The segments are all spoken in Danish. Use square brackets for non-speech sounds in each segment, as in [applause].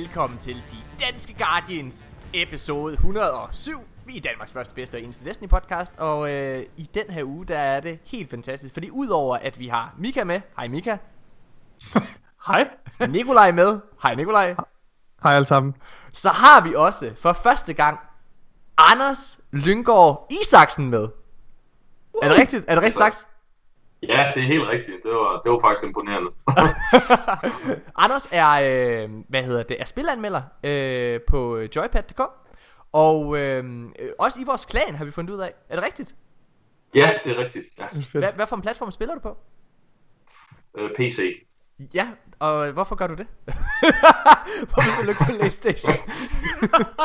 velkommen til De Danske Guardians episode 107. Vi er Danmarks første bedste og eneste Destiny podcast, og øh, i den her uge, der er det helt fantastisk, fordi udover at vi har Mika med, hej Mika, [laughs] Hej. Nikolaj med, hej Nikolaj, Hej alle sammen. så har vi også for første gang Anders Lyngård Isaksen med. Er det rigtigt? Er det rigtigt sagt? Ja, det er helt rigtigt. Det var, det var faktisk imponerende. [laughs] Anders er, øh, hvad hedder det, er spilanmelder øh, på joypad.dk. Og øh, også i vores klan har vi fundet ud af. Er det rigtigt? ja, det er rigtigt. Ja. Hvad, hvad for en platform spiller du på? Øh, PC. Ja, og hvorfor gør du det? [laughs] hvorfor spiller du ikke på Playstation?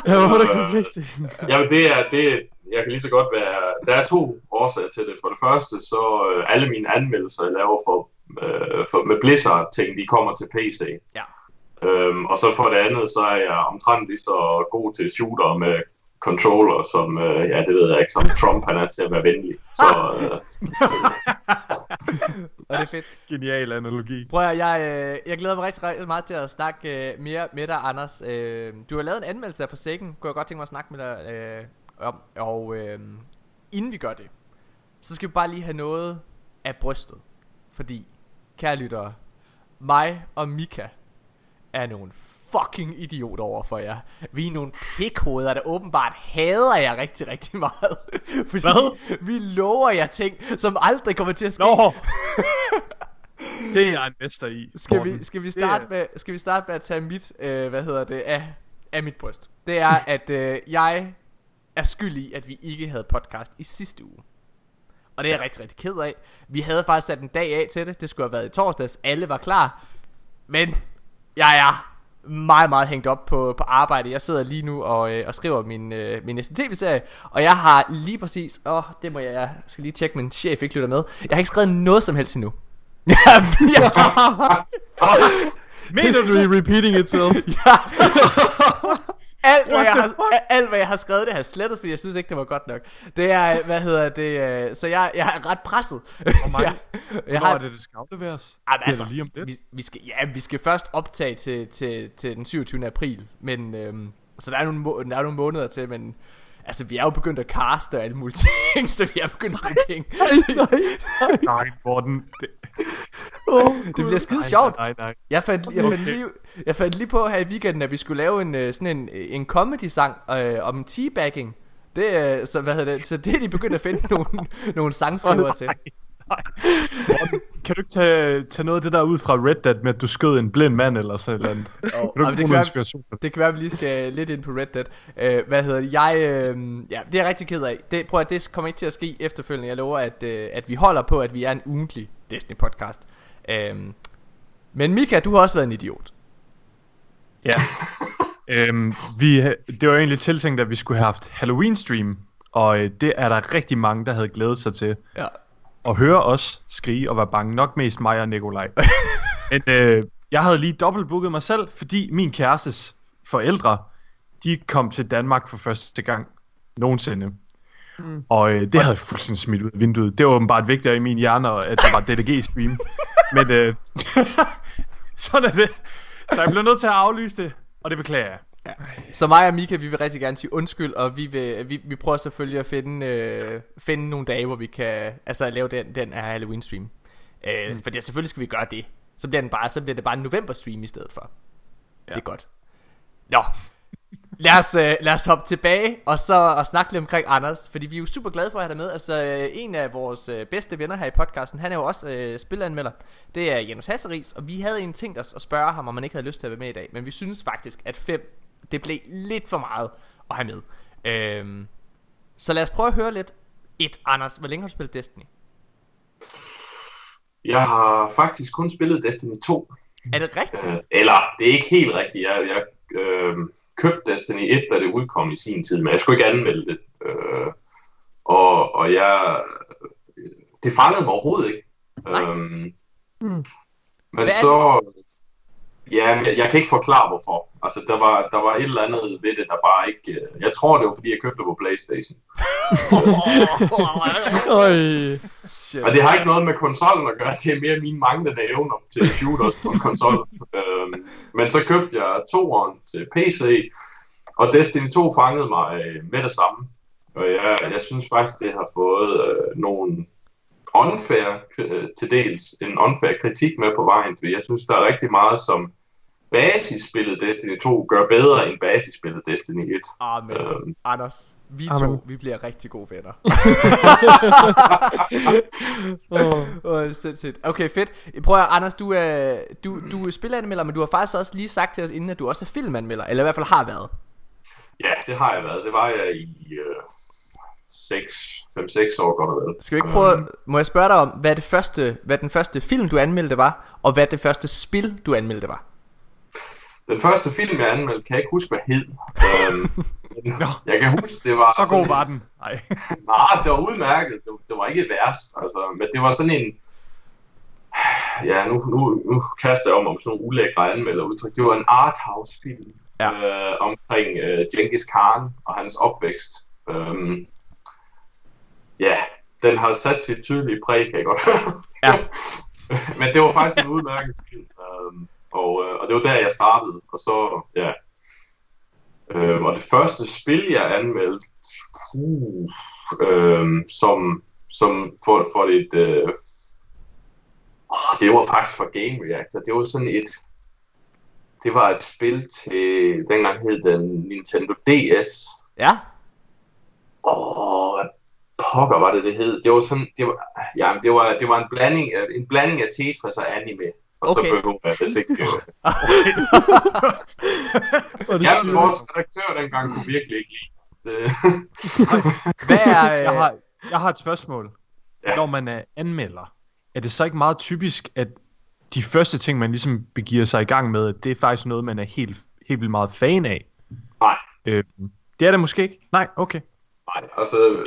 Jeg var ikke på Playstation. Jamen, det er, det, jeg kan lige så godt være... Der er to årsager til det. For det første, så øh, alle mine anmeldelser, jeg laver for, øh, for med Blizzard-ting, de kommer til PC. Ja. Øhm, og så for det andet, så er jeg omtrent lige så god til shooter med controller, som, øh, ja, det ved jeg ikke, som Trump han er til at være venlig. Så, øh, [laughs] Og det er fedt. Genial analogi. Prøv at, jeg, øh, jeg glæder mig rigtig, rigtig meget til at snakke øh, mere med dig, Anders. Øh, du har lavet en anmeldelse af Forsaken, kunne jeg godt tænke mig at snakke med dig øh, om. Og øh, inden vi gør det, så skal vi bare lige have noget af brystet. Fordi, kære lyttere, mig og Mika er nogle fucking idioter over for jer. Vi er nogle pikhoveder, der åbenbart hader jer rigtig, rigtig meget. [laughs] Fordi Hvad? vi lover jer ting, som aldrig kommer til at ske. Nå! [laughs] det er jeg en mester i. Skal vi, skal vi starte med skal vi starte med at tage mit øh, hvad hedder det af, af mit bryst. Det er at øh, jeg er skyld i at vi ikke havde podcast i sidste uge. Og det er jeg rigtig rigtig ked af. Vi havde faktisk sat en dag af til det. Det skulle have været i torsdags. Alle var klar. Men jeg er meget, meget hængt op på, på arbejde. Jeg sidder lige nu og, øh, og skriver min, øh, min næste tv-serie. Og jeg har lige præcis... Åh, det må jeg... Jeg skal lige tjekke, min chef ikke lytter med. Jeg har ikke skrevet noget som helst endnu. [laughs] jeg, jeg, [laughs] Mener du i repeating itself? [laughs] Ja. Alt, hvad jeg har, alt hvad jeg har skrevet, det har jeg slettet, fordi jeg synes ikke, det var godt nok. Det er, hvad hedder det, øh, så jeg, jeg er ret presset. Hvor mange? [laughs] jeg, jeg har, er det, det skal afleveres? Ej, men Det er altså, lige om lidt. vi, vi skal, ja, vi skal først optage til, til, til den 27. april, men, øhm, så der er, nogle, der er nogle måneder til, men altså, vi er jo begyndt at caste og alle mulige [laughs] ting, så vi er begyndt at bruge penge. [laughs] Nej, Morten. Det, [laughs] Det bliver skide sjovt. Nej, nej, nej. Jeg fandt, jeg, fandt Okay. lige, jeg fandt lige på her i weekenden, at vi skulle lave en, øh, sådan en, en comedy-sang øh, om teabagging. Det, øh, så, hvad hedder det, så det er de begyndt at finde [laughs] nogle, nogle sangskrivere til. Nej. Morten, kan du ikke tage, tage noget af det der ud fra Red Dead med, at du skød en blind mand eller sådan et eller andet? Og, Kan du ikke det, kan noget være, inspiration? det kan være, at vi lige skal lidt ind på Red Dead. Øh, hvad hedder det? Jeg, øh, ja, det er jeg rigtig ked af. Det, prøv at det kommer ikke til at ske efterfølgende. Jeg lover, at, øh, at vi holder på, at vi er en ugentlig Destiny-podcast. Øh, men Mika, du har også været en idiot. Ja. [laughs] øhm, vi, det var egentlig tiltænkt, at vi skulle have haft Halloween stream, og øh, det er der rigtig mange, der havde glædet sig til. Ja. At høre os skrige og være bange. Nok mest mig og Nikolaj. [laughs] Men øh, jeg havde lige dobbeltbooket mig selv, fordi min kærestes forældre, de kom til Danmark for første gang nogensinde. Mm. Og øh, det havde jeg fuldstændig smidt ud af vinduet. Det var åbenbart vigtigere i min hjerne, at der var DDG-stream. [laughs] Men øh, [laughs] sådan er det. Så jeg blev nødt til at aflyse det, og det beklager jeg. Så mig og Mika, vi vil rigtig gerne sige undskyld, og vi, vil, vi, vi prøver selvfølgelig at finde, øh, finde nogle dage, hvor vi kan altså, lave den, den her Halloween stream. Øh, mm. Fordi selvfølgelig skal vi gøre det. Så bliver, den bare, så bliver det bare en november stream i stedet for. Ja. Det er godt. Nå, lad os, øh, lad os hoppe tilbage og så og snakke lidt omkring Anders, fordi vi er jo super glade for at have dig med. Altså øh, en af vores øh, bedste venner her i podcasten, han er jo også øh, spilleranmelder. Det er Janus Hasseris, og vi havde en ting os at spørge ham, om man ikke havde lyst til at være med i dag. Men vi synes faktisk, at 5, det blev lidt for meget at have med. Øhm, så lad os prøve at høre lidt. Et, Anders, hvor længe har du spillet Destiny? Jeg har faktisk kun spillet Destiny 2. Er det rigtigt? Øh, eller, det er ikke helt rigtigt. Jeg, jeg øh, købte Destiny 1, da det udkom i sin tid, men jeg skulle ikke anmelde det. Øh, og, og jeg... Det fangede mig overhovedet ikke. Nej. Øhm, Hmm. Men så... Ja, jeg, jeg kan ikke forklare hvorfor. Altså, der var, der var et eller andet ved det, der bare ikke... øh, Jeg tror, det var, fordi jeg købte det på Playstation. [laughs] Øj. Shit. Og det har ikke noget med konsollen at gøre, det er mere mine manglende evner til shooters på en konsol. øhm, men så købte jeg toeren til PC, og Destiny 2 fangede mig øh, med det samme. Og jeg, jeg synes faktisk, det har fået øh, nogle unfair, øh, til dels en unfair kritik med på vejen, fordi jeg synes, der er rigtig meget, som basisspillet Destiny 2 gør bedre end basisspillet Destiny 1. Amen. Øhm, Anders, vi Amen. to, vi bliver rigtig gode venner. [laughs] Det er sindssygt. Okay, fedt. Prøv at, Anders, du er, du, du er spilanmelder, men du har faktisk også lige sagt til os inden, at du også er filmanmelder, eller i hvert fald har været. ja, det har jeg været. Det var jeg i øh, 6, 5-6 år godt og vel. Skal vi ikke prøve, må jeg spørge dig om, hvad, det første, hvad den første film, du anmeldte var, og hvad det første spil, du anmeldte var? Den første film, jeg anmeldte, kan jeg ikke huske, hvad hed. øhm, [laughs] jeg kan huske, det var... Så god var en- den. Nej. [laughs] Nej, det var udmærket. Det, det var ikke værst. Altså, men det var sådan en... Ja, nu, nu, nu kaster jeg om om sådan nogle ulækre anmelder udtryk. Det var en arthouse-film Ja. øh, omkring øh, Genghis Khan og hans opvækst. Øhm, ja, den har sat sit tydelige præg, kan jeg godt høre. Ja. [laughs] Men det var faktisk en udmærket film. Øhm, og, øh, og det var der, jeg startede. Og så, ja. Øhm, og det første spil, jeg anmeldte, uh, øhm, som, som for, for et... Øh, det var faktisk for Game Reactor. Det var sådan et... Det var et spil til... Dengang hed den Nintendo DS. Ja? Åh, hvad pokker var det, det hed? Det var sådan... Det var, ja, det var, det var en blanding en blanding af Tetris og anime. Og Okay. så behøver jeg [laughs] det ikke... Og det Ja, men vores redaktør dengang kunne virkelig ikke lide det. [laughs] Hvad er... [laughs] jeg, Øh, har, jeg har et spørgsmål. Ja. Når man er anmelder, er det så ikke meget typisk, at de første ting, man ligesom begiver sig i gang med, det er faktisk noget, man er helt, helt vildt meget fan af? Nej. Øh, det er det måske ikke? Nej, okay. Nej, altså øh,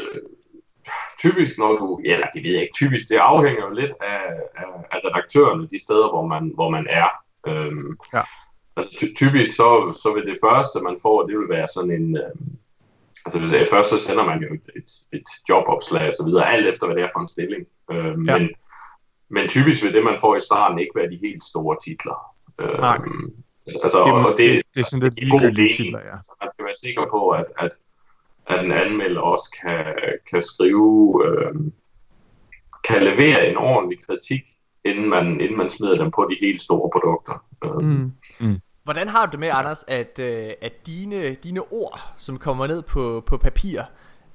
typisk når du, ja, eller det ved jeg ikke, typisk, det afhænger jo lidt af, af, af redaktørerne, de steder, hvor man, hvor man er. Øhm, Ja. Altså ty- typisk så, så vil det første, man får, det vil være sådan en, øhm, altså hvis jeg, først så sender man jo et, et, et jobopslag og så videre, alt efter hvad det er for en stilling. Øhm, Ja. men, men typisk vil det, man får i starten, ikke være de helt store titler. Øhm, Nej. Altså, Det, og det, det, det er sådan lidt giver god ligegyldige titler, ja. Altså, man skal være sikker på, at, at, at en anmelder også kan, kan skrive, øh, kan levere en ordentlig kritik, inden man, inden man smider dem på de helt store produkter. Øh, Mm. Hvordan har du det med, Anders, at, øh, at dine, dine ord, som kommer ned på, på papir,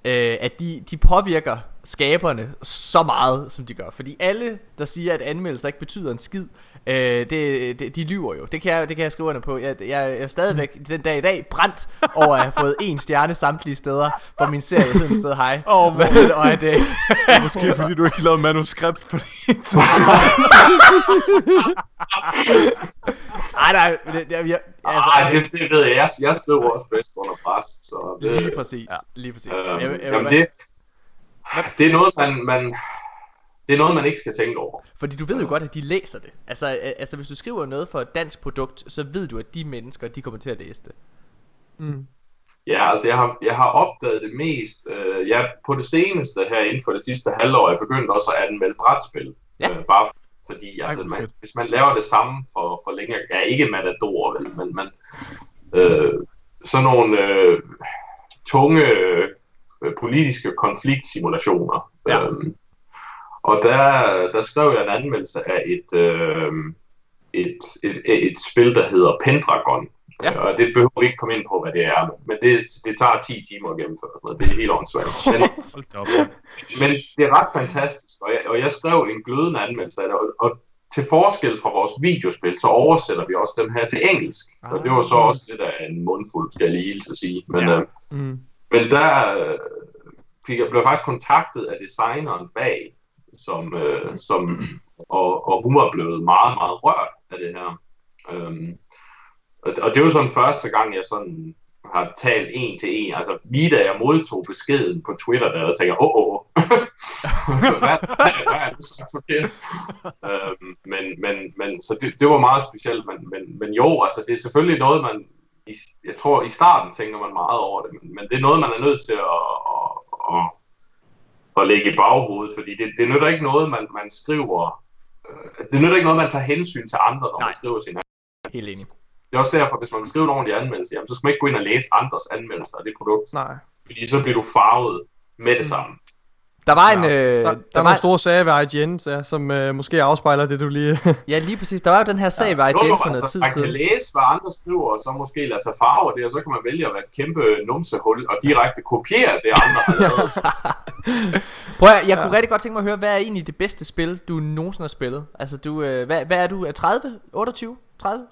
øh, at de, de påvirker skaberne så meget, som de gør? Fordi alle, der siger, at anmeldelser ikke betyder en skid, øh, det, det, de lyver jo. Det kan jeg, det kan jeg skrive under på. Jeg, jeg, jeg er stadigvæk den dag i dag brændt over at have fået [laughs] en stjerne samtlige steder for min serie Hedens Sted Hej. [laughs] Åh, hvor- og at, øh, [laughs] Måske fordi du ikke lavede manuskript på det. ej, nej, det, det, jeg, altså, Ej, det, det ved jeg. jeg. Jeg skriver også bedst under pres. Så det, lige præcis, lige præcis. Øh, Jeg, jeg, jeg, jamen det, det er noget, man, man, det er noget, man ikke skal tænke over. Fordi du ved jo godt, at de læser det. Altså, altså hvis du skriver noget for et dansk produkt, så ved du, at de mennesker, de kommer til at læse det. Mm. Ja, altså jeg har, jeg har opdaget det mest, øh, ja, på det seneste her inden for det sidste halvår, er jeg begyndt også at anmelde brætspil. Ja. Øh, bare fordi, altså, man, hvis man laver det samme for, for længe, ja, ikke Matador, vel, men, men øh, sådan nogle øh, tunge øh, politiske konfliktsimulationer. Ja. Øhm, og der, der skrev jeg en anmeldelse af et, øh, et, et, et, et spil, der hedder Pendragon. Ja. Og det behøver vi ikke komme ind på, hvad det er, men det, det tager 10 timer at gennemføre. sådan noget. Det er helt åndssvagt. [laughs] Men, men det er ret fantastisk, og jeg, og jeg skrev en glødende anmeldelse af det, og, og til forskel fra vores videospil, så oversætter vi også dem her til engelsk. Ah. Og det var så også lidt af en mundfuld, skal jeg lige hilse at sige. Men, ja. øh, Mm men der øh, fik jeg, blev jeg faktisk kontaktet af designeren bag, som, øh, som, og, og hun var blevet meget, meget rørt af det her. Øhm, og, og det var sådan første gang, jeg sådan har talt en til en. Altså lige da jeg modtog beskeden på Twitter, der tænkte, jeg, åh, åh. [laughs] hvad, hvad, hvad er det så for det? øhm, men, men, men, så det, det var meget specielt, men, men, men jo, altså det er selvfølgelig noget, man, i, jeg tror i starten tænker man meget over det, men, men det er noget, man er nødt til at, at, at, at lægge i baghovedet, fordi det, det nytter ikke noget, man, man skriver, øh, det nytter ikke noget, man tager hensyn til andre, når Nej. man skriver sin Helt enig. Det er også derfor, hvis man vil skrive en ordentlig anmeldelse, jamen, så skal man ikke gå ind og læse andres anmeldelser af det produkt. Nej. Fordi så bliver du farvet med det samme. Der var en... Øh, Der, der, der er var, nogle store sager ved IGN, så, som øh, måske afspejler det, du lige... ja, lige præcis. Der var jo den her sag ved Jo, IGN jo, for noget altså, tid man kan siden. læse, hvad andre skriver, og så måske lade sig farve det, og så kan man vælge at være et kæmpe numsehul, og direkte kopiere det, andre har lavet. [laughs] Prøv at, jeg kunne rigtig godt tænke mig at høre, hvad er egentlig det bedste spil, du nogensinde har spillet? Altså, du, øh, hvad, hvad er du? Er 30? 28? 30?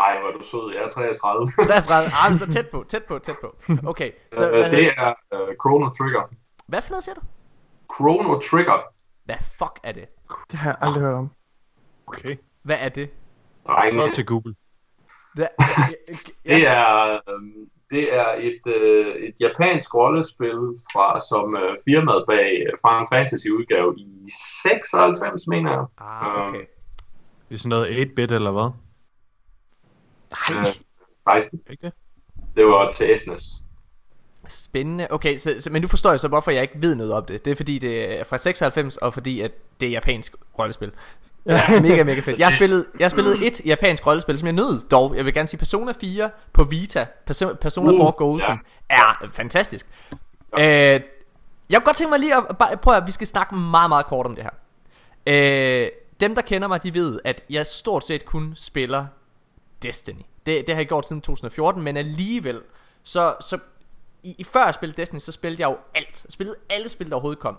Ej, hvor er du sød, jeg er 33. 33? [laughs] Ah, så tæt på, tæt på, tæt på. Okay, så Øh, det er uh, Chrono Trigger. hvad for noget siger du? Chrono Trigger, Hvad fuck er det? det har jeg aldrig hørt om. Okay. Hvad er det? drenge. Så til Google. Hvad, [laughs] ja, Det er, øhm, det er et, øh, et japansk rollespil fra som øh, firmaet bag øh, Final Fantasy udgave i 96, mener jeg. Ah, okay. Det er sådan noget 8-bit eller hvad? Øh, 16. Ikke det? Det var til SNES. Spændende. Okay, så, så, men nu forstår jeg så, hvorfor jeg ikke ved noget om det. Det er fordi, det er fra 96, og fordi, at det er japansk rollespil. Ja. [laughs] mega, mega fedt. Jeg har spillet, jeg har spillet et japansk rollespil, som jeg nød dog. Jeg vil gerne sige Persona 4 på Vita. Persona, Persona 4 Uh, Golden ja. er fantastisk. Øh, jeg kunne godt tænke mig lige at bare, prøve at vi skal snakke meget, meget kort om det her. Øh, dem, der kender mig, de ved, at jeg stort set kun spiller Destiny. Det, det har jeg gjort siden 2014, men alligevel, så, så i, i før jeg spillede Destiny, så spillede jeg jo alt. Jeg spillede alle spil, der overhovedet kom.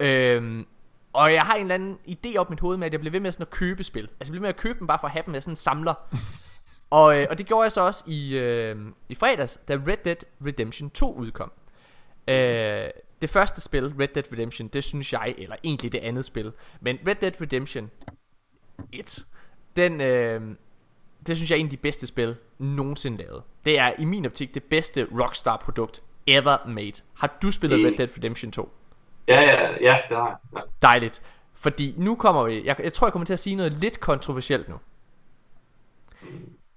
Øhm, og jeg har en eller anden idé op i mit hoved med, at jeg blev ved med sådan at købe spil. Altså jeg blev ved med at købe dem bare for at have dem med sådan samler. [laughs] og, øh, og det gjorde jeg så også i, øh, i fredags, da Red Dead Redemption 2 udkom. Øh, det første spil, Red Dead Redemption, det synes jeg, eller egentlig det andet spil, men Red Dead Redemption 1, den, øh, det synes jeg er en af de bedste spil nogensinde lavet. Det er i min optik det bedste Rockstar produkt ever made. Har du spillet. Red Dead Redemption 2? Ja, ja, ja, det har jeg. Ja. Dejligt. Fordi nu kommer vi jeg, jeg tror jeg kommer til at sige noget lidt kontroversielt nu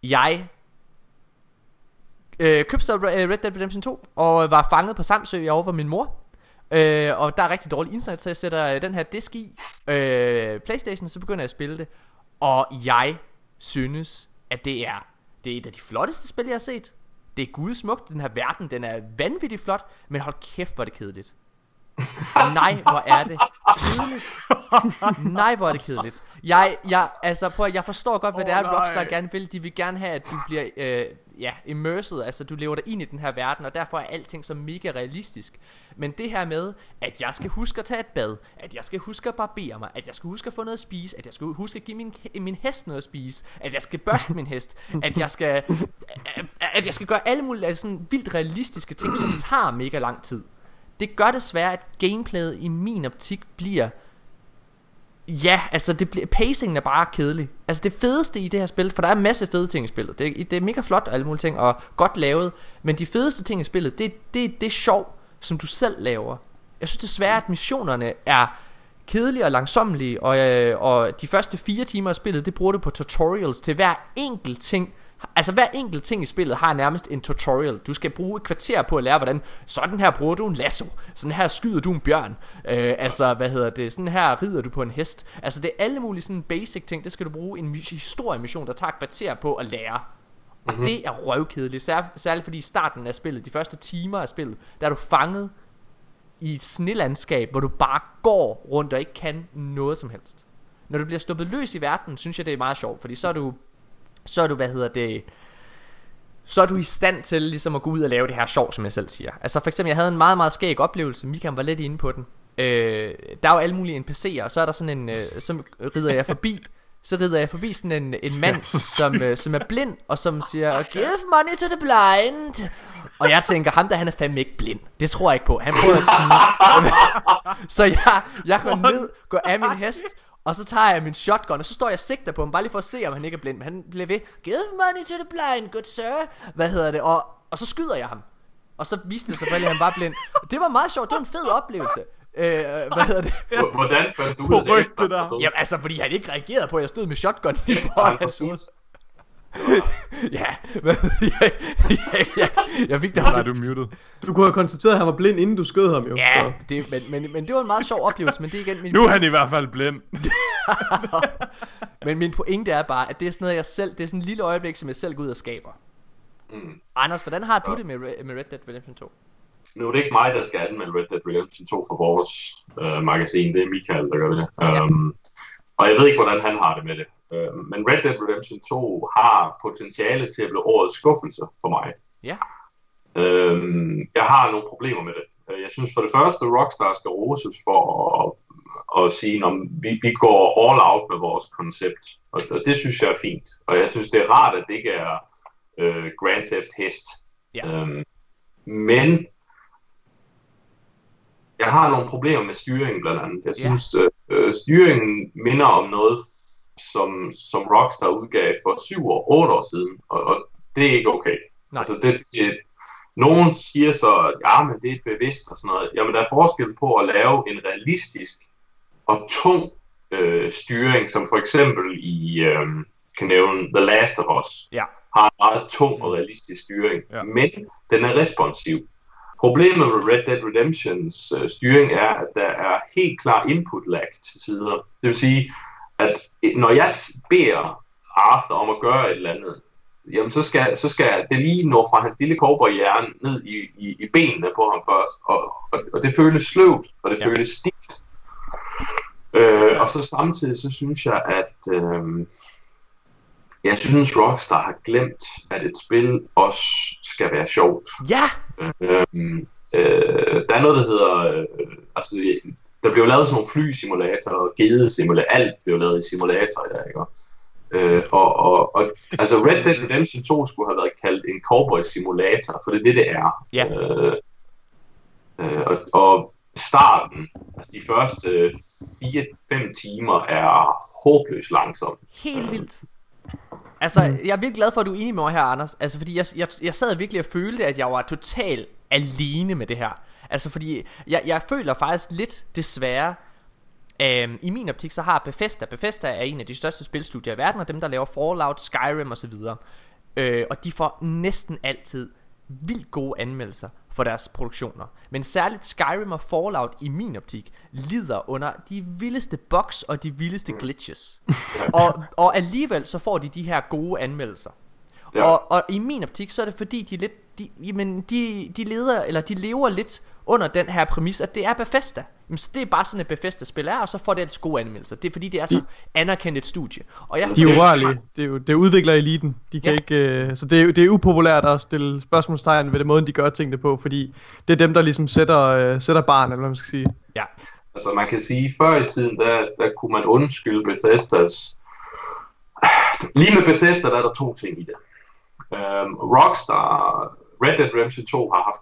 Jeg øh, købte så Red Red Dead Redemption 2 Og var fanget på Samsø over for min mor øh, Og der er rigtig dårlig internet Så jeg sætter øh, den her disk i øh, Playstation Så begynder jeg at spille det Og jeg synes At det er Det er et af de flotteste spil jeg har set Det er gudsmukt Den her verden Den er vanvittigt flot Men hold kæft hvor er det kedeligt Nej, hvor er det kedeligt. Nej, hvor er det kedeligt. Jeg, jeg, altså prøv at, jeg forstår godt, hvad oh, det er, nej. Rockstar gerne vil. De vil gerne have, at du bliver, øh, ja, immersed, altså du lever dig ind i den her verden, og derfor er alting så mega realistisk. Men det her med, at jeg skal huske at tage et bad, at jeg skal huske at barbere mig, at jeg skal huske at få noget at spise, at jeg skal huske at give min, min hest noget at spise, at jeg skal børste min hest, at jeg skal, at, at jeg skal gøre alle mulige altså sådan vildt realistiske ting, som tager mega lang tid. Det gør desværre, at gameplayet i min optik bliver Ja, altså det bliver, pacingen er bare kedelig. Altså det fedeste i det her spil For der er en masse fede ting i spillet. Det, det er mega flot og alle mulige ting Og godt lavet. Men de fedeste ting i spillet Det, det, det er sjov Som du selv laver. Jeg synes desværre at missionerne er Kedelige og langsommelige og, øh, og de første fire timer af spillet Det bruger du på tutorials til hver enkelt ting. Altså hver enkelt ting i spillet har nærmest en tutorial. Du skal bruge et kvarter på at lære hvordan Sådan her bruger du en lasso. Sådan her skyder du en bjørn. Øh, Altså hvad hedder det? Sådan her rider du på en hest. Altså det er alle mulige sådan basic ting. Det skal du bruge en mis- historiemission Der tager et kvarter på at lære. Og mm-hmm. det er røvkedeligt Sær- Særligt fordi i starten af spillet De første timer af spillet Der er du fanget i et snelandskab Hvor du bare går rundt og ikke kan noget som helst. Når du bliver sluppet løs i verden Synes jeg det er meget sjovt Fordi så er du så er du, hvad hedder det, så er du i stand til ligesom at gå ud og lave det her sjov, som jeg selv siger. Altså for eksempel, jeg havde en meget, meget skæg oplevelse, Mikael var lidt inde på den. Øh, der er jo alle mulige NPC'er, og så er der sådan en, øh, så rider jeg forbi, [laughs] så rider jeg forbi sådan en, en mand, som, øh, som er blind, og som siger, give money to the blind. Og jeg tænker, ham der han er fandme ikke blind. Det tror jeg ikke på. Han prøver at snige. [laughs] [laughs] så jeg, jeg går ned, går af min hest, og så tager jeg min shotgun, og så står jeg og sigter på ham, bare lige for at se, om han ikke er blind. Men han bliver ved, give money to the blind, good sir. Hvad hedder det? Og, og så skyder jeg ham. Og så viste det sig selvfølgelig, at han var blind. Det var meget sjovt, det var en fed oplevelse. Øh, hvad hedder det? Hvordan fandt du ud af det efter? Jamen altså, fordi han ikke reagerede på, at jeg stod med shotgun i foran hans. [laughs] ja, hvad, jeg, jeg, jeg, jeg fik det Nej, du muted. Du kunne have konstateret, at han var blind, inden du skød ham jo. Ja, Så. det, men, men, men det var en meget sjov oplevelse, men det er igen min, Nu er han i hvert fald blind. [laughs] men min pointe er bare, at det er sådan noget, jeg selv, det er sådan en lille øjeblik, som jeg selv går ud og skaber. Mm. Anders, hvordan har du Så. det med, med Red Dead Redemption 2? Nu er det ikke mig, der skal anmelde Red Dead Redemption 2 for vores øh, magasin. Det er Michael, der gør det. Ja. Um, og jeg ved ikke, hvordan han har det med det. Uh, men Red Dead Redemption 2 har potentiale til at blive årets skuffelse for mig. Ja. Øhm, jeg har nogle problemer med det. Øh, Jeg synes for det første, Rockstar skal roses for at, at sige, at vi, vi går all out med vores koncept. Og, og det synes jeg er fint. Og jeg synes, det er rart, at det ikke er øh, Grand Theft Hest. Ja. Øhm, men jeg har nogle problemer med styringen blandt andet. Jeg Ja. synes, øh, øh, styringen minder om noget, som, som Rockstar udgav for syv år, otte år siden, og, og det er ikke okay. Nej. Altså, det, det, nogen siger så, at ja, men det er bevidst og sådan noget. Jamen, der er forskel på at lave en realistisk og tung øh, styring, som for eksempel i, øh, kan nævne The Last of Us, Ja. har en meget tung og realistisk styring, ja. men den er responsiv. Problemet med Red Dead Redemptions øh, styring er, at der er helt klar input lag til tider. Det vil sige, at når jeg beder Arthur om at gøre et eller andet, jamen så skal, så skal det lige nå fra hans lille hjerne ned i, i, i benene på ham først. Og, og, og det føles sløvt, og det Ja. føles stift. Øh, og så samtidig så synes jeg, at øh, jeg synes Rockstar har glemt, at et spil også skal være sjovt. Ja! Øhm, øh, der er noget, der hedder... Øh, altså, der blev lavet sådan nogle flysimulatorer og gedesimulatorer. Alt blev lavet i simulator i dag, ikke? Øh, og, og, og, altså Red Dead Redemption 2 skulle have været kaldt en cowboy simulator, for det er det, det er. Ja. Øh, øh, og, og starten, altså de første 4-5 timer, er håbløst langsom. Helt vildt. Altså, jeg er virkelig glad for, at du er enig med mig her, Anders. Altså, fordi jeg, jeg, jeg sad virkelig og følte, at jeg var totalt alene med det her. Altså, fordi jeg, jeg føler faktisk lidt, desværre, Øhm, I min optik så har Bethesda Bethesda er en af de største spilstudier i verden Og dem der laver Fallout, Skyrim og så videre. Øh, Og de får næsten altid Vildt gode anmeldelser for deres produktioner. Men særligt Skyrim og Fallout i min optik Lider under de vildeste bugs og de vildeste glitches. Og, og alligevel så får de de her gode anmeldelser. Ja. og, og i min optik, så er det fordi, de lidt, de, jamen, de, de, leder, eller de lever lidt under den her præmis, at det er Bethesda. Jamen, så det er bare sådan et Bethesda-spil er, og så får det altså gode anmeldelser. Det er fordi, det er så anerkendt et studie. Og jeg, De er urørlige. Det er jo det er udvikler eliten. De kan Ja. ikke, øh, så det er, det er upopulært at stille spørgsmålstegn ved den måde, de gør tingene på, fordi det er dem, der ligesom sætter, øh, sætter barn, eller hvad man skal sige. ja, Altså man kan sige, før i tiden, der, der kunne man undskylde Bethesdas... Lige med Bethesda, der er der to ting i det. Um, Rockstar, Red Dead Redemption 2 har haft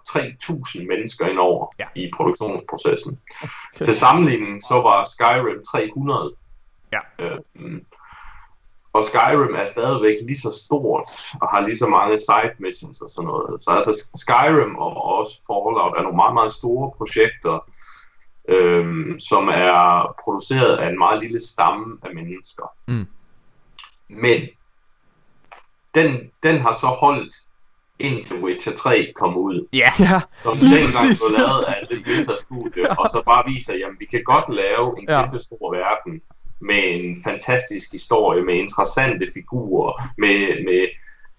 3.000 mennesker indover Ja. i produktionsprocessen. Okay. Til sammenligning, så var Skyrim 300. Ja. Øhm, og Skyrim er stadigvæk lige så stort, og har lige så mange side missions og sådan noget. Så altså Skyrim og også Fallout er nogle meget, meget store projekter, øhm, som er produceret af en meget lille stamme af mennesker. Mm. Men den, den har så holdt indtil Witcher 3 kom ud, ja, Ja, som Lige dengang præcis. blev lavet af det Blizzard-studie, og så bare viser, at vi kan godt lave en Ja. kæmpe stor verden med en fantastisk historie, med interessante figurer, med, med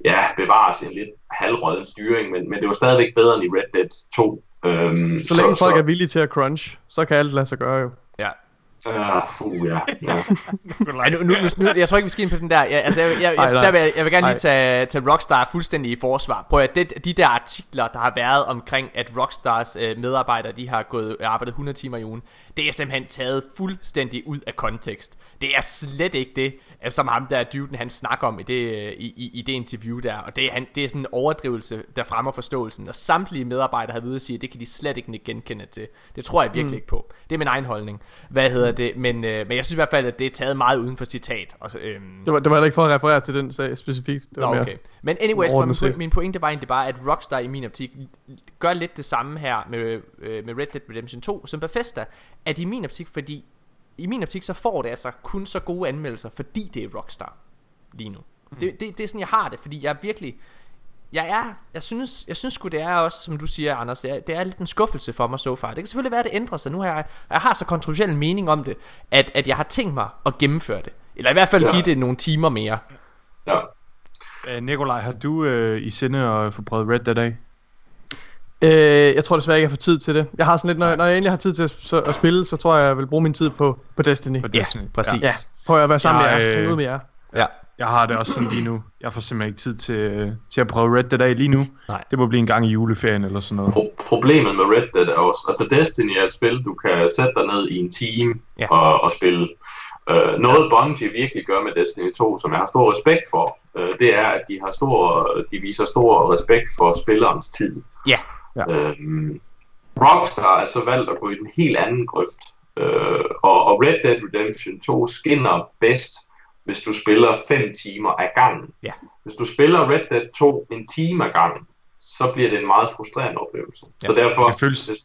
ja, bevares en lidt halvrøden styring, men, men det var stadigvæk bedre end i Red Dead 2. Øhm, så længe folk er villige til at crunch, så kan alt lade sig gøre jo. ja. Uh, fuh, ja. ja. Ej, nu, nu, nu, jeg tror ikke, vi skal ind på den der. Jeg, altså, jeg, jeg, jeg, der vil, jeg- jeg vil gerne lige tage, tage Rockstar fuldstændig i forsvar. Prøv at det, de der artikler, der har været omkring, at Rockstars øh, medarbejdere, de har gået arbejdet 100 timer i ugen, det er simpelthen taget fuldstændig ud af kontekst. Det er slet ikke det, øh, som ham der duden, han snakker om i det, øh, i, i, i det interview der. Og det er, han, det er sådan en overdrivelse, der fremmer forståelsen. Og samtlige medarbejdere har ved at sige, at det kan de slet ikke genkende til. Det tror jeg virkelig mm. ikke på. Det er min egen holdning. Hvad hedder det? Men, øh, men jeg synes i hvert fald, at det er taget meget uden for citat. Og så, øhm, Det var, det var heller ikke for at referere til den sag specifikt. Det var Nå, mere. okay. Men anyways, min, min pointe var egentlig bare, at Rockstar i min optik gør lidt det samme her med, øh, med Red Dead Redemption 2 som Bethesda. At i min optik, fordi i min optik så får det altså kun så gode anmeldelser, fordi det er Rockstar lige nu. Det, det, det er sådan, jeg har det, fordi jeg er virkelig... Jeg er, jeg synes, jeg synes sgu det er også, som du siger, Anders, det er, det er lidt en skuffelse for mig så so far. Det kan selvfølgelig være, at det ændrer sig. Nu har jeg, jeg har så kontroversiel en mening om det, at, at jeg har tænkt mig at gennemføre det. Eller i hvert fald Ja. give det nogle timer mere. Ja. Øh, Nikolaj, har du øh, i sinde at få prøvet Red Dead af? Øh, jeg tror desværre ikke, jeg får tid til det. Jeg har sådan lidt, når, når jeg endelig har tid til at, så, at spille, så tror jeg, jeg vil bruge min tid på, på Destiny. På Ja, Destiny? præcis. Ja, på at være sammen Jeg, med jer, øh, ud med jer. Ja. Jeg har det også sådan lige nu. Jeg får simpelthen ikke tid til, øh, til at prøve Red Dead af lige nu. Nej. Det må blive en gang i juleferien eller sådan noget. Pro- problemet med Red Dead er også, altså Destiny er et spil, du kan sætte dig ned i en time Ja. og, og spille. Uh, noget Bungie virkelig gør med Destiny 2, som jeg har stor respekt for, uh, det er, at de, har stor, de viser stor respekt for spillerens tid. Ja. Ja. Øhm, Rockstar er så valgt at gå i den helt anden grøft. Øh, og, og Red Dead Redemption 2 skinner bedst, hvis du spiller 5 timer ad gangen. Ja. Hvis du spiller Red Dead 2 en time ad gangen, så bliver det en meget frustrerende oplevelse. Ja, så derfor, det føles- hvis,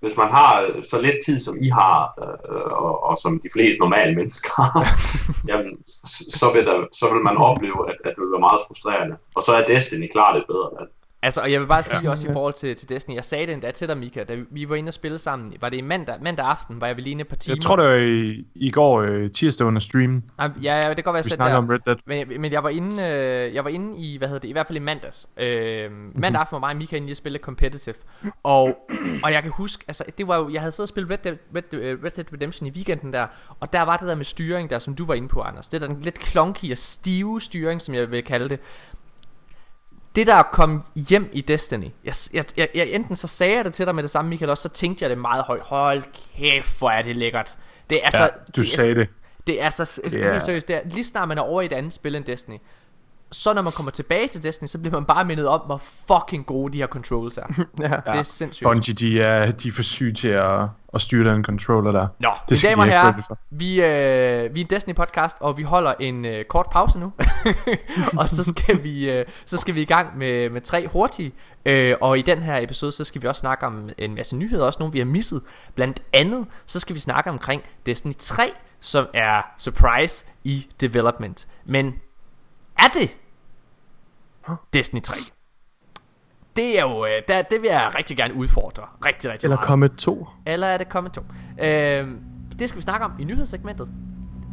hvis man har øh, så lidt tid, som I har, øh, og, og som de fleste normale mennesker har, [laughs] jamen, så, så, vil der, så vil man opleve, at, at det vil være meget frustrerende. Og så er Destiny klart et bedre valg. Altså, og jeg vil bare sige ja. også i forhold til, til Destiny, jeg sagde det endda til dig, Mika, da vi var inde og spille sammen, var det i mandag, mandag aften, var jeg vel lige inde et par timer. Jeg tror, det var i, i går øh, tirsdag under streamen. Ej, Ja, ja, det kan godt være, jeg der. om Red Dead. Men, men jeg var inde, øh, jeg var inde i, hvad hedder det, i hvert fald i mandags. Øh, mandag aften var mig og Mika inde lige at spille competitive. Og, og jeg kan huske, altså det var jo, jeg havde siddet og spillet Red Dead, Red, øh, Red Dead Redemption i weekenden der, og der var det der med styring der, som du var inde på, Anders. Det der den lidt klonky og stive styring, som jeg vil kalde det. Det der kom hjem i Destiny jeg, jeg, jeg, jeg, Enten så sagde jeg det til dig med det samme Michael også Så tænkte jeg det meget højt Hold kæft hvor er det lækkert Det er altså Ja, du det er, sagde det. det er så yeah. er- seriøst, det er, lige snart man er over i et andet spil end Destiny, så når man kommer tilbage til Destiny, så bliver man bare mindet om, hvor fucking gode de her controls er. [laughs] Ja. Det er sindssygt. Bungie, de er, de er for syge til at, at styre den controller der. Nå, Det skal damer og herrer, vi, øh, vi er Destiny podcast, og vi holder en øh, kort pause nu. [laughs] og så skal vi øh, så skal vi i gang med, med tre hurtige. Øh, og i den her episode, så skal vi også snakke om en masse nyheder, også nogle vi har misset. Blandt andet, så skal vi snakke omkring Destiny 3, som er surprise i development. Men er det Destiny 3? Det er jo, øh, der, det vil jeg rigtig gerne udfordre. Rigtig, rigtig Eller meget. Comet 2. Eller er det Comet 2? Øh, det skal vi snakke om i nyhedssegmentet.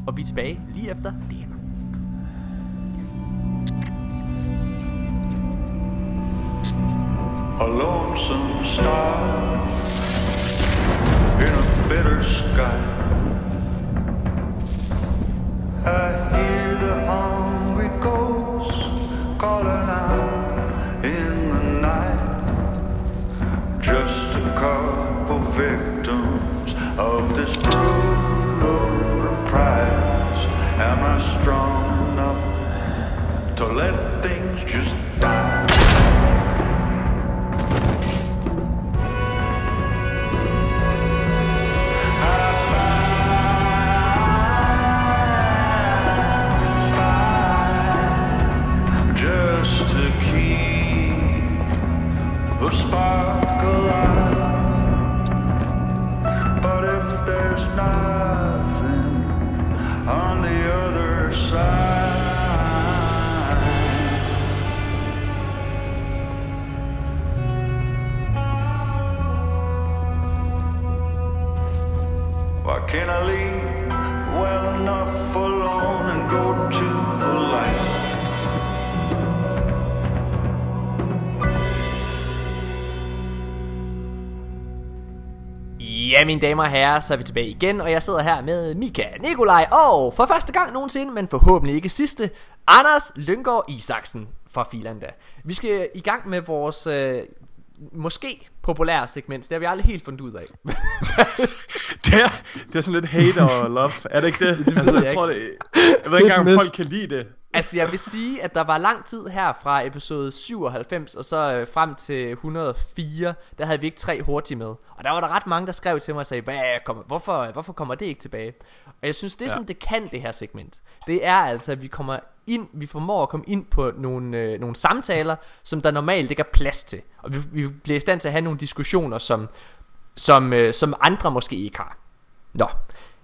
Og vi er tilbage lige efter det her. A lonesome star in a bitter sky. I hear the hungry Strong enough to let things just die? just to keep a spark Can I leave well enough alone and go to the light? Ja, mine damer og herrer, så er vi tilbage igen, og jeg sidder her med Mika, Nikolaj og for første gang nogensinde, men forhåbentlig ikke sidste, Anders Lyngård Isaksen fra Filanda. Vi skal i gang med vores øh, måske populære segment, det har vi aldrig helt fundet ud af. [laughs] Det er, det er sådan lidt hate og love, er det ikke det? altså, jeg jeg, ikke. tror, det, jeg ved ikke engang, om folk kan lide det. Altså jeg vil sige at der var lang tid her fra episode 97 Og så øh, frem til 104 Der havde vi ikke tre hurtige med. Og der var der ret mange der skrev til mig og sagde Hvad kommer, hvorfor, hvorfor kommer det ikke tilbage? Og jeg synes det ja. som det kan det her segment Det er altså at vi kommer ind Vi formår at komme ind på nogle, øh, nogle samtaler Som der normalt ikke er plads til. Og vi, vi bliver i stand til at have nogle diskussioner Som, som, øh, som andre måske ikke har. Nå.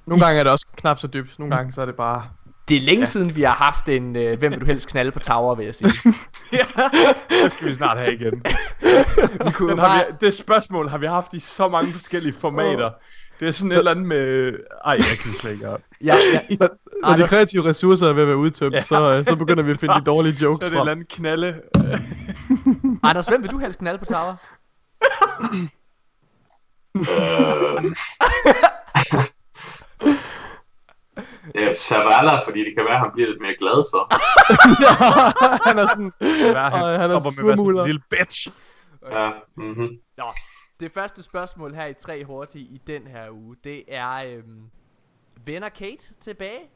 Nogle gange er det også knap så dybt. Nogle gange så er det bare... Det er længe ja. siden, vi har haft en, øh, hvem vil du helst knalde på tower, vil jeg sige. [laughs] ja, det skal vi snart have igen. [laughs] Vi kunne Den har bare... vi, det spørgsmål har vi haft i så mange forskellige formater. Det er sådan et eller andet med... Ej, jeg kan slet ikke op. Ja, ja. [laughs] Når, når de kreative ressourcer er ved at være udtømt, Ja. så, øh, så begynder vi at finde de dårlige Så jokes er det et eller andet knalde. Anders, hvem vil du helst knalde på tower? Øh... ja, Zavala, fordi det kan være, at han bliver lidt mere glad så. [laughs] [laughs] han er sådan... Det er, han, han er stopper med at være sådan en lille bitch. Ja, mhm. Nå, det første spørgsmål her i tre hurtige i den her uge, det er, øhm, vender Kate tilbage?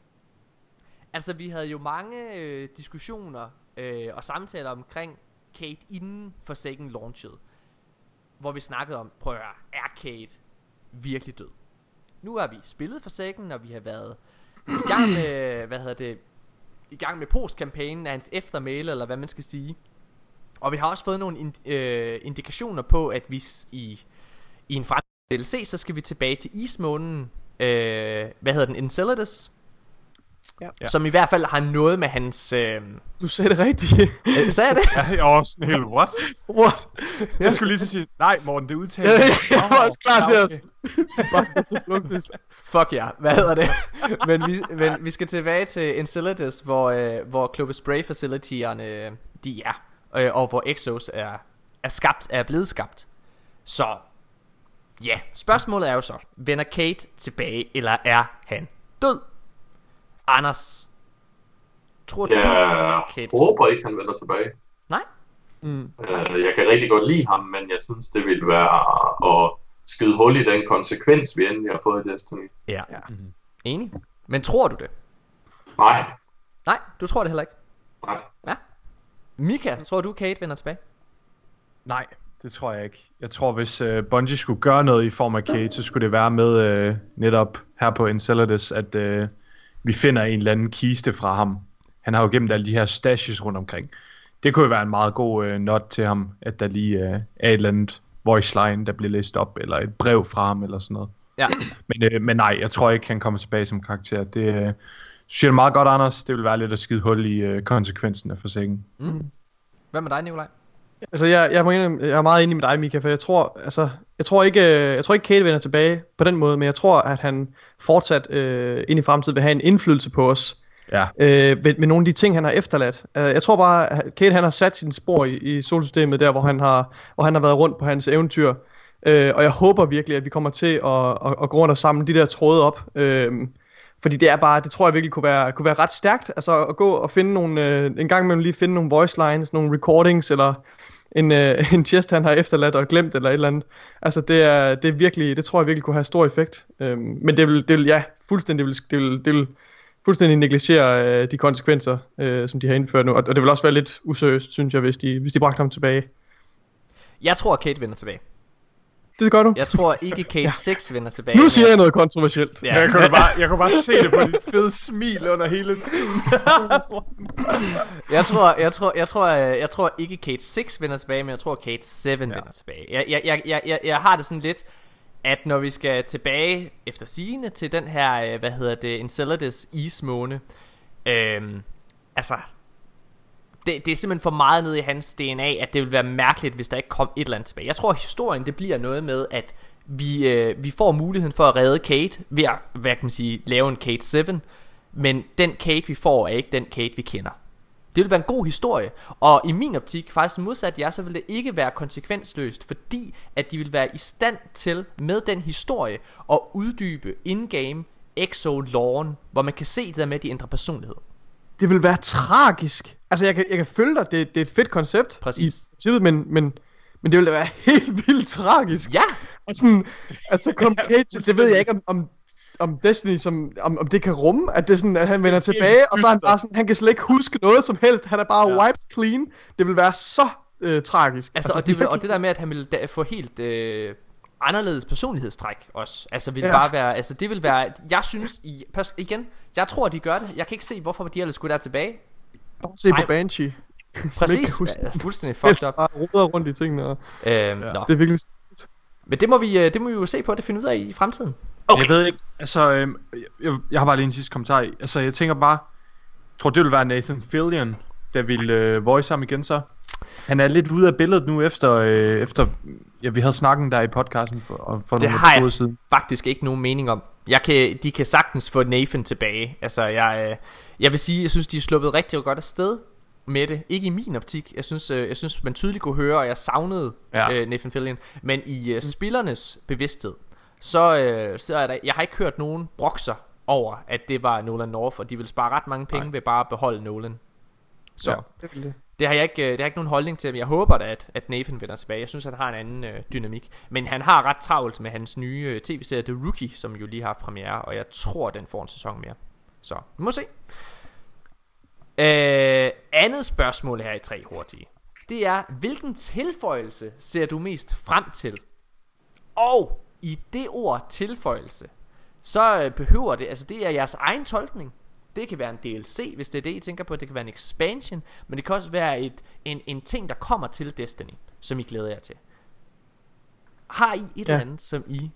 Altså, vi havde jo mange øh, diskussioner øh, og samtaler omkring Kate inden for Second launchet, hvor vi snakkede om, prøv at høre, er Kate virkelig død? Nu har vi spillet for Second, og vi har været i gang med, hvad hedder det, i gang med postkampagnen af hans eftermæle, eller hvad man skal sige. Og vi har også fået nogle ind, øh, indikationer på, at hvis i, i en fremtidig DLC, så skal vi tilbage til ismånen, øh, hvad hedder den, Enceladus? Ja. Som i hvert fald har noget med hans... Øh, Du sagde det rigtigt. øh, sagde jeg det? Ja, jeg var også sådan helt, what? What? Jeg skulle lige til at sige, nej Morten, det udtaler Ja, jeg. var også klar til at... Fuck ja, hvad hedder det? men, vi, men vi skal tilbage til Enceladus, hvor, øh, hvor Clovis Spray facilityerne øh, de er, øh, og hvor Exos er, er skabt, er blevet skabt. Så ja, spørgsmålet er jo så, vender Kate tilbage, eller er han død? Anders, tror du, Jeg Kate. håber ikke, han vender tilbage. Nej? Mm. Øh, Jeg kan rigtig godt lide ham, men jeg synes, det ville være at skyde hul i den konsekvens, vi endelig har fået i Destiny. Ja. Ja. Enig. Men tror du det? Nej, Nej, du tror det heller ikke. nej. Ja. Mika, tror du Kate vender tilbage? Nej, det tror jeg ikke. Jeg tror, hvis uh, Bungie skulle gøre noget i form af Kate, så skulle det være med uh, netop her på Enceladus, at uh, vi finder en eller anden kiste fra ham. Han har jo gemt alle de her stashes rundt omkring. Det kunne jo være en meget god uh, not til ham, at der lige uh, er et eller andet voice line, der bliver læst op, eller et brev fra ham, eller sådan noget. Ja. Men, uh, men nej, jeg tror ikke, han kommer tilbage som karakter. Det uh, synes jeg er meget godt, Anders. Det vil være lidt at skide hul i uh, konsekvensen af forsikringen. Hvad med dig, Nikolaj? Altså, jeg, jeg, må indrømme, jeg er meget enig med dig, Mika, for jeg tror, altså, jeg tror ikke, øh, jeg tror ikke Kate vender tilbage på den måde, men jeg tror, at han fortsat øh, ind i fremtiden vil have en indflydelse på os, Ja, øh, med, med nogle af de ting, han har efterladt. Uh, jeg tror bare, at Kate han har sat sin spor i, i solsystemet, der hvor han, har, hvor han har været rundt på hans eventyr. Uh, og jeg håber virkelig, at vi kommer til at, at, at gå rundt og samle de der tråde op. Uh, fordi det er bare, det tror jeg virkelig kunne være, kunne være ret stærkt. Altså at gå og finde nogle, uh, en gang imellem lige finde nogle voice lines, nogle recordings, eller en, øh, [laughs] en chest, han har efterladt og glemt, eller et eller andet. Altså det er, det er virkelig, det tror jeg virkelig kunne have stor effekt. Øhm, men det vil, det vil, ja, fuldstændig, det vil, det vil, det vil fuldstændig negligere øh, de konsekvenser, øh, som de har indført nu. Og, og det vil også være lidt useriøst, synes jeg, hvis de, hvis de bragte ham tilbage. Jeg tror, Kate vender tilbage. Det gør du. Jeg tror ikke, Kate 6 vender tilbage. nu siger jeg noget kontroversielt. Ja. Jeg kunne, bare, jeg kunne bare se det på dit fede smil under hele tiden. Jeg tror, jeg tror, jeg tror, øh, jeg tror ikke Kate 6 vender tilbage, men jeg tror Kate 7 ja. vender tilbage. Jeg, jeg, jeg, jeg, jeg, jeg har det sådan lidt, at når vi skal tilbage efter sigende til den her, øh, hvad hedder det, Enceladus ismåne, øhm, altså, det, det er simpelthen for meget ned i hans DNA, at det vil være mærkeligt, hvis der ikke kom et eller andet tilbage. Jeg tror, at historien det bliver noget med, at vi, øh, vi får muligheden for at redde Kate ved at, hvad kan man sige, lave en Kate 7, men den Kate, vi får, er ikke den Kate, vi kender. Det vil være en god historie, og i min optik, faktisk modsat jer, så vil det ikke være konsekvensløst, fordi at de vil være i stand til, med den historie, at uddybe in-game exo-loren, hvor man kan se det der med, at de ændrer personlighed. Det vil være tragisk. Altså, jeg kan, jeg kan følge dig. Det, det er et fedt koncept. Præcis. I princippet, men, men, men det vil da være [laughs] helt vildt tragisk. Ja, Og sådan, at så kom Kate til, det ved jeg ikke om, om, om Destiny, som, om, om det kan rumme, at det sådan, at han vender er tilbage, og så er han bare sådan, han kan slet ikke huske noget som helst. Han er bare Ja. wiped clean. Det vil være så øh, tragisk. altså, og, det vil, og det der med, at han vil da, få helt øh, anderledes personlighedstræk også. Altså, vil ja. Bare være, altså det vil være, jeg synes, igen, jeg tror, de gør det. Jeg kan ikke se, hvorfor de ellers skulle der tilbage. Se Nej. på Banshee. [laughs] Præcis, ja, fuldstændig fucked up. Bare roder rundt i tingene. Og Øhm, ja. Nå. det er virkelig... Men det må, vi, øh, det må vi jo se på, det finde ud af i fremtiden. Okay. Jeg ved ikke, altså, øhm, jeg, jeg har bare lige en sidste kommentar. i. Altså, jeg tænker bare, tror, det vil være Nathan Fillion, der vil øh, voice ham igen så. Han er lidt ude af billedet nu efter, øh, efter ja, vi havde snakken der i podcasten for, for Det nogle har jeg siden. faktisk ikke nogen mening om. Jeg kan, de kan sagtens få Nathan tilbage. Altså, jeg, øh, jeg vil sige, jeg synes, de er sluppet rigtig godt afsted med det. Ikke i min optik. Jeg synes, øh, jeg synes man tydeligt kunne høre, og jeg savnede Ja. øh, Nathan Fillion. Men i øh, spillernes bevidsthed, så, øh, så er der, jeg har ikke hørt nogen brokser over, at det var Nolan North, og de vil spare ret mange penge Nej. ved bare at beholde Nolan. Så Ja. ja. Det vil det det har jeg ikke, øh, det har jeg ikke nogen holdning til, men jeg håber da, at, at Nathan vender tilbage. Jeg synes, han har en anden øh, dynamik. Men han har ret travlt med hans nye øh, tv-serie The Rookie, som jo lige har haft premiere, og jeg tror, den får en sæson mere. Så, vi må se. Øh, andet spørgsmål her i tre hurtige. Det er, hvilken tilføjelse ser du mest frem til? Og i det ord tilføjelse, så øh, behøver det, altså det er jeres egen tolkning. Det kan være en DLC, hvis det er det, I tænker på. Det kan være en expansion, men det kan også være et, en, en ting, der kommer til Destiny, som I glæder jer til. Har I et Ja. eller andet, som I...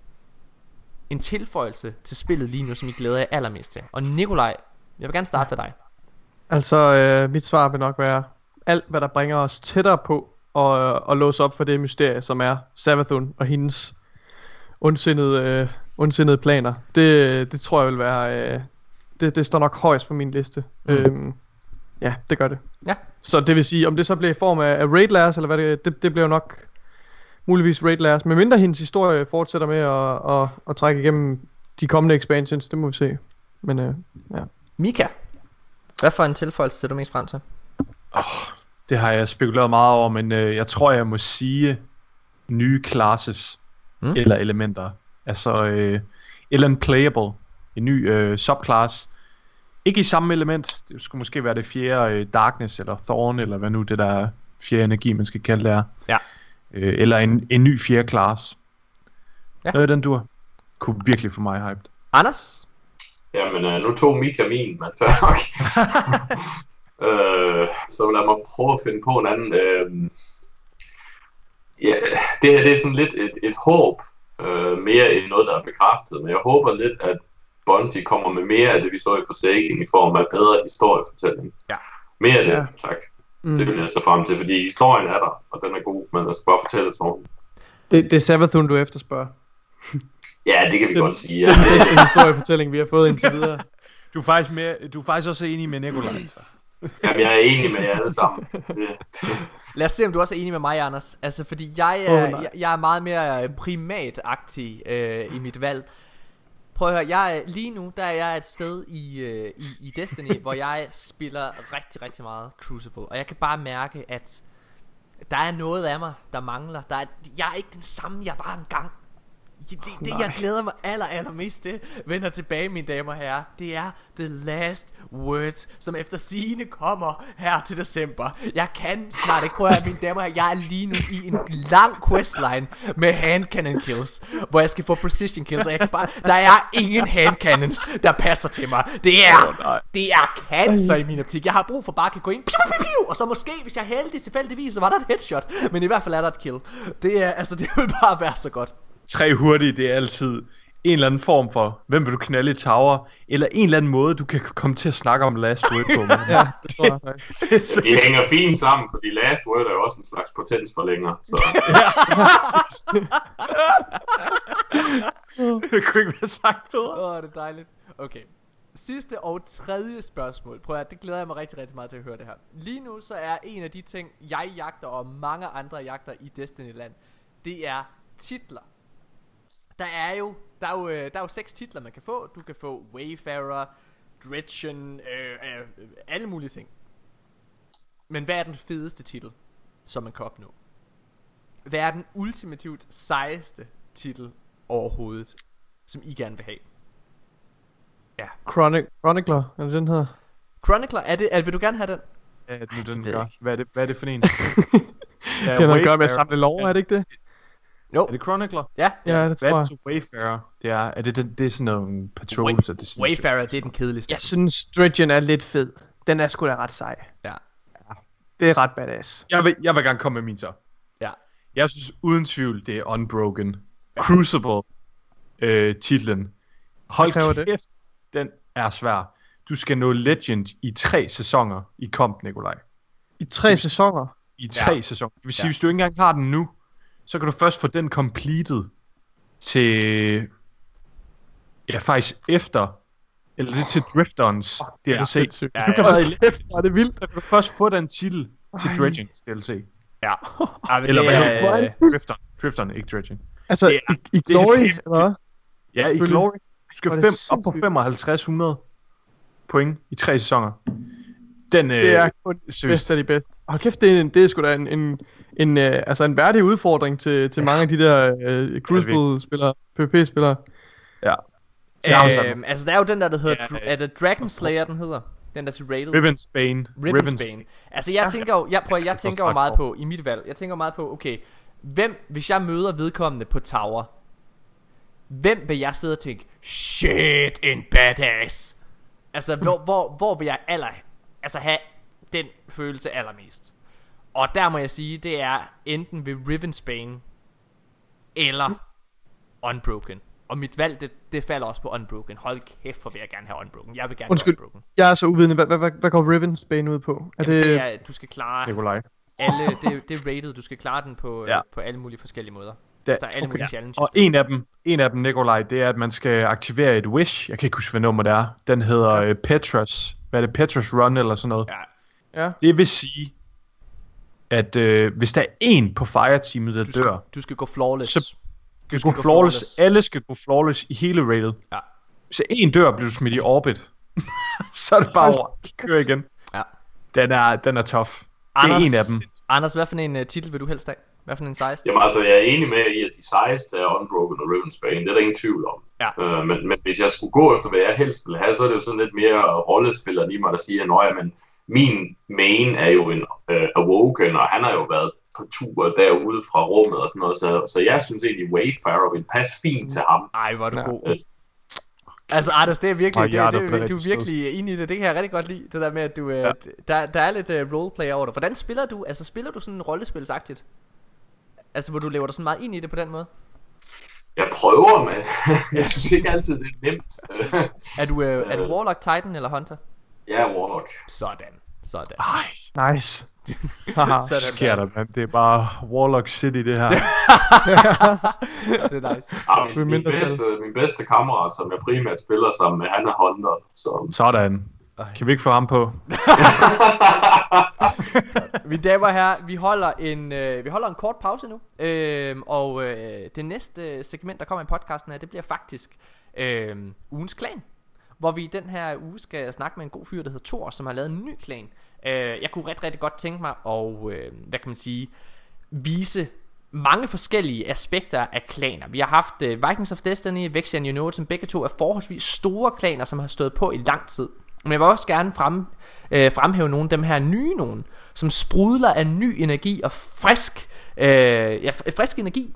En tilføjelse til spillet lige nu, som I glæder jer allermest til? Og Nikolaj, jeg vil gerne starte med dig. Altså, øh, mit svar vil nok være alt, hvad der bringer os tættere på og, og låse op for det mysterie, som er Savathun og hendes ondsindede, øh, ondsindede planer. Det, det tror jeg vil være... Øh, det, det står nok højst på min liste. Mm. Øhm, ja, det gør det. Ja. Så det vil sige, om det så bliver i form af, af raid lairs, eller hvad det, det, det bliver nok muligvis raid lairs. Men mindre hendes historie fortsætter med at, at, at trække igennem de kommende expansions, det må vi se. Men øh, ja. Mika, hvad for en tilføjelse ser du mest frem til? Det har jeg spekuleret meget over, men øh, jeg tror, jeg må sige nye classes mm. eller elementer. Altså, øh, eller en playable, en ny øh, subclass. Ikke i samme element, det skulle måske være det fjerde øh, Darkness eller Thorn, eller hvad nu det der fjerde energi, man skal kalde det er. Ja. Øh, eller en, en ny fjerde class. Ja. Øh, den dur. Kunne virkelig få mig hyped. Anders? Jamen, øh, nu tog Mika min, men fair nok. [laughs] øh, så lad mig prøve at finde på en anden. Øh, ja, det her det er sådan lidt et, et håb, øh, mere end noget, der er bekræftet. Men jeg håber lidt, at Bungie kommer med mere af det, vi så i Forsaken, i form af bedre historiefortælling. Ja. Mere af det, Ja. tak. Mm. Det vil jeg så frem til, fordi historien er der, og den er god, men der skal bare fortælles ordentligt. Det, det er Savathun, du efterspørger. [laughs] Ja, det kan vi Den- godt sige. Ja. Den bedste historiefortælling, vi har fået indtil videre. [laughs] Du er faktisk, mere, du er faktisk også enig med Nikolaj. Så. [laughs] Jamen, jeg er enig med jer alle sammen. Det, Lad os se, om du også er enig med mig, Anders. Altså, fordi jeg er, nej. jeg, jeg er meget mere primatagtig øh, i mit valg. Prøv at høre, jeg, øh, lige nu der er jeg et sted i, øh, i, i Destiny, hvor jeg spiller rigtig, rigtig meget Crucible. Og jeg kan bare mærke, at der er noget af mig, der mangler. Der er, jeg er ikke den samme, jeg var engang. Det, det, jeg glæder mig aller, aller mest til, vender tilbage, mine damer og herrer, det er The Last Words, som efter sigende kommer her til december. Jeg kan snart ikke, prøve at mine damer og herrer, jeg er lige nu i en lang questline med hand cannon kills, hvor jeg skal få precision kills, og jeg kan bare, der er ingen hand cannons, der passer til mig. Det er, nej. det er cancer i min optik. Jeg har brug for bare at kan gå ind, piu, piu, piu, og så måske, hvis jeg er heldig tilfældigvis, så var der et headshot, men i hvert fald er der et kill. Det er, altså, det vil bare være så godt. Tre hurtige, det er altid en eller anden form for, hvem vil du knalde i tower, eller en eller anden måde, du kan komme til at snakke om last word på. [laughs] Ja, det tror jeg faktisk. [laughs] de hænger fint sammen, fordi Last Word er jo også en slags potensforlænger. Så [laughs] det kunne ikke være sagt bedre. Åh, oh, det er dejligt. Okay. Sidste og tredje spørgsmål. Prøv at det glæder jeg mig rigtig, rigtig meget til at høre det her. Lige nu så er en af de ting, jeg jagter, og mange andre jagter i Destiny-land, det er titler. Der er jo, der er jo, øh, der er jo seks titler, man kan få. Du kan få Wayfarer, Dredgen, øh, øh, alle mulige ting. Men hvad er den fedeste titel, som man kan opnå? Hvad er den ultimativt sejeste titel overhovedet, som I gerne vil have? Chronic, Chronicler, er det den hedder? Chronicler, er det, er, vil du gerne have den? Ja, nu ved den jeg gør. Hvad er, det, hvad er det for en? [laughs] ja, Det har noget at gøre med at samle lov, er det ikke det? Jo, Er det Chronicler? ja. Ja, det tror jeg. Hvad er Wayfarer? Det er, er det, det, det er sådan nogle patrols? og det er sådan Wayfarer, det er den kedeligste. Jeg synes, Dredgen er lidt fed. Den er sgu da ret sej. Ja. Det er ret badass. Jeg vil, jeg vil gerne komme med min så. Ja. Jeg synes uden tvivl, det er Unbroken. Crucible øh, titlen. Hold kæft, det? den er svær. du skal nå Legend i tre sæsoner i komp, Nikolaj. I tre sæsoner. I tre ja. sæsoner. Det vil sige, ja. hvis du ikke engang har den nu, så kan du først få den completed til... Ja, faktisk efter... Eller det er til Driftons DLC. sindssygt. Hvis Ja, du kan ja. være i Hvor er det vildt. så kan du først få den titel til Ej. Dredging DLC. Ja. ja Eller det hvad er, hedder øh, det? Drifton. Drifton, ikke Dredging. Altså, Det er- i, i Glory, eller hvad? Ja, i. Glory. Du skal fem, op på sindssygt. 5500 point i tre sæsoner. Den, øh, Det er kun det seriøst. bedste af de bedste. Hold kæft, det er, en, det er sgu da en, en, en, øh, altså en værdig udfordring til, til mange af de der øh, Crucible-spillere, PvP-spillere. Ja. Jeg har også øh, altså der er jo den der, der hedder, Ja, ja, er det Dragon Slayer, den hedder? Den der til Rated. Ribbonsbane. Ribbonsbane. Altså jeg tænker jo, jeg, prøver, jeg er tænker jo meget på, i mit valg, jeg tænker meget på, okay, hvem, hvis jeg møder vedkommende på Tower, hvem vil jeg sidde og tænke, shit, en badass? Altså, hvor, hvor, hvor vil jeg aller, altså have den følelse allermest? Og der må jeg sige, det er enten ved Ribbonsbane, eller Unbroken. Og mit valg, det, det falder også på Unbroken. Hold kæft, hvor vil jeg gerne have Unbroken. Jeg vil gerne Undskyld. have Unbroken. Jeg er så uvidende. Hvad, hvad, hvad, hvad går Ravens bane ud på? Er Jamen, det, det er, du skal klare Nikolaj. alle, det, er- det er rated, du skal klare den på, ja. Ja. på alle mulige forskellige måder. Da, Der er alle mulige challenges. Og en af dem, en af dem, Nikolaj, det er, at man skal aktivere et wish. Jeg kan ikke huske, hvad nummer det er. Den hedder ja. Petrus. Hvad er det? Petrus Run eller sådan noget. Ja, ja. Det vil sige, at øh, hvis der er en på fireteamet, der du, skal, dør, du skal gå flawless. Så- du skal gå flawless. Alle skal gå flawless i hele rated. Ja. Hvis en dør, bliver du smidt i orbit. [laughs] så er det bare over. Kør igen. Ja. Den er, den er tough. Anders, Det er en af dem. Anders, hvad for en uh, titel vil du helst have? Hvad for en 16? Jamen altså, jeg er enig med i, at de sejeste er Unbroken og Ribbonsbane. Det er der ingen tvivl om. Ja. Øh, men, men hvis jeg skulle gå efter, hvad jeg helst vil have, så er det jo sådan lidt mere rollespiller lige mig, der siger, at men min main er jo en øh, Awoken, og han har jo været på tur derude fra rummet og sådan noget, så, så jeg synes egentlig, Wayfarer vil passe fint til ham. Ej, hvor er du god. Altså, Anders, det er virkelig, det, det, det, du er virkelig inde i det. Det kan jeg rigtig godt lide, det der med, at du, ja. der, der er lidt uh, roleplay over det. Hvordan spiller du? Altså, spiller du sådan rollespilsagtigt? Altså, hvor du lever dig sådan meget ind i det på den måde? Jeg prøver, men [laughs] jeg synes ikke altid, det er nemt. Er du, uh, er du Warlock, Titan eller Hunter? Jeg er Warlock. Sådan. Sådan. Ej, Nice. [laughs] Haha. Sker der, mand. Det er bare Warlock City, det her. [laughs] det er nice. Ja, min, min, bedste, min bedste kammerat, som jeg primært spiller sammen med, han er Hunter. Så Sådan. Kan vi ikke få ham på? [laughs] Mine damer og herrer, vi holder en, øh, vi holder en kort pause nu. Øh, og øh, det næste segment, der kommer i podcasten her, det bliver faktisk øh, ugens klan. Hvor vi i den her uge skal snakke med en god fyr, der hedder Thor, som har lavet en ny klan. Øh, jeg kunne rigtig, rigtig godt tænke mig at, øh, hvad kan man sige, vise mange forskellige aspekter af klaner. Vi har haft øh, Vikings of Destiny, Vexian and Unode, som begge to er forholdsvis store klaner, som har stået på i lang tid. Men jeg vil også gerne frem, øh, fremhæve nogle af dem her nye nogen, som sprudler af ny energi og frisk, øh, ja, frisk energi.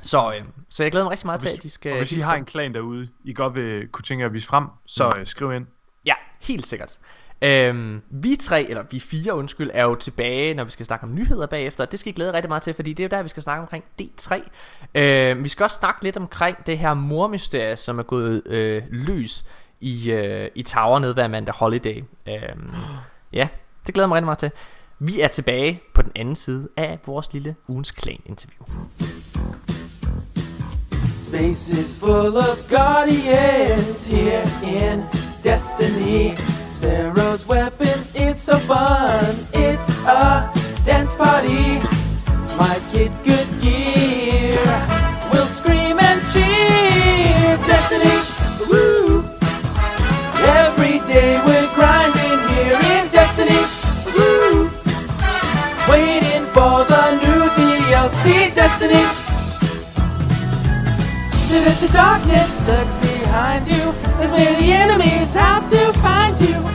Så, øh, så jeg glæder mig rigtig meget til, at de skal... Og hvis I har en klan derude, I godt vil kunne tænke jer at vise frem, så øh, skriv ind. Ja, helt sikkert. Øhm, vi tre, eller vi fire undskyld, er jo tilbage, når vi skal snakke om nyheder bagefter. Det skal I glæde rigtig meget til, fordi det er jo der, vi skal snakke omkring D3. Øhm, vi skal også snakke lidt omkring det her mormysterie, som er gået øh, løs i, øh, i Tower nede ved Amanda Holiday. Øhm, ja, det glæder jeg mig rigtig meget til. Vi er tilbage på den anden side af vores lille ugens klan-interview. Space is full of guardians here in Destiny. Sparrow's weapons, it's so fun. It's a dance party. My kid good gear. We'll scream and cheer. Destiny, woo! Every day we're grinding here in Destiny, woo! Waiting for the new DLC Destiny. Darkness lurks behind you. There's many enemies, how to find you.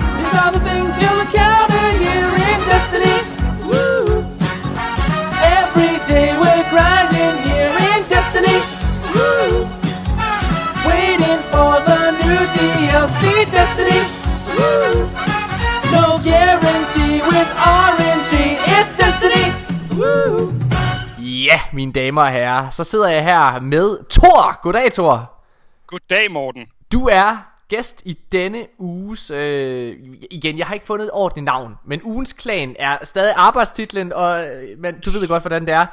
Mine damer og herrer, så sidder jeg her med Thor. Goddag, Thor. Goddag, Morten. Du er gæst i denne uges, øh, igen, jeg har ikke fundet et ordentligt navn, men ugens klan er stadig arbejdstitlen, og øh, men du ved godt, hvordan det er.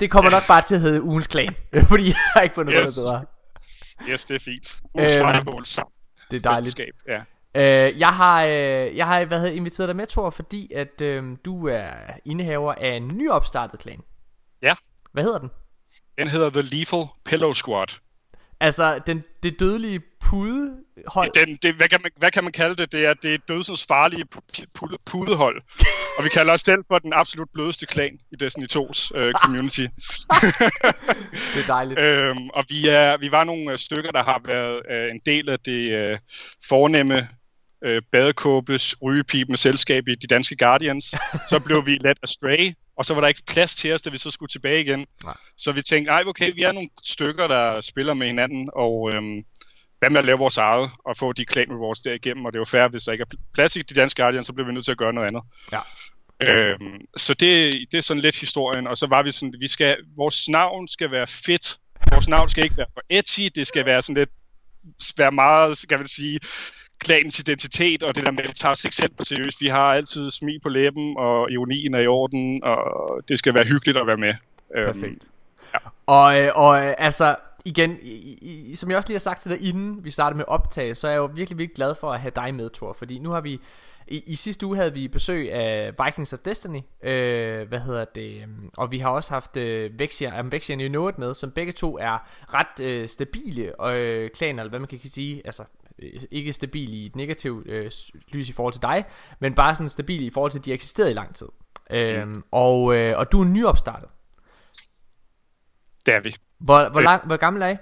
Det kommer nok bare til at hedde ugens klan, [laughs] fordi jeg har ikke fundet Yes. noget bedre. Yes, det er fint. Ustrejmål sammen. Det er dejligt. Fællesskab, Ja. Øh, jeg har, øh, jeg har hvad hedder, inviteret dig med, Thor, fordi at øh, du er indehaver af en nyopstartet klan. Ja. Hvad hedder den? Den hedder The Lethal Pillow Squad. Altså, den, det dødelige pudehold. Den, det, hvad, kan man, hvad kan man kalde det? Det er det dødsens farlige pu- pu- pudehold. [laughs] Og vi kalder os selv for den absolut blødeste klan i Destiny 2's øh, community. [laughs] Det er dejligt. [laughs] øhm, og vi, er, vi var nogle øh, stykker, der har været øh, en del af det øh, fornemme øh, badekåbes rygepibende selskab i de danske Guardians. Så blev vi let astray, og så var der ikke plads til os, da vi så skulle tilbage igen. Nej. Så vi tænkte, ej okay, vi er nogle stykker, der spiller med hinanden, og øhm, hvad med at lave vores eget, og få de clan rewards derigennem, og det er jo fair, hvis der ikke er plads i de danske Guardians, så bliver vi nødt til at gøre noget andet. Ja. Øhm, så det, det er sådan lidt historien, og så var vi sådan, vi skal, vores navn skal være fedt, vores navn skal ikke være for edgy, det skal være sådan lidt, være meget, skal man sige, klanens identitet, og det der med, at vi tager os ikke selv på seriøst. Vi har altid smil på læben, og ironien er i orden, og det skal være hyggeligt at være med. Øhm, Perfekt. Og, øh, og øh, altså, igen, i, i, som jeg også lige har sagt til dig, inden vi startede med optag, så er jeg jo virkelig, virkelig glad for at have dig med, Thor. Fordi nu har vi, i, i sidste uge havde vi besøg af Vikings of Destiny, øh, hvad hedder det, og vi har også haft øh, Vexia, um, Vexia New Know med, som begge to er ret øh, stabile øh, klaner, eller hvad man kan sige, altså ikke stabil i et negativt øh, lys i forhold til dig, men bare sådan stabil i forhold til, at de har eksisteret i lang tid. Øhm, og, øh, og du er nyopstartet. Det er vi. Hvor, hvor, Øh. lang, hvor gammel er I?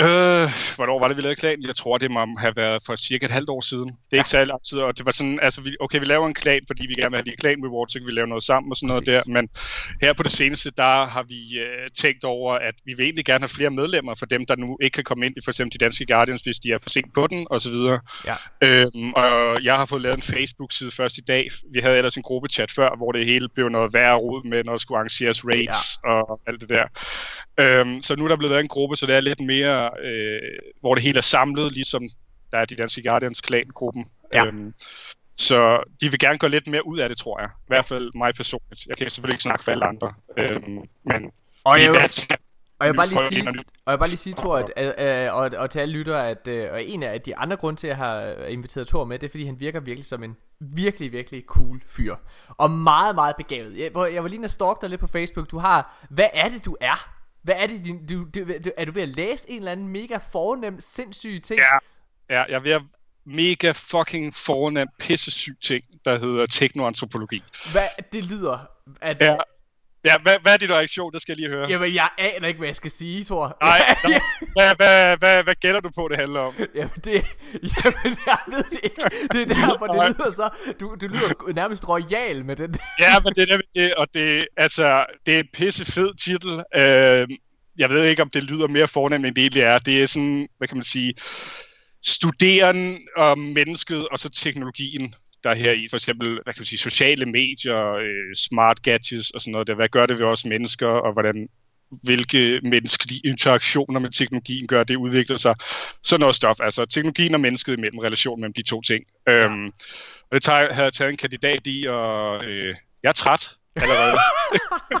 Øh, hvornår var det, vi lavede klan? Jeg tror, det må have været for cirka et halvt år siden. Det er ikke særlig lang tid, og det var sådan, altså, vi, okay, vi laver en klan, fordi vi gerne vil have de klan rewards, så kan vi lave noget sammen og sådan noget Præcis. der. Men her på det seneste, der har vi øh, tænkt over, at vi vil egentlig gerne have flere medlemmer for dem, der nu ikke kan komme ind i for eksempel de danske Guardians, hvis de er for sent på den, og så videre. Ja. Øhm, og jeg har fået lavet en Facebook-side først i dag. Vi havde ellers en gruppechat før, hvor det hele blev noget værre rod med, når der skulle arrangeres raids ja. og alt det der. Øhm, så nu er der blevet lavet en gruppe, så det er lidt mere, øh, hvor det hele er samlet, ligesom der er de danske Guardians klan-gruppen. Ja. Øhm, så de vil gerne gå lidt mere ud af det, tror jeg. I hvert fald mig personligt. Jeg kan selvfølgelig ikke snakke for alle andre. Øhm, men Og jeg, til- og jeg vil bare lige sige, og jeg bare lige sige, Thor, at, øh, og, og til alle lyttere, at øh, og en af de andre grunde til, at jeg har inviteret Thor med, det er, fordi han virker virkelig som en virkelig, virkelig cool fyr. Og meget, meget begavet. Jeg, jeg var lige inde og stalke dig lidt på Facebook. Du har, hvad er det, du er? Hvad er det, din, du, du, du, er du ved at læse en eller anden mega fornem, sindssyge ting? Ja, ja, jeg er ved at mega fucking fornem pissesyg ting, der hedder teknoantropologi. Hvad, det lyder, at... Ja, ja hvad, hvad er din reaktion? Det skal jeg lige høre. Jamen, jeg aner ikke, hvad jeg skal sige, Thor. Nej, [laughs] nej. Hvad, hvad, hvad, hvad gætter du på, det handler om? Jamen det, jamen [laughs] jeg ved det ikke Det er derfor det lyder så Du, du lyder nærmest royal med den Ja, men det er nemlig det, og det, altså, det er en pisse fed titel. Øh, jeg ved ikke, om det lyder mere fornemt, end det egentlig er. Det er sådan, hvad kan man sige, studeren om mennesket og så teknologien, der er her i. For eksempel, hvad kan man sige, sociale medier, øh, smart gadgets og sådan noget. Der. Hvad gør det ved os mennesker, og hvordan hvilke menneskelige interaktioner med teknologien gør, det udvikler sig. Sådan noget stof. Altså teknologien og mennesket imellem, relationen mellem de to ting. Ja. Øhm, og det tager, havde jeg taget en kandidat i, og øh, jeg er træt allerede.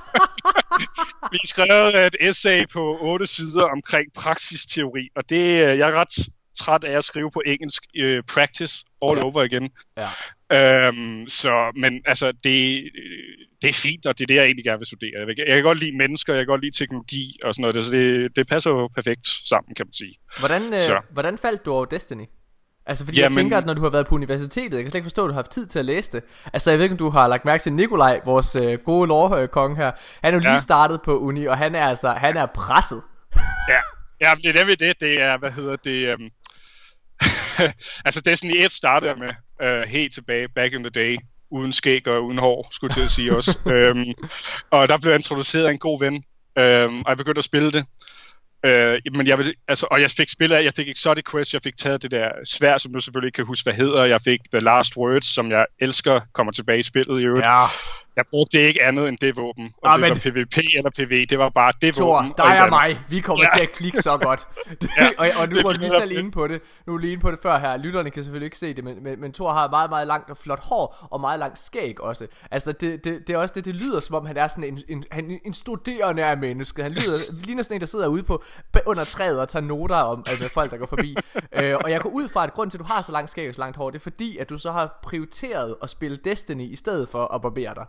[laughs] Vi skrevet et essay på otte sider omkring praksisteori, og det, øh, jeg er ret træt af at skrive på engelsk uh, practice all Ja. over igen. Ja. Øhm, så, men altså, det, det er fint, og det er det, jeg egentlig gerne vil studere. Jeg, jeg kan godt lide mennesker, jeg kan godt lide teknologi og sådan noget, så det, det passer jo perfekt sammen, kan man sige. Hvordan, øh, Så. hvordan faldt du over Destiny? Altså fordi Jamen... jeg tænker at når du har været på universitetet Jeg kan slet ikke forstå at du har haft tid til at læse det Altså jeg ved ikke om du har lagt mærke til Nikolaj Vores øh, gode lovkonge her Han er jo Ja. lige startet på uni Og han er altså Han er presset Ja, ja det er nemlig det. Det er, hvad hedder det... Um... [laughs] altså, Destiny 1 startede jeg med uh, helt tilbage, back in the day, uden skæg og uden hår, skulle jeg til at sige også. um, [laughs] og der blev jeg introduceret af en god ven, um, og jeg begyndte at spille det. Uh, men jeg vil, altså, og jeg fik spillet jeg fik Exotic Quest, jeg fik taget det der svær, som du selvfølgelig ikke kan huske, hvad hedder. Jeg fik The Last Words, som jeg elsker, kommer tilbage i spillet i øvrigt. Ja Jeg brugte ikke andet end det våben. Og Ah, det men- var PvP eller PV. Det var bare det Thor, våben. dig og andet. mig, vi kommer Ja. til at klikke så godt. [laughs] [laughs] og, og nu var vi netop selv inde på det. Nu er lige inde på det før her. Lytterne kan selvfølgelig ikke se det, men, men, men Thor har meget, meget langt og flot hår, og meget langt skæg også. Altså, det, det, det er også det, det lyder som om, han er sådan en, en, han, en studerende af mennesket. Han lyder, [laughs] ligner sådan en, der sidder ude på under træet og tager noter om altså, folk, der går forbi. øh, og jeg går ud fra, at grund til, at du har så langt skæg og så langt hår, det er fordi, at du så har prioriteret at spille Destiny i stedet for at barbere dig.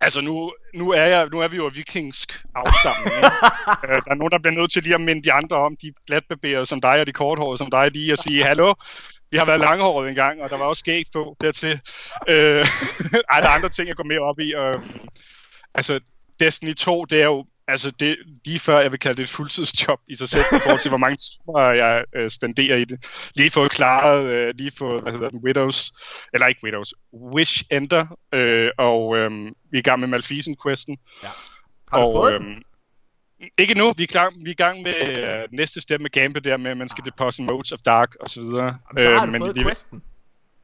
Altså nu, nu, er jeg, nu er vi jo vikingsk afstamning. [laughs] øh, der er nogen, der bliver nødt til lige at minde de andre om, de glatbarberede som dig og de korthårede som dig, lige at sige, hallo, vi har været langhåret engang, og der var også skæg på dertil. Øh, [laughs] ej, der er andre ting, jeg går mere op i. Og, altså, Destiny 2, det er jo altså det, lige før jeg vil kalde det et fuldtidsjob i sig selv, i forhold til, hvor mange timer jeg øh, spenderer i det. Lige fået klaret, øh, lige fået, hvad hedder den, Widows, eller ikke Widows, Wish Ender, øh, og øh, vi er i gang med Malfisen-questen. Har du og, fået den? øhm, Ikke nu, vi er, klar, vi er i gang med øh, næste step med gameplay der med, at man skal deposit modes of dark og så videre. Jamen, så har du men fået vi- questen.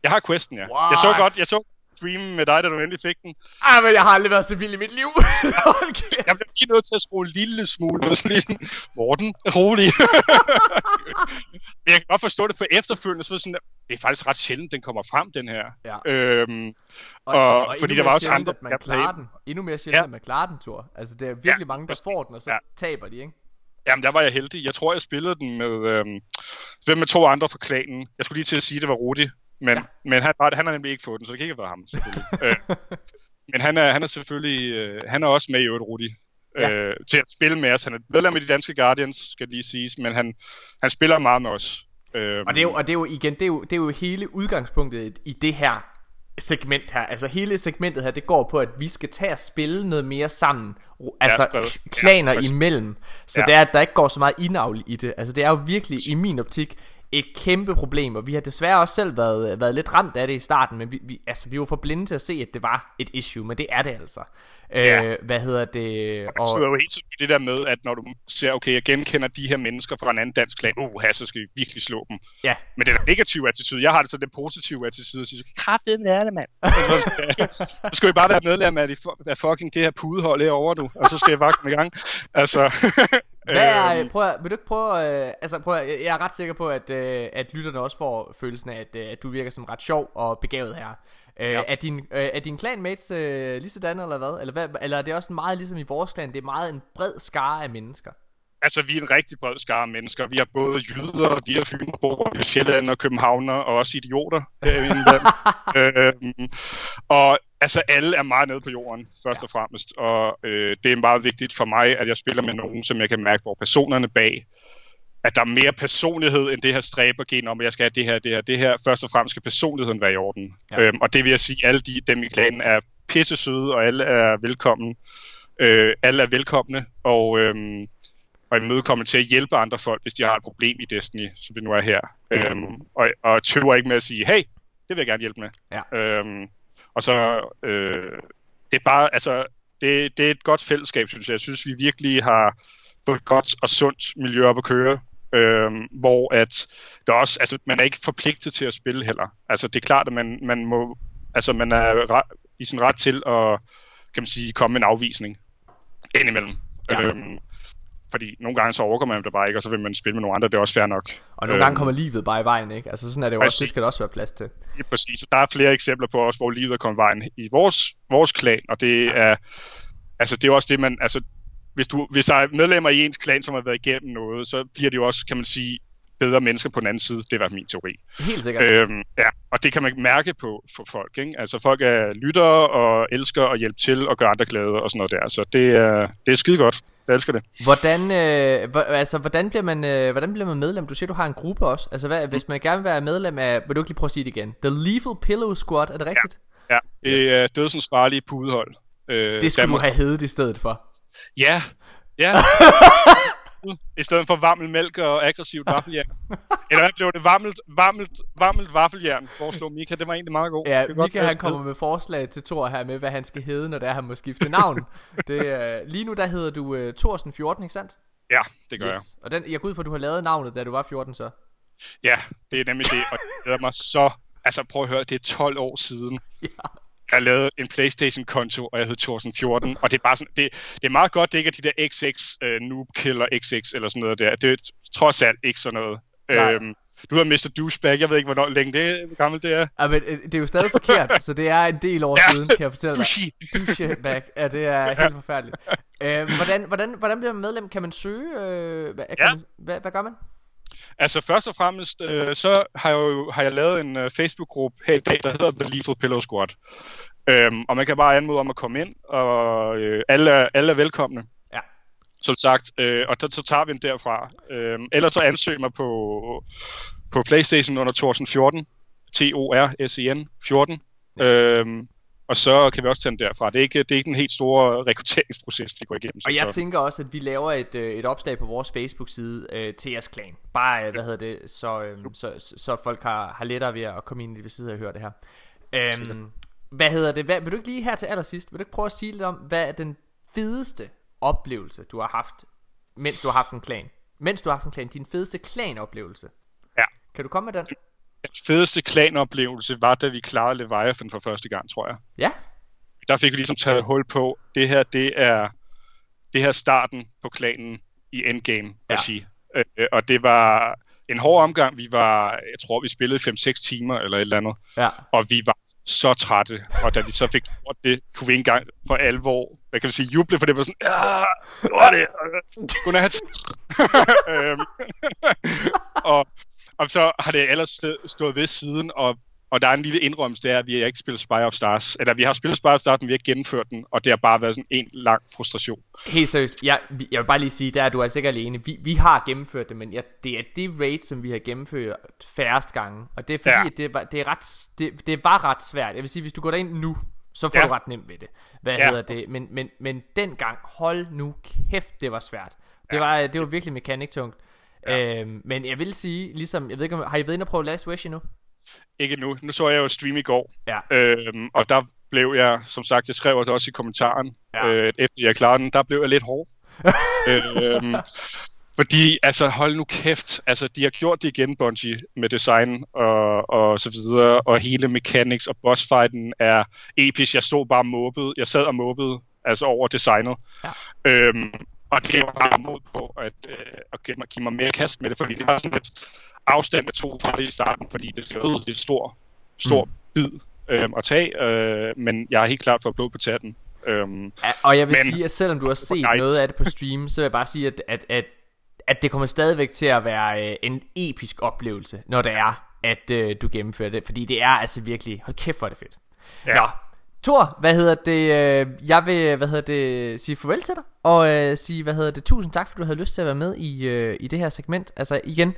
Jeg har questen, ja. What? Jeg så godt, jeg så streamen med dig, da du endelig fik den. Ej, men jeg har aldrig været så vild i mit liv. [laughs] Kæft. Jeg blev lige nødt til at skrue en lille smule. Og sådan Morten, rolig. [laughs] Men jeg kan godt forstå det, for efterfølgende, så sådan, det er faktisk ret sjældent, den kommer frem, den her. Ja. Øhm, Og, Og- og fordi endnu der var også andre, at man der klarer den. Endnu mere sjældent, Ja. at man klarer den, Thor. Altså, det er virkelig Ja, mange, der præcis. får den, og så Ja. taber de, ikke? Jamen, der var jeg heldig. Jeg tror, jeg spillede den med, øhm, med to andre fra klanen. Jeg skulle lige til at sige, at det var Rudi, men, Ja. ja. men han, han har nemlig ikke fået den, så det kan ikke været ham, selvfølgelig. øh, [laughs] men han er, han er selvfølgelig, øh, han er også med i øvrigt, Rudi, Ja. øh, til at spille med os. Han er medlem af de danske Guardians, skal lige siges, men han, han spiller meget med os. Øh, Og det er jo, og det er jo igen, det er jo, det er jo hele udgangspunktet i det her segment her. Altså hele segmentet her, det går på, at vi skal tage og spille noget mere sammen. Altså k- klaner Ja, imellem. Så Ja. det er, at der ikke går så meget indavl i det. Altså det er jo virkelig, i min optik, et kæmpe problem, og vi har desværre også selv været, været lidt ramt af det i starten, men vi, vi, altså, vi var for blinde til at se, at det var et issue, men det er det altså. Ja. Øh, hvad hedder det? Det betyder jo helt tydeligt det der med, at når du ser, okay, jeg genkender de her mennesker fra en anden dansk klan, uh, så skal vi virkelig slå dem. Ja, Men det er den negative attitude. Jeg har det så den positive attitude, og siger, kraftigt lære det, mand. [laughs] Og så, skal- så skal vi bare være medlem af, de, af fucking det her pudehold herovre, du. Og så skal jeg bare komme i gang. Altså, [laughs] Hvad er, øhm, prøv at, vil du ikke prøve, øh, altså prøv at, jeg er ret sikker på, at, øh, at lytterne også får følelsen af, at, øh, at du virker som ret sjov og begavet her. Øh, Ja. er, din, øh, er din clanmates øh, lige sådan, eller hvad? Eller, hvad? eller er det også meget ligesom i vores clan, det er meget en bred skare af mennesker? altså, vi er en rigtig bred skare af mennesker. Vi har både jyder, vi har fynboer, vi har sjællænder og københavner, og også idioter herinde. [laughs] øhm, og altså, alle er meget nede på jorden, først og fremmest. Og øh, det er meget vigtigt for mig, at jeg spiller med nogen, som jeg kan mærke, hvor personerne bag at der er mere personlighed end det her stræbergen om, at jeg skal have det her, det her, det her. Først og fremmest skal personligheden være i orden. Ja. Øhm, og det vil jeg sige, alle de, dem i klanen er pisse søde, og alle er velkomne. Øh, alle er velkomne, og, øhm, og imødekommende til at hjælpe andre folk, hvis de har et problem i Destiny, som det nu er her. Øhm, og, og tøver ikke med at sige, hey, det vil jeg gerne hjælpe med. Ja. Øhm, og så, øh, det er bare, altså, det, det er et godt fællesskab, synes jeg. Jeg synes, vi virkelig har fået et godt og sundt miljø op at køre, øhm, hvor at der også, altså, man er ikke forpligtet til at spille heller. Altså, det er klart, at man, man må, altså, man er re- i sin ret til at, kan man sige, komme med en afvisning indimellem. Ja. Ja. Øhm, fordi nogle gange så overgår man det bare ikke, og så vil man spille med nogle andre, det er også fair nok. Og nogle gange kommer livet bare i vejen, ikke? Altså sådan er det jo også, det Præcis. skal der også være plads til. Lige præcis. Og der er flere eksempler på også, hvor livet er kommet vejen i vores, vores klan, og det er, altså det er også det, man, altså hvis, du, hvis der er medlemmer i ens klan, som har været igennem noget, så bliver det jo også, kan man sige, bedre mennesker på den anden side. Det var min teori. Helt sikkert. Øhm, ja, og det kan man mærke på for folk. Ikke? Altså folk er lyttere og elsker at hjælpe til og gøre andre glade og sådan noget der. Så det er, det er skide godt. Jeg elsker det. Hvordan, øh, altså, hvordan, bliver man, øh, hvordan bliver man medlem? Du siger, du har en gruppe også. Altså, hvad, hvis man gerne vil være medlem af... Vil du ikke lige prøve at sige det igen? The Lethal Pillow Squad, er det rigtigt? Ja, det Yes. er dødsens farlige pudehold. Øh, Det skulle du Danmark- have heddet i stedet for. Ja, ja. [laughs] I stedet for varmel mælk og aggressivt vaffeljern. Eller hvad blev det? Varmelt, varmelt, varmelt vaffeljern, foreslår Mika. Det var egentlig meget godt. Ja, Mika han kommer med forslag til Thor her med, hvad han skal hedde, når det er, han må skifte navn. det, øh, lige nu der hedder du øh, Thorsen 14, ikke sandt? Ja, det gør jeg. Yes. Og den, jeg går ud for, at du har lavet navnet, da du var 14 så. Ja, det er nemlig det. Og jeg mig så... Altså prøv at høre, det er 12 år siden. [laughs] Ja. Jeg lavede en Playstation-konto, og jeg hed Thorsen 14, og det er bare sådan, det, det er meget godt, det ikke er de der XX, uh, Noob Killer XX eller sådan noget der. Det er trods alt ikke sådan noget. Nej. Øhm, du hedder Mr. Douchebag, jeg ved ikke, hvornår længe det er, hvor gammelt det er. Ja, men øh, det er jo stadig forkert, [laughs] så det er en del år Ja. siden, kan jeg fortælle dig. Douchebag, ja, det er helt forfærdeligt. Øh, hvordan, hvordan, hvordan bliver man medlem? Kan man søge? Øh, hvad, Ja. man, hvad, hvad gør man? Altså først og fremmest, øh, så har jeg jo har jeg lavet en øh, Facebook-gruppe her i dag, der hedder The Lethal Pillow Squad. Øhm, og man kan bare anmode om at komme ind, og øh, alle, er, alle er velkomne. Ja. Som sagt, øh, og der, så tager vi den derfra. Øhm, ellers så ansøg mig på, på Playstation under Thorsen 14, T-O-R-S-E-N 14. Øhm, og så kan vi også tage den derfra. Det er ikke, det er ikke den helt store rekrutteringsproces, vi går igennem. som Og jeg sådan. tænker også, at vi laver et, øh, et opslag på vores Facebook-side øh, til jeres klan. Bare, øh, hvad hedder det, så, øh, så, så, så folk har, har lettere ved at komme ind i det ved siden og høre det her. Øhm, hvad hedder det? Hvad, vil du ikke lige her til allersidst, vil du ikke prøve at sige lidt om, hvad er den fedeste oplevelse, du har haft, mens du har haft en klan? Mens du har haft en klan, din fedeste klan-oplevelse. Ja. Kan du komme med den? Den fedeste klanoplevelse var, da vi klarede Leviathan for første gang, tror jeg. Ja. der fik vi ligesom taget hul på, det her, det er, det her er starten på klanen i endgame. Ja. Øh, og det var en hård omgang. Vi var, jeg tror, vi spillede 5-6 timer eller et eller andet. Ja. Og vi var så trætte. Og da vi så fik gjort det, kunne vi ikke engang for alvor, hvad kan vi sige, juble, for det var sådan, ja, gjorde det. Godnat. [laughs] [laughs] øhm, [laughs] og, og så har det ellers stå- stået ved siden, og, og der er en lille indrømmelse, det er, at vi har ikke spillet Spire of Stars. Eller vi har spillet Spire of Stars, men vi har ikke gennemført den, og det har bare været sådan en lang frustration. Helt seriøst, jeg, jeg vil bare lige sige, der er du altså ikke alene. Vi, vi har gennemført det, men jeg, det er det raid, som vi har gennemført færrest gange. Og det er fordi, Ja. ja. det, var, det, er ret, det, det var ret svært. Jeg vil sige, hvis du går derind nu, så får Ja. ja. du ret nemt ved det. Hvad Ja. hedder det? Men, men, men dengang, hold nu kæft, det var svært. Det, var, det var virkelig mekaniktungt. Ja. Øhm, men jeg vil sige, ligesom, jeg ved ikke, om, har I været inde og prøve Last Wish endnu? Ikke nu. Nu så jeg jo stream i går, Ja. øhm, og der blev jeg, som sagt, jeg skrev også i kommentaren, Ja. øh, efter jeg klarede den, der blev jeg lidt hård. [laughs] øhm, fordi, altså, hold nu kæft, altså, de har gjort det igen, Bungie, med design og, og så videre, og hele mechanics og bossfighten er episk. Jeg stod bare måbet, jeg sad og måbede, altså over designet. Ja. Øhm, og det var bare mod på at, øh, at give, mig, give mig mere kast med det, fordi det var sådan et afstand, jeg tog fra det i starten, fordi det skal ud, det er stor, stor mm. bid øh, at tage, øh, men jeg har helt klart fået blod på tætten. Øhm, Ja, og jeg vil Men- sige, at selvom du har set Nej. noget af det på stream, så vil jeg bare sige, at, at, at, at det kommer stadigvæk til at være øh, en episk oplevelse, når det er, at øh, du gennemfører det. Fordi det er altså virkelig, hold kæft hvor er det fedt. Ja. Ja. Nå, Thor, hvad hedder det, øh, jeg vil, hvad hedder det, sige farvel til dig, og øh, sige, hvad hedder det, tusind tak, for du havde lyst til at være med i, øh, i det her segment. Altså igen,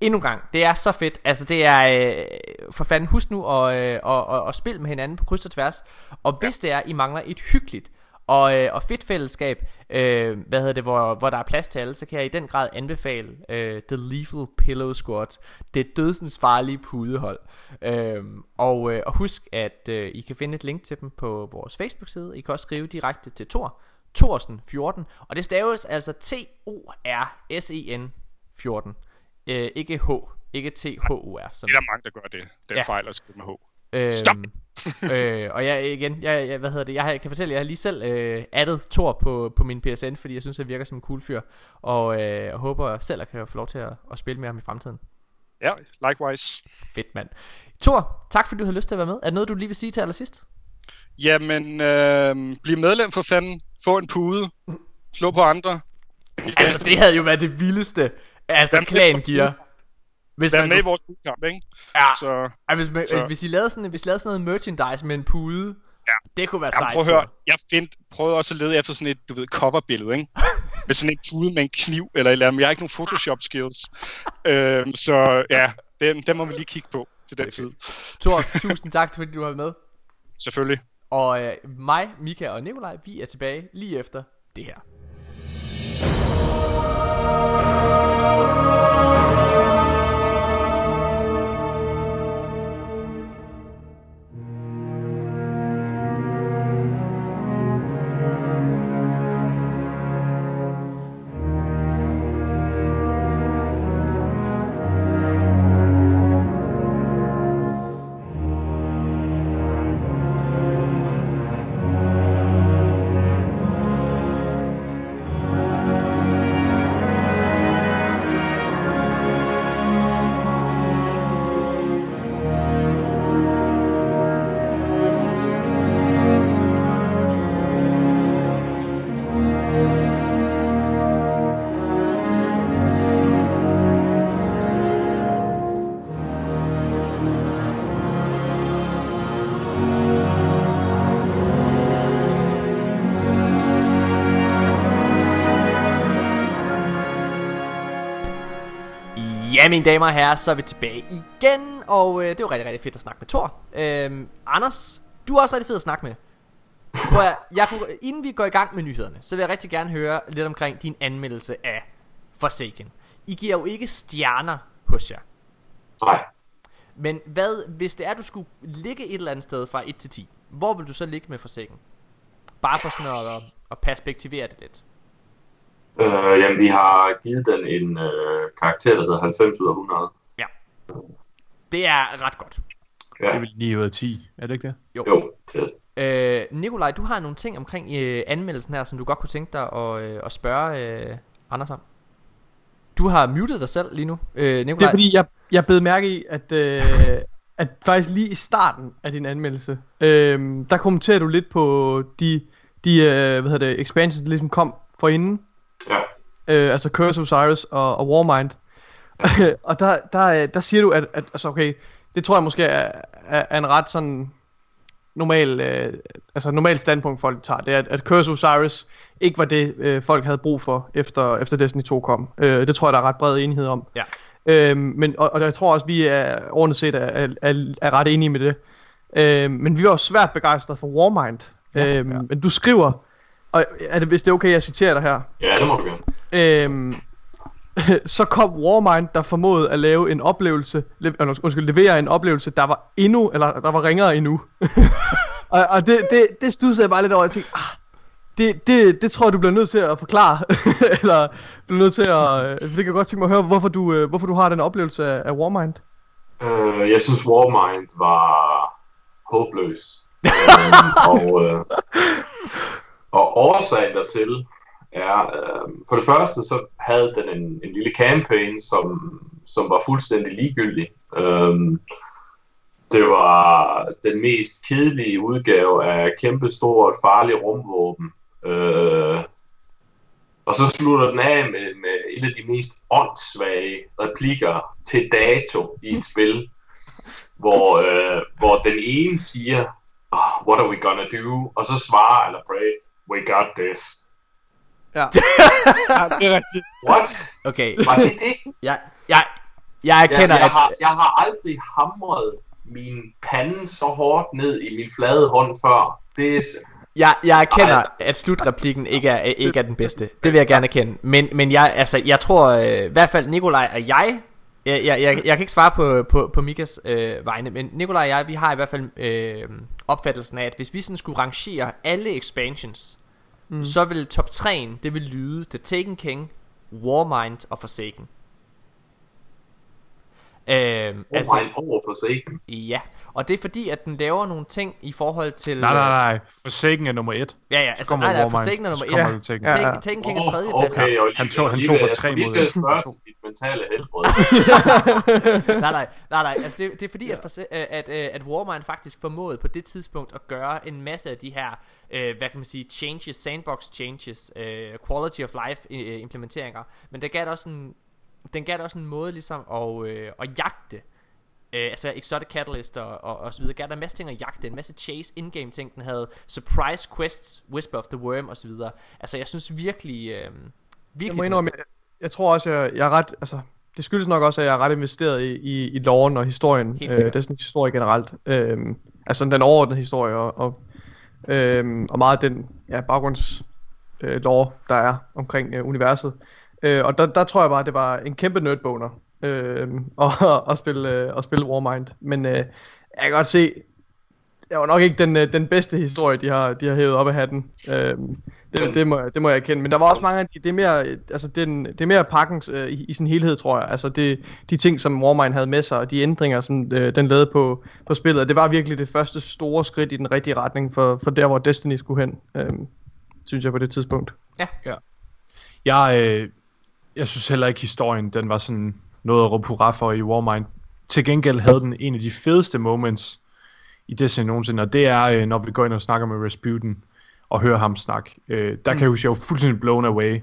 endnu en gang, det er så fedt. Altså det er, øh, for fanden, husk nu at, øh, og, og, og spille med hinanden på kryds og tværs. Og hvis det er, I mangler et hyggeligt og, øh, og fedt fællesskab, øh, hvad hedder det, hvor, hvor der er plads til alle, så kan jeg i den grad anbefale øh, The Lethal Pillow Squad. Det dødsens farlige pudehold. Øh, og, øh, og husk, at øh, I kan finde et link til dem på vores Facebook-side. I kan også skrive direkte til Tor, Thorsen 14, og det staves altså T-O-R-S-E-N 14. Øh, ikke H, ikke T-H-O-R. Som, det er der mange, der gør det. Den ja. fejl at skrive med H. Øhm, Stop! øh, og jeg igen, jeg, jeg, hvad hedder det, jeg, har- jeg kan fortælle, jeg har lige selv øh, addet Thor på, på min PSN, fordi jeg synes, han virker som en cool fyr, og øh, jeg håber selv, at jeg kan få lov til at, at spille med ham i fremtiden. Ja, likewise. Fedt, mand. Thor, tak fordi du har lyst til at være med. Er det noget, du lige vil sige til allersidst? Jamen, øh, bliv medlem for fanden. Få en pude. Slå på andre. Altså, det havde jo været det vildeste, altså klan giver. Hvis Vær man med i kunne- vores udkamp, ikke? Ja. Så, Ej, hvis, man, Så- hvis, I lavede sådan, hvis I lavede sådan noget merchandise med en pude, Ja. det kunne være jamen, sejt. prøv at høre. Jeg find, prøvede også at lede efter sådan et, du ved, coverbillede, ikke? [laughs] med sådan en pude med en kniv eller et eller andet. Men jeg har ikke nogen Photoshop skills. øhm, så ja, den, den må vi lige kigge på til den tid. Thor, tusind tak, fordi du har været med. Selvfølgelig. Og øh, mig, Mika og Nikolaj, vi er tilbage lige efter det her. Ja, mine damer og herrer, så er vi tilbage igen, og øh, det var rigtig, rigtig fedt at snakke med Thor. Øhm, Anders, du er også rigtig fed at snakke med. Prøv at, jeg kunne, inden vi går i gang med nyhederne, så vil jeg rigtig gerne høre lidt omkring din anmeldelse af Forsaken. I giver jo ikke stjerner hos jer. Nej. Men hvad, hvis det er, du skulle ligge et eller andet sted fra 1 til 10, hvor vil du så ligge med Forsaken? Bare for sådan at, at perspektivere det lidt. Øh, jamen, vi har givet den en øh, karakter, der hedder 90 ud af 100. Det er ret godt. Ja, Det er vel 9 ud af 10, er det ikke det? jo, fedt. Øh, Nikolaj, du har nogle ting omkring øh, anmeldelsen her, som du godt kunne tænke dig at, øh, at spørge øh, Anders om. Du har muted dig selv lige nu, øh, Nikolaj. Det er fordi, jeg, jeg bed mærke i, at, øh, at faktisk lige i starten af din anmeldelse, øh, der kommenterer du lidt på de, de øh, hvad hedder det, expansions, der ligesom kom forinden. Ja. øh, altså Curse of Osiris og, og Warmind. [laughs] og der, der, der siger du, at, at altså okay, det tror jeg måske er, er, er en ret sådan normal, øh, altså normal standpunkt folk tager, det er, at, at Curse of Osiris ikke var det, øh, folk havde brug for, efter, efter Destiny 2 kom. Øh, det tror jeg, der er ret bred enighed om. Ja. Øhm, men, og, og jeg tror også, vi er ordentligt set er, er, er, er ret enige med det. Øhm, men vi var også svært begejstrede for Warmind. Ja, øhm, ja. Men du skriver, og er det, hvis det er okay, jeg citerer dig her. Ja, det må du gerne. Øhm, [laughs] så kom Warmind, der formåede at lave en oplevelse, le, øh, undskyld, levere en oplevelse, der var endnu, eller der var ringere endnu. [laughs] og og det, det, det studsede jeg bare lidt over, jeg tænkte, ah, det, det, det tror jeg, du bliver nødt til at forklare, [laughs] eller bliver nødt til at, øh, det kan jeg godt tænke mig at høre, hvorfor du, øh, hvorfor du har den oplevelse af, af Warmind. Øh, jeg synes, Warmind var håbløs. øhm, og, øh, og årsagen dertil er, øh, for det første så havde den en, en lille campaign, som, som var fuldstændig ligegyldig. Øhm, det var den mest kedelige udgave af kæmpestort farligt rumvåben. Øh, og så slutter den af med, med et af de mest åndssvage replikker til dato i et spil, [laughs] hvor, øh, hvor den ene siger, oh, what are we gonna do? Og så svarer eller Bray, we got this. Ja. Ja, det er rigtigt. What? Okay, Var det det? jeg, jeg, jeg erkender, jeg, jeg, at... har, jeg har aldrig hamret min pande så hårdt ned i min flade hånd før. Det er, Jeg, jeg erkender, Ej. at slutreplikken ikke er, ikke er den bedste. Det vil jeg gerne erkende. Men, men jeg, altså, jeg tror øh, i hvert fald Nikolaj og jeg, jeg, jeg, jeg, jeg kan ikke svare på, på, på Mikas øh, vegne, men Nikolaj og jeg, vi har i hvert fald øh, opfattelsen af, at hvis vi sådan skulle rangere alle expansions, mm. så vil top 3'en, det vil lyde The Taken King, Warmind og Forsaken. Øh, oh altså, over for Sagan. ja, og det er fordi, at den laver nogle ting i forhold til... Nej, nej, nej. Forsaken er nummer 1. Ja, ja, altså, nej, nej. Forsaken er nummer kommer 1. det Taken. Ja, ja. Taken, King er tredje plads. okay, Han tog- han tog for tre mod mod til at et. spørge til dit mentale helbred. [laughs] nej, nej, nej, nej, altså det, det er fordi, at, for, at, at, at Warmind faktisk formåede på det tidspunkt at gøre en masse af de her, øh, hvad kan man sige, changes, sandbox changes, øh, quality of life øh, implementeringer, men det gav det også en, den gav det også en måde ligesom at, øh, at jagte, øh, altså exotic catalyst og, og, og så videre, gav der en masse ting at jagte, en masse chase in-game ting, den havde surprise quests, Whisper of the Worm og så videre, altså jeg synes virkelig, øh, Jeg virkelig, må indrømme, jeg, jeg tror også, jeg, jeg er ret, altså, det skyldes nok også, at jeg er ret investeret i, i, i loven og historien, øh. Destiny's historie generelt. Øhm, altså den overordnede historie og, og, øhm, og meget den ja, baggrunds øh, lore, der er omkring øh, universet. Øh, og der, der tror jeg bare, at det var en kæmpe nerdboner øh, [laughs] at, at, spille, øh, at spille Warmind. Men øh, jeg kan godt se, det var nok ikke den, øh, den bedste historie, de har, de har hævet op af hatten. Øhm, det, det, må, jeg- det må jeg erkende. Men der var også mange af de, det er mere, øh, altså det er, en- det er mere pakken øh, i, i sin helhed, tror jeg. Altså det, de ting, som Warmind havde med sig, og de ændringer, som øh, den lavede på, på spillet, og det var virkelig det første store skridt i den rigtige retning for, for der, hvor Destiny skulle hen. Øhm, synes jeg på det tidspunkt. Jeg, øh, jeg synes heller ikke, historien den var sådan noget at råbe hurra for i Warmind. Til gengæld havde den en af de fedeste moments i Destiny nogensinde, og det er, øh, når vi går ind og snakker med Rasputin og hører ham snakke. Øh, der kan jeg huske, jeg var fuldstændig blown away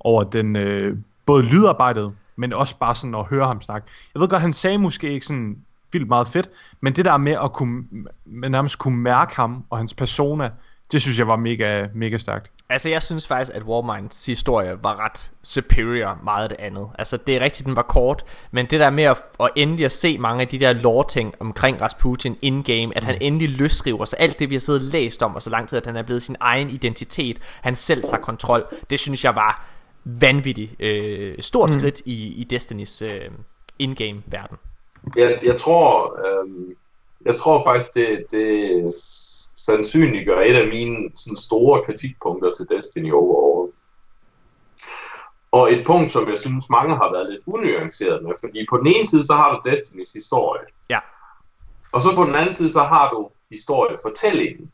over den, øh, både lydarbejdet, men også bare sådan at høre ham snakke. Jeg ved godt, han sagde måske ikke sådan vildt meget fedt, men det der med at kunne, med nærmest kunne mærke ham og hans persona det synes jeg var mega, mega stærkt. Altså jeg synes faktisk at Warminds historie var ret superior meget af det andet. Altså det er rigtigt den var kort Men det der med at, at endelig at se mange af de der lore ting omkring Rasputin in-game At han endelig løsriver sig. Alt det vi har siddet og læst om og så lang tid At han er blevet sin egen identitet Han selv tager kontrol Det synes jeg var vanvittigt øh, Stort mm. skridt i, i Destinys øh, in-game verden. Jeg, jeg tror, øhm, jeg tror faktisk, det, det sandsynliggør et af mine sådan, store kritikpunkter til Destiny overall. Og et punkt, som jeg synes mange har været lidt unuanceret med, fordi på den ene side, så har du Destinys historie. Ja. Og så på den anden side, så har du historiefortællingen.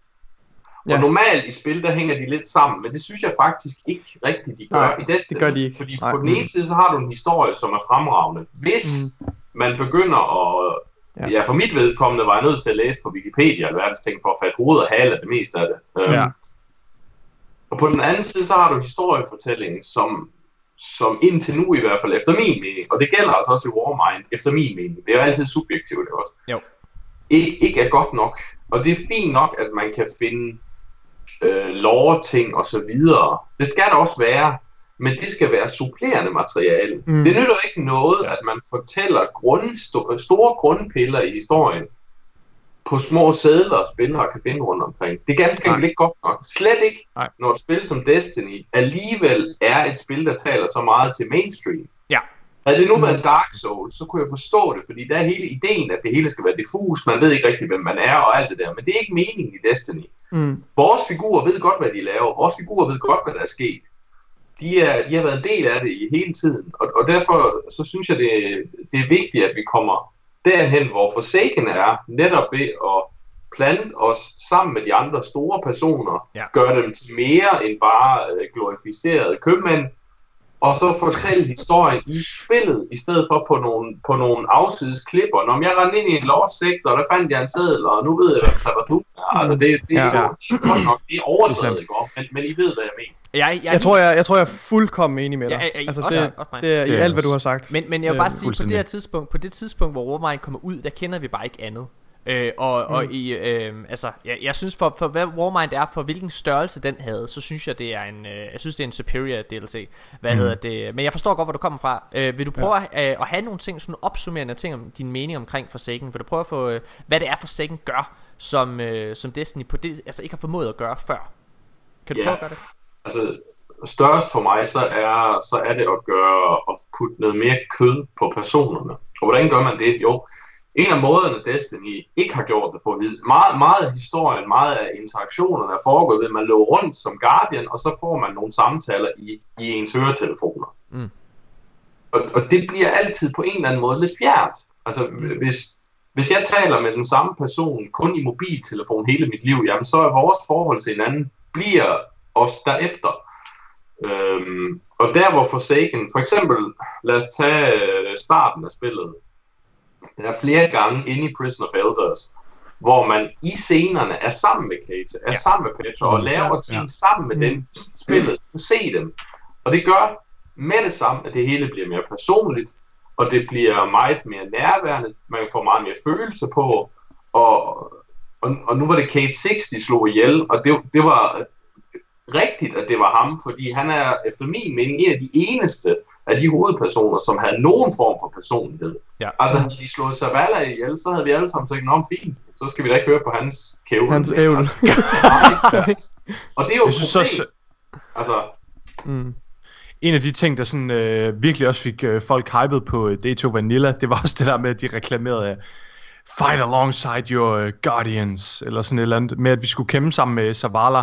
Og Ja. normalt i spil, der hænger de lidt sammen, men det synes jeg faktisk ikke rigtigt, de gør Nej, i Destiny. det gør de ikke. Fordi Nej. på den ene side, så har du en historie, som er fremragende. Hvis mm. man begynder at... Ja. Ja, for mit vedkommende var jeg nødt til at læse på Wikipedia alverdens ting for at fatte hoved og hale af det meste af det. Øhm, Ja. Og på den anden side, så har du historiefortællingen, som, som indtil nu i hvert fald, efter min mening, og det gælder altså også i Warmind, efter min mening, det er jo altid subjektivt ikke også, Jo. ikke, ikke er godt nok. Og det er fint nok, at man kan finde øh, lore-ting og så videre. Det skal der også være, men det skal være supplerende materiale. Mm. Mm. Det nytter ikke noget, at man fortæller grund, sto- store grundpiller i historien på små sædler, spillere kan finde rundt omkring. Det er ganske enkelt ikke godt nok. Slet ikke, Nej. når et spil som Destiny alligevel er et spil, der taler så meget til mainstream. Ja. Havde det nu været Dark Souls, så kunne jeg forstå det, fordi der er hele ideen, at det hele skal være diffus, man ved ikke rigtig, hvem man er og alt det der, men det er ikke meningen i Destiny. Mm. Vores figurer ved godt, hvad de laver. Vores figurer ved godt, hvad der er sket. De, er, de har været en del af det i hele tiden. Og, og derfor så synes jeg, det, det er vigtigt, at vi kommer derhen, hvor Forsaken er, netop ved at plante os sammen med de andre store personer, Ja. gøre dem til mere end bare øh, glorificerede købmænd, og så fortælle historien i spillet, i stedet for på nogle, på nogle afsides klipper. Når jeg rendte ind i en lovsektor, og der fandt jeg en seddel, og nu ved jeg, hvad Sabathun er. Altså, det, det, Ja. det, det er godt nok, det er Det er overdrevet, ikke? Men, men I ved, hvad jeg mener. Jeg, jeg, Jeg tror, jeg, jeg tror, jeg er fuldkommen enig med dig. Ja, ja, ja, altså, også- det, også det er i Det er alt, hvad du har sagt. Men, men jeg vil Øh, bare sige, på det her tidspunkt, på det tidspunkt, hvor Warmind kommer ud, der kender vi bare ikke andet. Øh, og, og Mm. i, øh, altså, jeg, jeg synes for, for hvad Warmind er, for hvilken størrelse den havde, så synes jeg det er en, øh, jeg synes det er en superior DLC. Hvad Mm. hedder det? Men jeg forstår godt, hvor du kommer fra. Øh, vil du prøve at, øh, at have nogle ting, sådan opsummerende ting om din mening omkring Forsaken? Vil du prøve at få, øh, hvad det er Forsaken gør, som, øh, som Destiny på det, altså ikke har formået at gøre før? Kan du Ja. prøve at gøre det? Altså, størst for mig, så er, så er det at gøre, at putte noget mere kød på personerne. Og hvordan gør man det? Jo, en af måderne Destiny ikke har gjort det på, meget, meget af historien, meget af interaktionerne er foregået ved, at man løber rundt som Guardian, og så får man nogle samtaler i, i ens høretelefoner. Mm. Og, og det bliver altid på en eller anden måde lidt fjernt. Altså, hvis, hvis jeg taler med den samme person kun i mobiltelefon hele mit liv, jamen så er vores forhold til hinanden, bliver os derefter. Øhm, og der hvor Forsaken, for eksempel, lad os tage øh, starten af spillet. Der er flere gange inde i Prison of Elders, hvor man i scenerne er sammen med Kate, er Ja. sammen med Petra, og Mm. laver ting Ja. sammen med Mm. dem i spillet. Du se dem. Og det gør med det samme, at det hele bliver mere personligt, og det bliver meget mere nærværende, man får meget mere følelse på, og, og, og nu var det Kate 6, de slog ihjel, og det, det var rigtigt, at det var ham, fordi han er efter min mening en af de eneste af de hovedpersoner, som havde nogen form for personlighed. Ja. Altså, havde de slået Zavala ihjel, så havde vi alle sammen sagt, nå, fint, så skal vi da ikke høre på hans kævle. Hans mere." ævl. Altså, [laughs] og det er jo Jeg et synes problem. også, Altså, mm. en af de ting, der sådan, øh, virkelig også fik øh, folk hypet på øh, Day2 Vanilla, det var også det der med, at de reklamerede af Fight alongside your uh, guardians, eller sådan et eller andet, med at vi skulle kæmpe sammen med Zavala.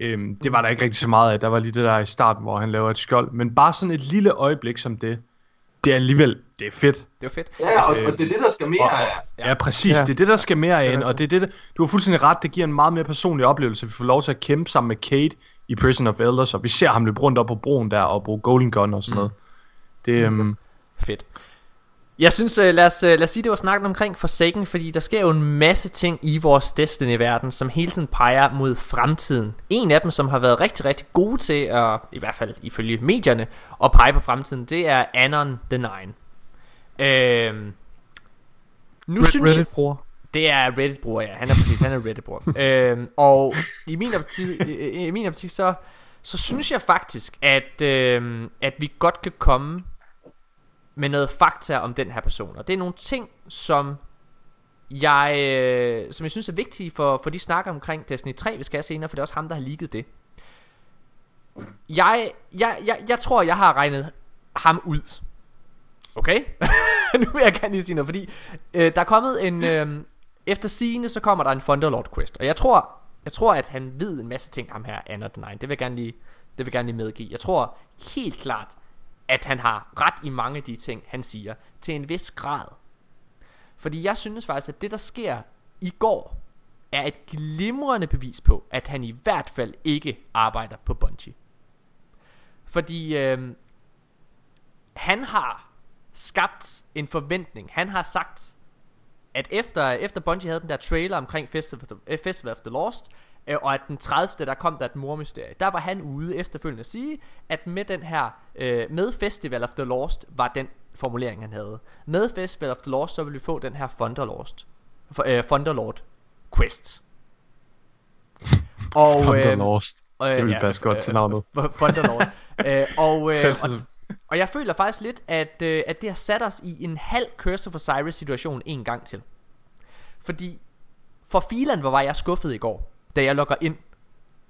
Øhm, det var der ikke rigtig så meget af. Der var lige det der i starten, hvor han laver et skjold. Men bare sådan et lille øjeblik som det, det er alligevel, det er fedt. Det var fedt. ja, og, Altså, og det er det, der skal mere og- af. Ja, ja præcis. Ja. Det er det, der skal mere af, er og det er det, der, du har fuldstændig ret, det giver en meget mere personlig oplevelse. Vi får lov til at kæmpe sammen med Kate i Prison of Elders, og vi ser ham løbe rundt op på broen der og bruge Golden Gun og sådan noget. Det, um, Fedt. Jeg synes, uh, lad, os, uh, lad os sige, det var snakken omkring Forsaken, fordi der sker jo en masse ting i vores Destiny-verden, som hele tiden peger mod fremtiden. En af dem, som har været rigtig, rigtig gode til, at, i hvert fald ifølge medierne, at pege på fremtiden, det er Anon the Nine. Øhm, nu synes jeg, Reddit, bror. Det er Reddit-bruger, ja. Han er præcis, han er Reddit-bruger. [laughs] øhm, og i min optik, i min optik så, så synes jeg faktisk, at, øhm, at vi godt kan komme med noget fakta om den her person. Og det er nogle ting, som jeg, øh, som jeg synes er vigtige for, for de snakker omkring Destiny 3, vi skal have senere, for det er også ham, der har ligget det. Jeg, jeg, jeg, jeg tror, jeg har regnet ham ud. Okay? [laughs] nu vil jeg gerne lige sige noget, fordi øh, der er kommet en... Øh, efter sigende, så kommer der en Thunderlord quest, og jeg tror, jeg tror, at han ved en masse ting, ham her, Anna the Nine. Det vil jeg gerne lige, det vil jeg gerne lige medgive. Jeg tror helt klart, at han har ret i mange af de ting, han siger, til en vis grad. Fordi jeg synes faktisk, at det, der sker i går, er et glimrende bevis på, at han i hvert fald ikke arbejder på Bungie. Fordi øh, han har skabt en forventning. Han har sagt, at efter, efter Bungie havde den der trailer omkring Festival of the, eh, Festival of the Lost, øh, og at den 30. der kom der et mormysterie, der var han ude efterfølgende at sige, at med den her, øh, med Festival of the Lost, var den formulering han havde. Med Festival of the Lost, så ville vi få den her Thunderlord, øh, Thunderlord quest. Og, [laughs] Thunderlost. øh, Det vil ja, passe godt til øh, navnet. [laughs] Thunderlord. øh, og, øh, [laughs] og og jeg føler faktisk lidt, at, øh, at det har sat os i en halv Curse for Cyrus situation en gang til. Fordi for filan, hvor var jeg skuffet i går, da jeg logger ind.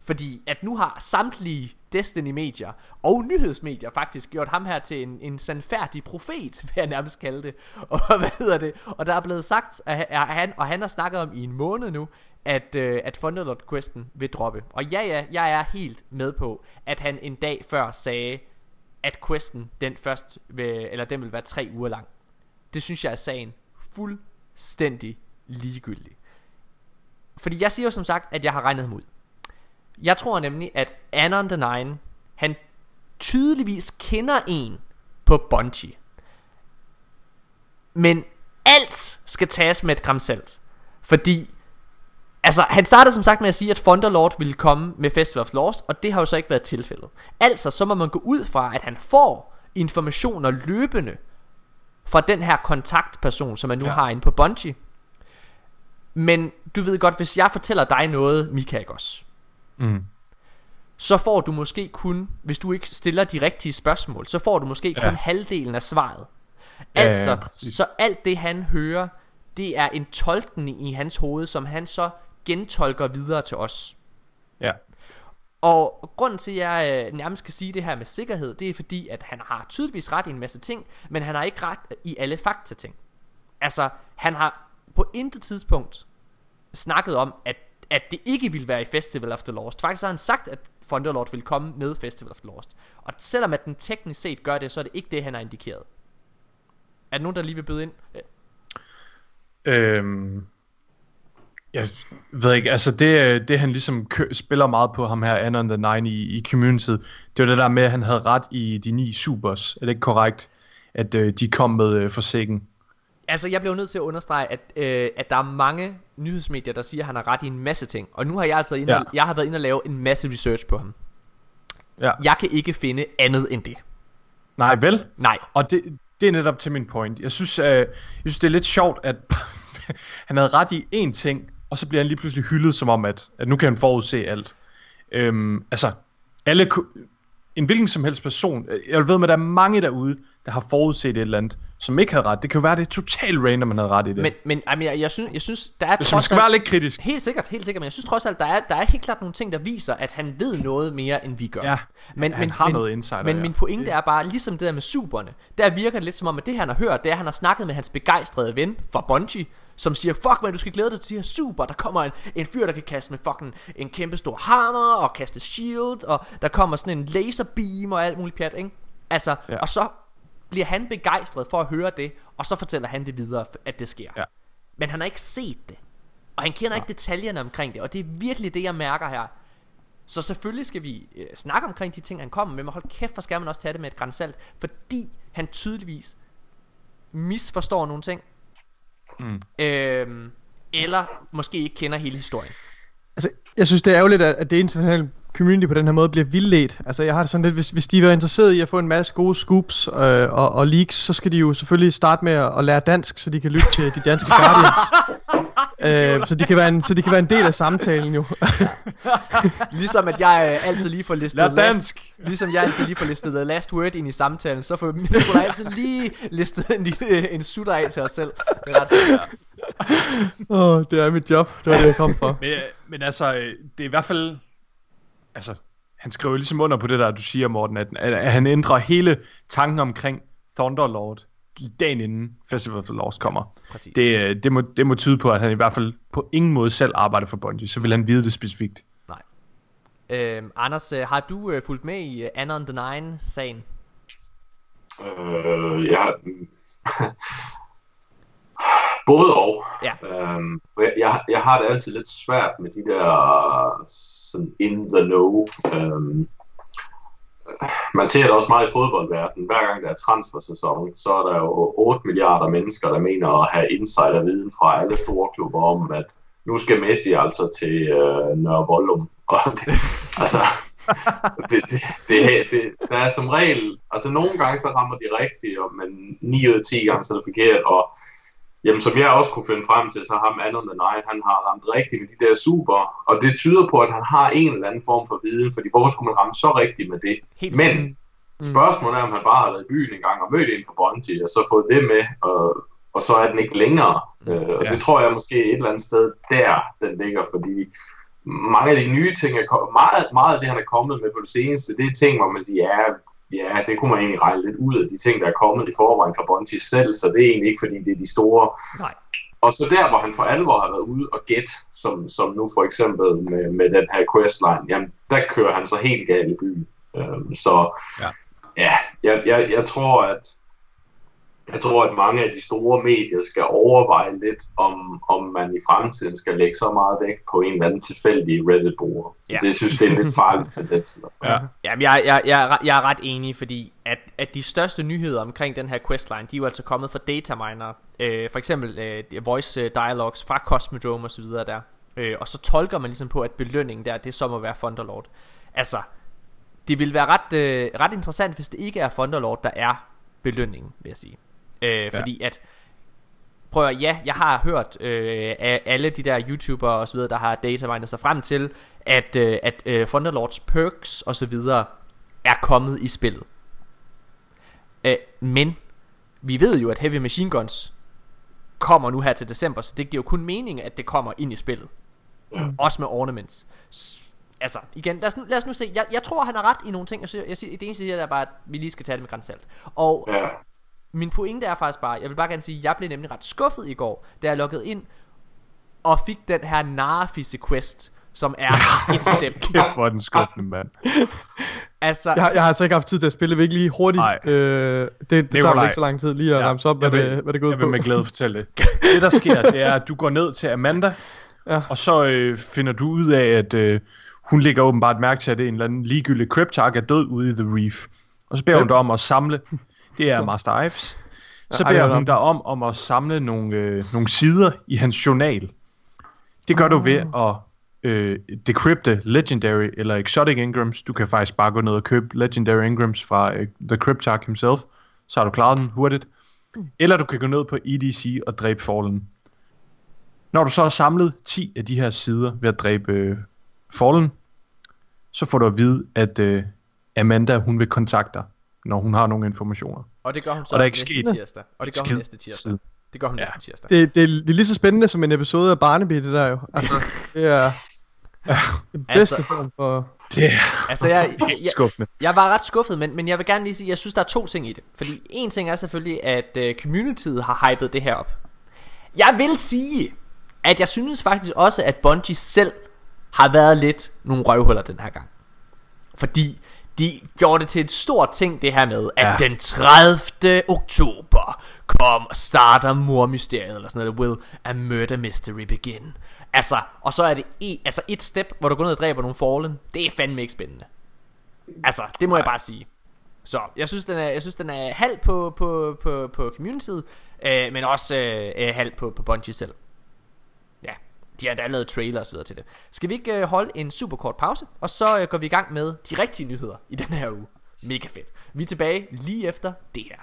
Fordi at nu har samtlige Destiny-medier og nyhedsmedier faktisk gjort ham her til en, en sandfærdig profet, [laughs] vil jeg nærmest kalde det. Og [laughs] hvad hedder det? Og der er blevet sagt, at at han, og han har snakket om i en måned nu, at, øh, at Thunderlord-questen vil droppe. Og ja, ja, jeg er helt med på, at han en dag før sagde, at questen, den først vil, eller den vil være tre uger lang. Det synes jeg er sagen fuldstændig ligegyldig. Fordi jeg siger jo som sagt, at jeg har regnet ham ud. Jeg tror nemlig, at Anon the Nine, han tydeligvis kender en på Bungie. Men alt skal tages med et gram salt. Fordi Altså, han startede som sagt med at sige, at Thunderlord ville komme med Festival of Lost, og det har jo så ikke været tilfældet. Altså, så må man gå ud fra, at han får informationer løbende fra den her kontaktperson, som man nu ja. Har inde på Bungie. Men du ved godt, hvis jeg fortæller dig noget, Mika, ikke også? Mm. så får du måske kun, hvis du ikke stiller de rigtige spørgsmål, så får du måske Ja. kun halvdelen af svaret. Ja, ja, Altså, så alt det han hører, det er en tolkning i hans hoved, som han så gentolker videre til os. Ja. Og grunden til, at jeg øh, nærmest kan sige det her med sikkerhed, det er fordi, at han har tydeligvis ret i en masse ting, men han har ikke ret i alle fakta-ting. Altså, han har på intet tidspunkt snakket om, at, at det ikke ville være i Festival of the Lost. Faktisk har han sagt, at Thunderlord ville komme med Festival of the Lost. Og selvom at den teknisk set gør det, så er det ikke det, han har indikeret. Er der nogen, der lige vil byde ind? Øh, Øhm, jeg ved ikke, altså det, øh, det han ligesom kø- spiller meget på ham her, Anon the Nine i, i community, det var det der med, at han havde ret i de ni supers. Er det ikke korrekt, at øh, de kom med øh, forsikken? Altså, jeg bliver nødt til at understrege, at, øh, at der er mange nyhedsmedier, der siger, at han har ret i en masse ting. Og nu har jeg altså inde, Ja. ja. jeg har været inde og lave en masse research på ham. Ja. Jeg kan ikke finde andet end det. Nej, vel? Nej. Og det, det er netop til min point. Jeg synes, øh, jeg synes det er lidt sjovt, at [laughs] han havde ret i én ting, og så bliver han lige pludselig hyldet som om, at, at nu kan han forudse alt. Øhm, altså, alle, en hvilken som helst person, øh, jeg ved med, at der er mange derude, der har forudset et eller andet, som ikke havde ret. Det kan jo være, det er totalt random, man havde ret i det. Men, men jamen, jeg, jeg, synes, jeg synes, der er trods skal alt... være lidt kritisk. Helt sikkert, helt sikkert, men jeg synes trods alt, der er, der er helt klart nogle ting, der viser, at han ved noget mere, end vi gør. Ja, men, han har noget insider, Men ja. min pointe er bare, ligesom det der med superne, der virker det lidt som om, at det han har hørt, det er, at han har snakket med hans begejstrede ven fra Bungie, som siger, fuck man, du skal glæde dig til de her super, der kommer en, en fyr, der kan kaste med fucking en kæmpe stor hammer, og kaste shield, og der kommer sådan en laserbeam og alt muligt pjat, ikke? Altså, Ja. og så bliver han begejstret for at høre det, og så fortæller han det videre, at det sker. Ja. Men han har ikke set det. Og han kender ja. ikke detaljerne omkring det, og det er virkelig det, jeg mærker her. Så selvfølgelig skal vi øh, snakke omkring de ting, han kommer med, men hold kæft, hvor skal man også tage det med et grænsalt, fordi han tydeligvis misforstår nogle ting. Mm. Øhm, eller måske ikke kender hele historien. Altså, jeg synes, det er ærgerligt, at, at det internationale community på den her måde bliver vildledt. Altså, jeg har det sådan lidt, hvis, hvis de er interesseret i at få en masse gode scoops øh, og, og leaks, så skal de jo selvfølgelig starte med at, at lære dansk, så de kan lytte til de danske [laughs] Guardians. Øh, så, de kan være en, så de kan være en del af samtalen jo. [laughs] Ligesom at jeg øh, altid lige får listet last, dansk. Ligesom jeg altid lige får listet the last word ind i samtalen Så får Nikolaj altid lige listet en, lille, en sutter af til os selv Det er ret fedt. Åh, oh, det er mit job. Det var det, jeg kom for. [laughs] Men, øh, men altså, øh, det er i hvert fald... Altså, han skriver ligesom under på det der, du siger, Morten, at, at han ændrer hele tanken omkring Thunderlord dagen inden Festival of the Lost kommer. Præcis. Det, øh, det, må, det må tyde på, at han i hvert fald på ingen måde selv arbejder for Bungie, så vil han vide det specifikt. Nej øhm, Anders, øh, har du øh, fulgt med i uh, Anon the Nine-sagen? Øh, jeg, [laughs] både og. Ja. Øhm, jeg, jeg har det altid lidt svært med de der sådan in the know. Øhm, man ser det også meget i fodboldverdenen. Hver gang der er transfersæson, så er der jo 8 milliarder mennesker, der mener at have insiderviden fra alle store klubber om, at nu skal Messi altså til øh, Nørre Vollum. [laughs] Og det, altså, det, det, det, det, der er som regel, altså nogle gange så rammer de rigtigt, og, men 9 ud af 10 gange så er det forkert, og Jamen, som jeg også kunne finde frem til, så har Manon the Night, han har ramt rigtigt med de der super, og det tyder på, at han har en eller anden form for viden, fordi hvorfor skulle man ramme så rigtigt med det? Helt Men sikkert. spørgsmålet er, om han bare har været i byen en gang og mødt en fra Bungie, og så fået det med, og, og så er den ikke længere. Øh, og Ja. det tror jeg måske et eller andet sted der, den ligger, fordi mange af de nye ting, er kom- meget, meget af det, han er kommet med på det seneste, det er ting, hvor man siger, ja, ja, det kunne man egentlig regne lidt ud af de ting, der er kommet i forvejen fra Bungie selv, så det er egentlig ikke, fordi det er de store. Nej. Og så der, hvor han for alvor har været ude og gæt, som, som nu for eksempel med, med den her questline, jamen, der kører han så helt galt i byen. Øhm, så Ja. ja, jeg, jeg, jeg tror, at jeg tror, at mange af de store medier skal overveje lidt, om, om man i fremtiden skal lægge så meget vægt på en eller anden tilfældig Reddit-bruger. Ja. Det synes det er en lidt farligt tendens. Ja. Jamen, jeg, jeg, jeg, er ret- jeg er ret enig, fordi at, at de største nyheder omkring den her questline, de er jo altså kommet fra dataminer. Øh, for eksempel øh, voice øh, dialogues fra Cosmodrome og så videre der. Øh, og så tolker man ligesom på, at belønningen der, det så må være Thunderlord. Altså, det vil være ret, øh, ret interessant, hvis det ikke er Thunderlord, der er belønningen, vil jeg sige. Øh, fordi at Prøv at, ja, jeg har hørt øh, af alle de der YouTubere og så videre, der har datamindet sig frem til, at, øh, at øh, Thunderlords perks og så videre er kommet i spillet. Øh, men vi ved jo, at Heavy Machine Guns kommer nu her til december, så det giver jo kun mening, at det kommer ind i spillet. Også med ornaments. S- altså, igen, lad os nu, lad os nu se. Jeg, jeg tror, han har ret i nogle ting. Jeg siger, jeg siger, det eneste, jeg siger, er bare, at vi lige skal tage det med grænsalt. Og Ja. Min pointe er faktisk bare, jeg vil bare gerne sige, at jeg blev nemlig ret skuffet i går, da jeg loggede ind og fik den her Narfisse quest, som er et step. [laughs] Kæft, hvor er den skuffende, mand. Altså, Jeg, har- jeg har altså ikke haft tid til at spille. Vil ikke lige hurtigt? Nej. Øh, det, det tager Nikolaj. vel ikke så lang tid lige at ja. ramse op, hvad, jeg vil, det, hvad det går ud jeg på. vil med glæde fortælle det. [laughs] Det, der sker, det er, at du går ned til Amanda, Ja. og så øh, finder du ud af, at øh, hun lægger åbenbart mærke til, at det er en eller anden ligegyldig Cryptark er død ude i The Reef. Og så beder hun Hvem? dig om at samle, det er Master Ives, så beder hun dig om, om at samle nogle, øh, nogle sider i hans journal. Det gør du ved at øh, decrypte Legendary eller Exotic Engrams. Du kan faktisk bare gå ned og købe Legendary Engrams fra øh, The Cryptark himself. Så har du klaret den hurtigt. Eller du kan gå ned på EDC og dræbe Fallen. Når du så har samlet 10 af de her sider ved at dræbe øh, Fallen, så får du at vide, at øh, Amanda hun vil kontakte dig, når hun har nogle informationer. og det gør hun så og der er ikke næste sket tirsdag. Og det gør hun skid næste tirsdag. siden. Det gør hun Ja. næste tirsdag. Det, det, er, det er lige så spændende som en episode af Barnaby, det der jo. [laughs] Altså, det er den bedste Altså- form for... Det er Altså, jeg, jeg, jeg. Jeg var ret skuffet, men, men jeg vil gerne lige sige, jeg synes, der er to ting i det. Fordi en ting er selvfølgelig, at uh, communityet har hypet det her op. Jeg vil sige, at jeg synes faktisk også, at Bungie selv har været lidt nogle røvhuller den her gang. Fordi de gjorde det til et stort ting, det her med, at Ja. den 30. oktober kom og starter mormysteriet, eller sådan noget, will a murder mystery begin. Altså, og så er det e, altså et step, hvor du går ned og dræber nogle fallen. Det er fandme ikke spændende. Altså, det må jeg bare sige. Så jeg synes, den er, jeg synes, den er halv på, på, på, på communityet, øh, men også øh, øh, halv på, på Bungie selv. De har da lavet trailer og så videre til det. Skal vi ikke øh, holde en super kort pause, og så øh, går vi i gang med de rigtige nyheder i den her uge. Mega fedt. Vi er tilbage lige efter det her.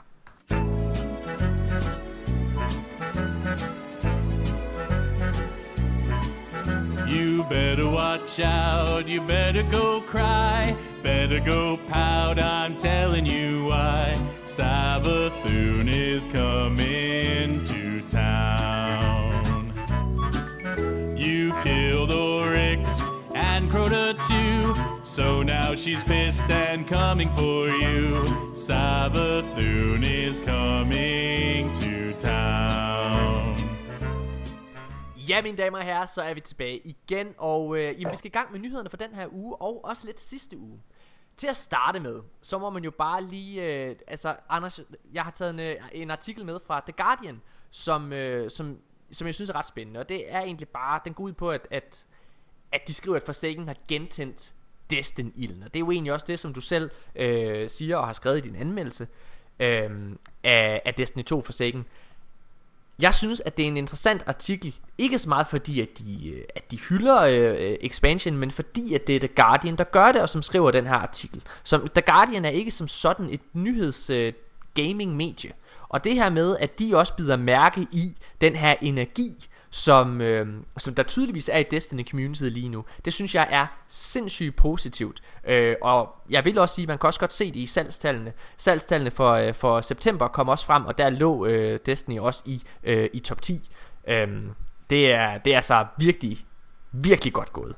You better watch out, you better go cry, better go pout, I'm telling you why. Savathun is coming Crota too, so now she's pissed and coming for you. Savathun is coming to town. Ja, mine damer og herrer, så er vi tilbage igen, og øh, jamen, vi skal i gang med nyhederne for den her uge, og også lidt sidste uge. Til at starte med, så må man jo bare lige, øh, altså Anders, jeg har taget en, øh, en artikel med fra The Guardian, som, øh, som, som jeg synes er ret spændende, og det er egentlig bare, den går ud på, at, at, at de skriver, at Forsaken har gentændt Destiny-ilden, og det er jo egentlig også det, som du selv øh, siger og har skrevet i din anmeldelse øh, af, af Destiny 2 Forsaken. Jeg synes, at det er en interessant artikel. Ikke så meget fordi, at de, øh, at de hylder øh, expansion, men fordi, at det er The Guardian, der gør det, og som skriver den her artikel. Som, The Guardian er ikke som sådan et nyheds øh, gaming medie. Og det her med, at de også bider mærke i den her energi, som, øh, som der tydeligvis er i Destiny Community lige nu. Det synes jeg er sindssygt positivt. Øh, og jeg vil også sige, man kan også godt se det i salgstallene. Salgstallene for, øh, for september kom også frem, og der lå øh, Destiny også i, øh, i top 10. Øh, det, er, det er altså virkelig, virkelig godt gået.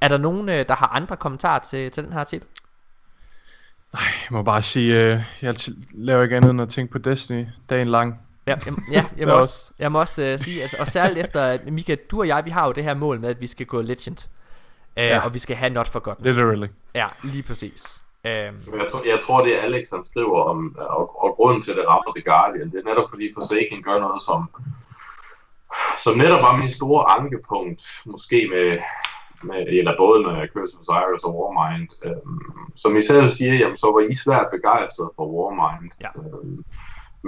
Er der nogen, øh, der har andre kommentarer til, til den her artikel? Jeg må bare sige, øh, jeg laver ikke andet end at tænke på Destiny dagen lang. Ja, jeg, ja, jeg må også, jeg må også uh, sige, altså, og særligt efter, at Mika, du og jeg, vi har jo det her mål med, at vi skal gå Legend. Uh, Ja. Og vi skal have Not Forgotten. Literally. Ja, lige præcis. Uh, Jeg tror, jeg tror, det er Alex, han skriver om, og, og grunden til, at det rammer The Guardian, det er netop fordi Forsaken gør noget, som, som netop var min store ankepunkt, måske med, med eller både med Curse of Osiris og Warmind. Øhm, som I selv siger, jamen, så var I svært begejstret for Warmind. Ja. Øhm,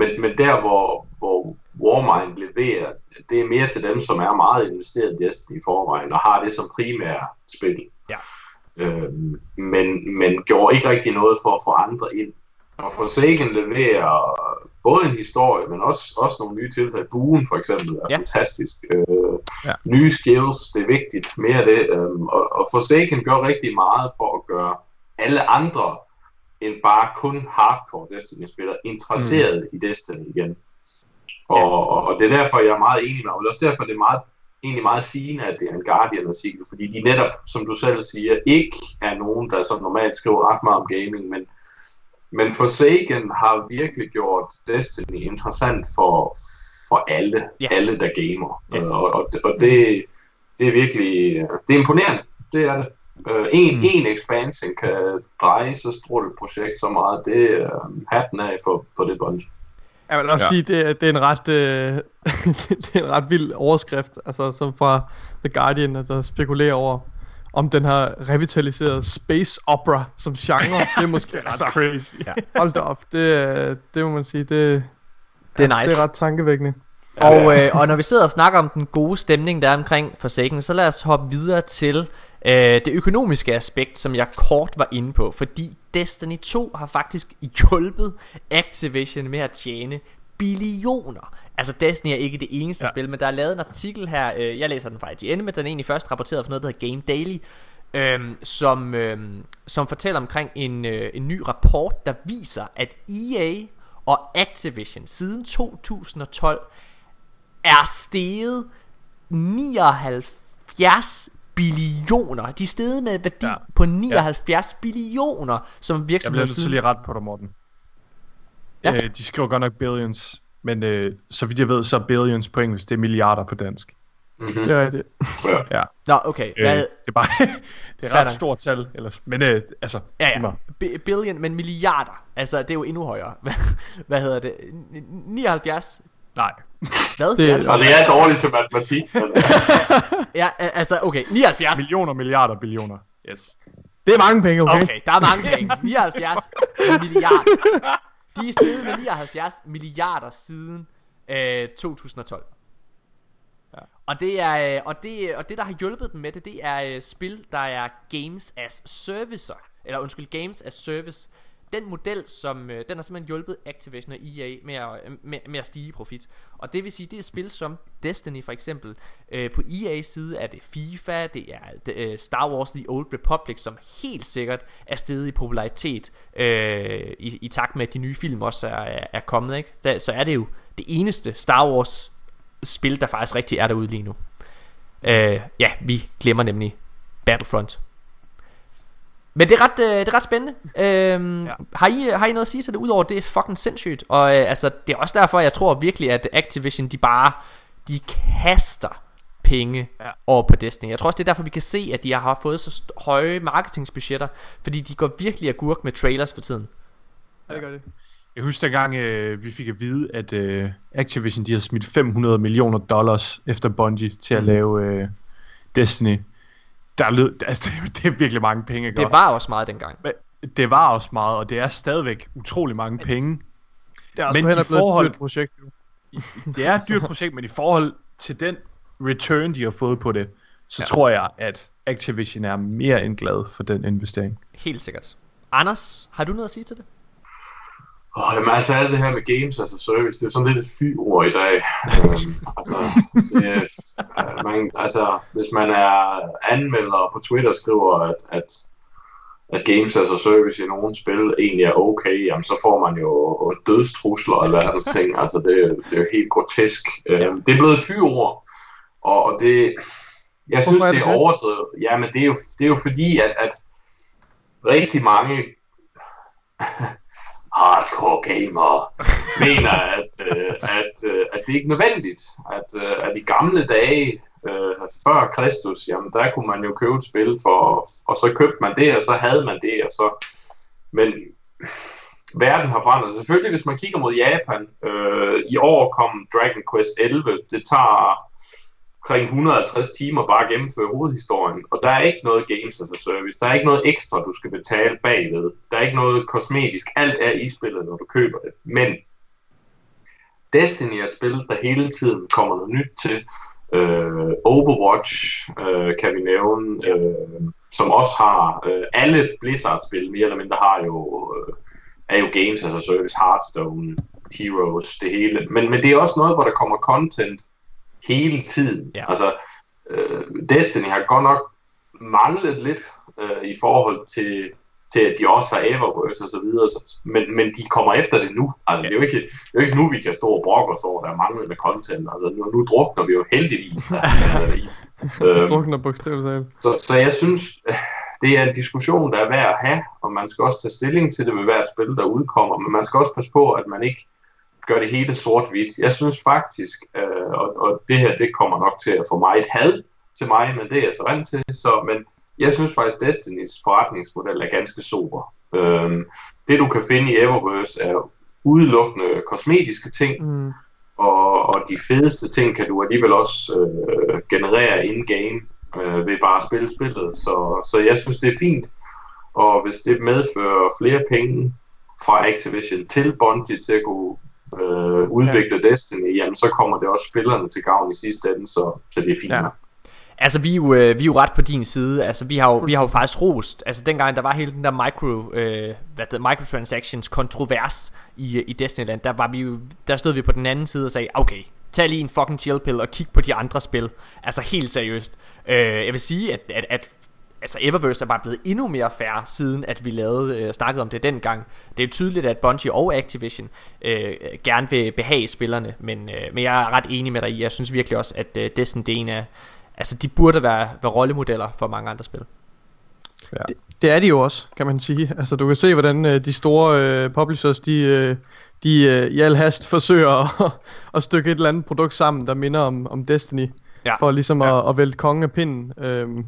men, men der, hvor, hvor Warmind leverer, det er mere til dem, som er meget investeret i Destiny i forvejen, og har det som primære spil. Ja. Øhm, men, men gjorde ikke rigtig noget for at få andre ind. Og Forsaken leverer både en historie, men også, også nogle nye tiltag. Buen for eksempel er Ja. fantastisk. Øh, Ja. Nye skills, det er vigtigt. Mere af det. Øhm, og, og Forsaken gør rigtig meget for at gøre alle andre end bare kun hardcore Destiny-spillere interesseret mm. i Destiny igen. Og, Ja. og, og det er derfor, jeg er meget enig med, og det er også derfor, det er meget, egentlig meget sigende, at det er en Guardian-artikel, fordi de netop, som du selv siger, ikke er nogen, der så normalt skriver ret meget om gaming, men, men Forsaken har virkelig gjort Destiny interessant for, for alle, Ja. alle der gamer. Ja. Og, og, og det, det er virkelig, det er imponerende, det er det. Øh, en, mm. en expansion kan dreje så stort et projekt så meget, det er hatten af for, for det bunch. Jeg vil også Ja. ja. sige, det, er- det er en ret, øh, [laughs] det er en ret vild overskrift, altså som fra The Guardian, der spekulerer over, om den har revitaliseret space opera som genre. [laughs] Det er måske altså, crazy. Ja. [laughs] hold da op, det, er- det må man sige, det, det er nice. det er ret tankevækkende. Og, øh, og når vi sidder og snakker om den gode stemning, der er omkring Forsaken, så lad os hoppe videre til øh, det økonomiske aspekt, som jeg kort var inde på. Fordi Destiny 2 har faktisk hjulpet Activision med at tjene billioner. Altså Destiny er ikke det eneste ja. Spil, men der er lavet en artikel her, øh, jeg læser den fra IGN, men den er egentlig først rapporteret for noget, der hedder Game Daily, øhm, som, øhm, som fortæller omkring en, øh, en ny rapport, der viser, at EA og Activision siden 2012 er steget 79 billioner. De er steget med værdi ja. På 79 ja. billioner som Jeg virksomhed bliver nødt til lige ret på dig, Morten. Ja. Øh, de skriver godt nok billions, men øh, så vidt jeg ved, så er billions på engelsk, det er milliarder på dansk. Mm-hmm. Det er rigtigt. [laughs] Ja. Nå, okay. Øh, Hvad, det er bare [laughs] det er ret stort tal, ellers. men øh, altså, ja, ja. Bi- Billion, men milliarder. Altså, det er jo endnu højere. [laughs] Hvad, hvad hedder det? Ni- 79? nej. Hvad? Det- Det, er, Altså, jeg er dårlig til matematik, men [laughs] ja, altså, okay. 79. Millioner, milliarder, billioner. Yes. Det er mange penge, okay? Okay, der er mange penge. 79 milliarder. De er steget med 79 milliarder siden øh, 2012. Ja. Og det er øh, og det og det der har hjulpet dem med det, det er øh, spil der er games as servicer eller undskyld games as service den model, som øh, den har simpelthen hjulpet Activision og EA med at, øh, med, med at stige i profit. Og det vil sige, det er spil som Destiny for eksempel. Øh, på EA's side er det FIFA, det er øh, Star Wars The Old Republic, som helt sikkert er steget i popularitet øh, i, i takt med, at de nye film også er, er, er kommet. Ikke? Da, så er det jo det eneste Star Wars spil, der faktisk rigtig er derude lige nu. Øh, ja, vi glemmer nemlig Battlefront. Men det er ret, øh, det er ret spændende. Øhm, ja. har, I, har I noget at sige til det, udover det er fucking sindssygt? Og øh, altså, det er også derfor, jeg tror virkelig, at Activision, de bare, de kaster penge ja. over på Destiny. Jeg tror også, det er derfor, vi kan se, at de har fået så høje marketingsbudgetter, fordi de går virkelig agurk med trailers for tiden. Ja, det gør det. Jeg husker dengang, øh, vi fik at vide, at øh, Activision de havde smidt 500 millioner dollars efter Bungie til at Mm. lave øh, Destiny. Der lød, [laughs] altså, det, det er virkelig mange penge. ikke? Det var også meget dengang. Men det var også meget, og det er stadigvæk utrolig mange penge. Det er altså Men i forhold- et dyrt projekt. jo. Det er et dyrt projekt, men i forhold til den return, de har fået på det, så ja. tror jeg, at Activision er mere end glad for den investering. Helt sikkert. Anders, har du noget at sige til det? Oh, jamen altså alt det her med games as a service, det er sådan lidt et fyord i dag. øhm, altså, det, er- man, altså, hvis man er anmelder og på Twitter skriver, at, at, at games as a service i nogle spil egentlig er okay, jamen, så får man jo dødstrusler og alverdens [laughs] ting. Altså, det, det er jo helt grotesk. Øhm, det er blevet et fyord, og, og det, jeg synes, er det det er overdrevet. Ja, men det er jo, det er jo fordi, at, at rigtig mange hardcore gamere [laughs] mener, at, øh, at, øh, at det ikke er nødvendigt. At, øh, at i gamle dage, øh, før Kristus, jamen der kunne man jo købe et spil, for, og så købte man det, og så havde man det, og så... Men verden har forandret sig. Selvfølgelig, hvis man kigger mod Japan, øh, i år kom Dragon Quest 11, det tager omkring 150 timer bare at gennemføre hovedhistorien, og der er ikke noget games as a service, der er ikke noget ekstra, du skal betale bagved, der er ikke noget kosmetisk, alt er i spillet, når du køber det, men Destiny er et spil, der hele tiden kommer noget nyt til, øh, Overwatch øh, kan vi nævne, øh, som også har, øh, alle Blizzard-spil mere eller mindre har jo, øh, er jo games as a service, Hearthstone, Heroes, det hele, men, men det er også noget, hvor der kommer content hele tiden. Ja. Altså, øh, Destiny har godt nok manglet lidt øh, i forhold til, til, at de også har Eververse og så videre, så, men, men de kommer efter det nu. Altså, det, er jo ikke, det er jo ikke nu, vi kan stå og brokke os over, der er manglende content. Altså, nu, nu drukner vi jo heldigvis der, øh, [laughs] i. Øhm, Drukner bogstaveligt talt. så, så jeg synes, øh, [laughs] det er en diskussion, der er værd at have, og man skal også tage stilling til det ved hvert spil, der udkommer, men man skal også passe på, at man ikke gør det hele sort-hvidt. Jeg synes faktisk, øh, og, og det her, det kommer nok til at få mig et had til mig, men det er jeg så vant til, så, men jeg synes faktisk, Destinys forretningsmodel er ganske sober. Øhm, det du kan finde i Eververse er udelukkende kosmetiske ting, Mm. og, og de fedeste ting kan du alligevel også øh, generere in-game øh, ved bare at spille spillet. Så, så jeg synes, det er fint. Og hvis det medfører flere penge fra Activision til Bungie til at kunne øh, udvikle ja. Destiny, jamen så kommer det også spillerne til gavn i sidste ende, så, så det er fint. Ja. Altså vi er jo, øh, vi er jo ret på din side Altså vi har jo, vi har jo faktisk rost Altså dengang der var hele den der micro øh, hvad det, Microtransactions kontrovers I, i Destinyland Der var vi jo Der stod vi på den anden side og sagde Okay Tag lige en fucking chill pill og kig på de andre spil Altså helt seriøst øh, Jeg vil sige at, at, at Altså Eververse er bare blevet endnu mere fair Siden at vi lavede øh, snakkede om det dengang Det er jo tydeligt at Bungie og Activision øh, Gerne vil behage spillerne men, øh, men jeg er ret enig med dig i Jeg synes virkelig også at øh, Destiny det er en af Altså de burde være, være rollemodeller for mange andre spil Det er de jo også, kan man sige. Altså du kan se, hvordan øh, de store øh, publishers, de, øh, de øh, i al hast forsøger at, [laughs] at stykke et eller andet produkt sammen, der minder om, om Destiny. Ja. For ligesom Ja. at, at vælte kongen af pinden. Øhm,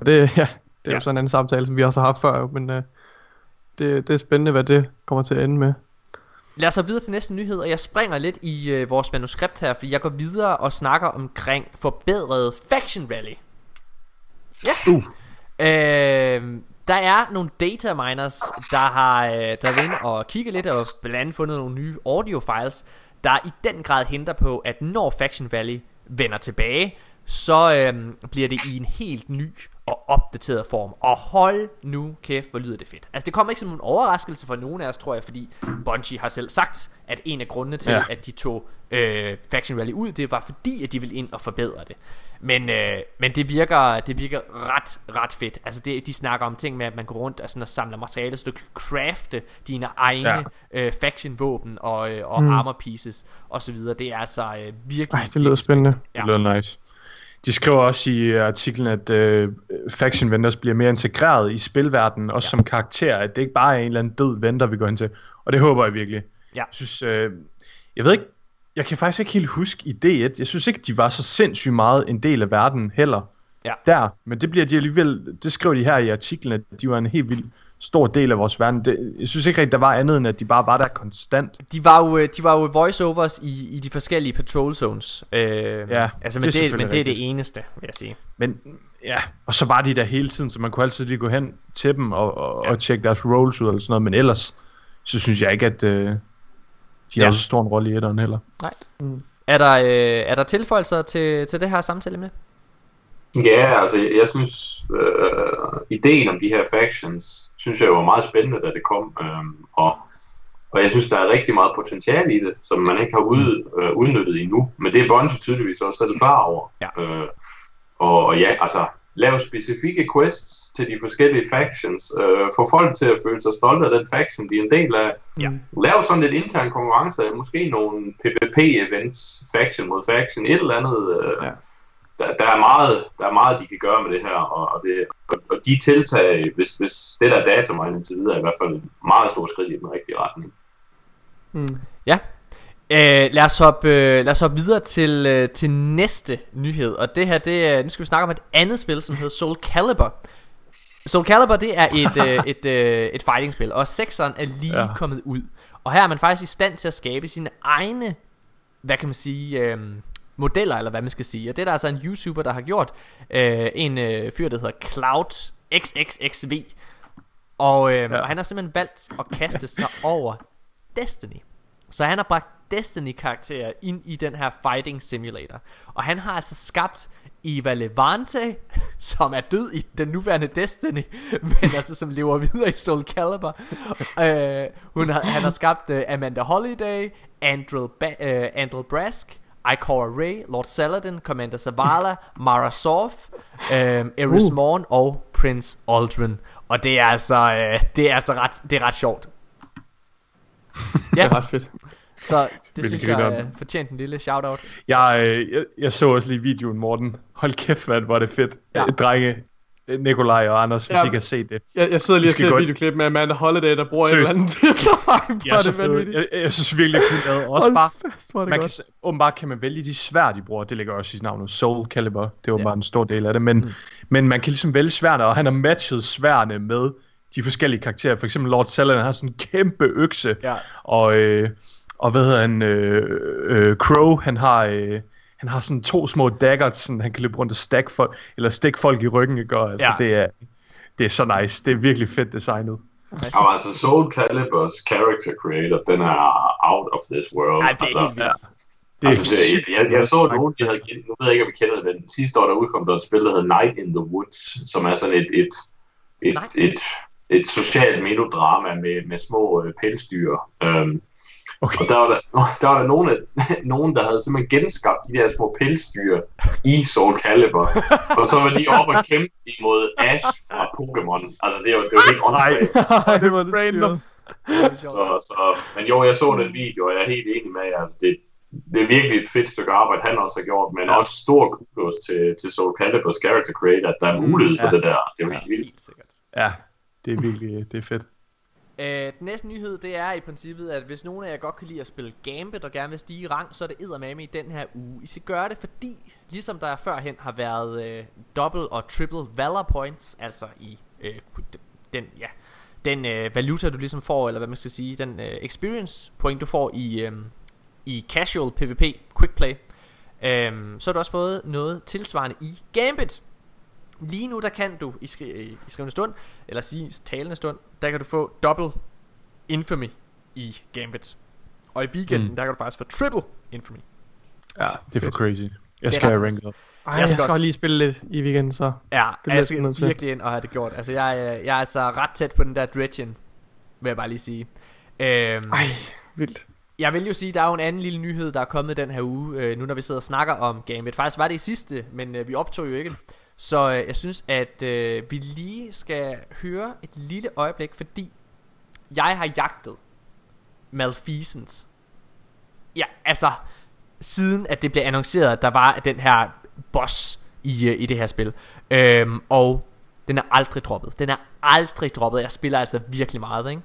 og det, [laughs] ja, det er Ja. jo sådan en anden samtale, som vi også har haft før, men øh, det, det er spændende, hvad det kommer til at ende med. Lad os så videre til næste nyhed Og jeg springer lidt i øh, vores manuskript her Fordi jeg går videre og snakker omkring Forbedret Faction Rally Ja Uh. øh, Der er nogle data miners Der har øh, der er inde og kigge lidt Og blandt andet fundet nogle nye audio files Der i den grad henter på At når Faction Rally vender tilbage så øhm, bliver det i en helt ny og opdateret form. Og hold nu kæft, hvor lyder det fedt. Altså det kommer ikke som en overraskelse for nogen af os, tror jeg, fordi Bungie har selv sagt, at en af grundene til, Ja. at de tog øh, Faction Rally ud, det var fordi, at de ville ind og forbedre det. Men, øh, men det virker det virker ret, ret fedt. Altså det, de snakker om ting med, at man går rundt og, sådan og samler materiale, så du kan crafte dine egne Ja. øh, faction-våben og, øh, og mm. armor pieces videre. Det er altså øh, virkelig... Ej, det lyder virkelig spændende. Ja. Det lyder nice. De skriver også i øh, artiklen, at øh, faction vendors bliver mere integreret i spilverdenen, også ja. som karakter, at det ikke bare er en eller anden død vendor, vi går ind til. Og det håber jeg virkelig. Ja. Jeg synes, øh, jeg ved ikke, jeg kan faktisk ikke helt huske i D1, jeg synes ikke, de var så sindssygt meget en del af verden heller. Ja. Der, men det bliver de alligevel, det skriver de her i artiklen, at de var en helt vild stor del af vores verden. Det, jeg synes ikke rigtig, der var andet end, at de bare var der konstant. De var jo, øh, de var jo voiceovers i, i de forskellige patrol zones. Øh, Ja, altså, det men er det, men det er det rigtigt. eneste, vil jeg sige. Men ja, og så var de der hele tiden, så man kunne altid lige gå hen til dem og, og, ja. og tjekke deres rolls ud eller sådan noget, men ellers, så synes jeg ikke, at øh, de Ja. har så stor en rolle i etteren heller. Nej. Er der, øh, er der tilføjelser til, til det her samtale med? Ja, altså jeg, synes, øh, ideen om de her factions, synes jeg var meget spændende, da det kom. Øh, og, og jeg synes, der er rigtig meget potentiale i det, som man ikke har ud, øh, udnyttet endnu. Men det er Bungie tydeligvis også selv klar over. Ja. Øh, og, og ja, altså lave specifikke quests til de forskellige factions. Øh, få folk til at føle sig stolte af den faction, de er en del af. Ja. Lave sådan lidt intern konkurrence, måske nogle PvP-events, faction mod faction, et eller andet. Øh, Ja. Der, der, er meget, der er meget, de kan gøre med det her, og, og, det, og, de tiltag, hvis, hvis det der data mig indtil videre, er i hvert fald et meget stort skridt i den rigtige retning. Mm. Ja. Øh, lad, os hoppe, øh, lad os hoppe videre til, øh, til næste nyhed. Og det her, det er, nu skal vi snakke om et andet spil, som hedder Soul Calibur. Soul Calibur, det er et, øh, et, øh, et fighting-spil, og sekseren er lige ja. kommet ud. Og her er man faktisk i stand til at skabe sine egne, hvad kan man sige, øh, modeller, eller hvad man skal sige. Og det er der altså en YouTuber, der har gjort. Øh, en øh, fyr, der hedder Cloud XXXV. Og, øh, Ja. og han har simpelthen valgt at kaste sig [laughs] over Destiny. Så han har bragt Destiny-karakterer ind i den her fighting simulator. Og han har altså skabt Eva Levante, [laughs] som er død i den nuværende Destiny, [laughs] men altså som lever videre i Soul Calibur. øh, hun har, han har skabt uh, Amanda Holiday, Andrel, ba- uh, Andrel Brask, Ikora Ray, Lord Saladin, Commander Zavala, Mara Sof, øhm, Eris Uh. Morn og Prince Aldrin. Og det er altså, øh, det er altså ret, det er ret sjovt. [laughs] Det er ret fedt. Så det Virkelig synes jeg øh, fortjent en lille shout-out. Jeg, øh, jeg, jeg så også lige videoen, Morten. Hold kæft, hvad hvor er det fedt. Ja. Ja. Drenge, øh, Nikolaj og Anders, hvis Ja. ja. I kan se det. Jeg, jeg sidder lige og skal ser et videoklip med Amanda Holiday, der bruger Seriøst. et eller andet. [laughs] Nej, er er så det vanvittigt. jeg, jeg synes virkelig, er cool lavet. Også bare, fast, er det man godt. kan, åbenbart kan man vælge de svær, de bruger. Det ligger også i navnet Soul Calibur. Det er åbenbart Ja. en stor del af det. Men, mm. men man kan ligesom vælge sværene, og han har matchet sværene med de forskellige karakterer. For eksempel Lord Saladin har sådan en kæmpe økse. Ja. Og, øh, og hvad hedder han? Øh, øh, Crow, han har... Øh, han har sådan to små daggers, sådan, han kan løbe rundt og stack folk, eller stikke folk i ryggen, ikke? Og, altså, Ja. det, er, det er så nice. Det er virkelig fedt designet. Og altså Soul Caliburs character creator, den er out of this world. Ej, det altså, er helt vildt. Det er Altså, det, jeg, jeg, jeg så godt nogen, de havde kendt, nu ved jeg ikke, om I kender det, men sidste år der udkom der et spil, der hedder Night in the Woods, som er sådan et, et, et, Nej. et, et socialt melodrama med, med små øh, pelsdyr. Um, Okay. og der var der, der, var der nogen, af, [laughs] nogen, der havde simpelthen genskabt de der små pelsdyr i Soul Calibur. og så var de oppe og kæmpe imod Ash fra Pokémon. Altså, det var, det var helt åndssvagt. [laughs] Ej, det var det Random. Så, så, men jo, jeg så den video, og jeg er helt enig med jer. Altså, det, det er virkelig et fedt stykke arbejde, han også har gjort, men ja. også stor kudos til, til Soul Caliburs character creator, at der er mulighed for ja. det der. Altså, det er jo helt vildt. Ja, det er virkelig det er fedt. Øh, den næste nyhed, det er i princippet, at hvis nogen af jer godt kan lide at spille Gambit og gerne vil stige i rang, så er det eddermame i den her uge. I skal gøre det, fordi ligesom der førhen har været øh, double og triple valor points, altså i øh, den, ja, den øh, valuta, du ligesom får, eller hvad man skal sige, den øh, experience point, du får i, øh, i casual PvP, quick play, øh, så har du også fået noget tilsvarende i Gambit. Lige nu der kan du i, skri- i skrivende stund Eller sige i talende stund Der kan du få double infamy I Gambit Og i weekenden Mm. der kan du faktisk få triple infamy Ja, det er for crazy. Jeg skal have ranket op. Ej, Jeg jeg skal også- lige spille lidt i weekenden, så. Ja, bliver jeg skal til. virkelig ind og have det gjort. Altså, jeg, er- jeg er altså ret tæt på den der Dredgen, vil jeg bare lige sige. Øhm, Ej, vildt. Jeg vil jo sige, der er jo en anden lille nyhed, der er kommet den her uge, øh, nu når vi sidder og snakker om Gambit. Faktisk var det i sidste, men øh, vi optog jo ikke. Så øh, jeg synes, at øh, vi lige skal høre et lille øjeblik, fordi jeg har jagtet Malfeasance. Ja, altså, siden at det blev annonceret, at der var den her boss i, øh, i det her spil. Øhm, og den er aldrig droppet. Den er aldrig droppet. Jeg spiller altså virkelig meget, ikke?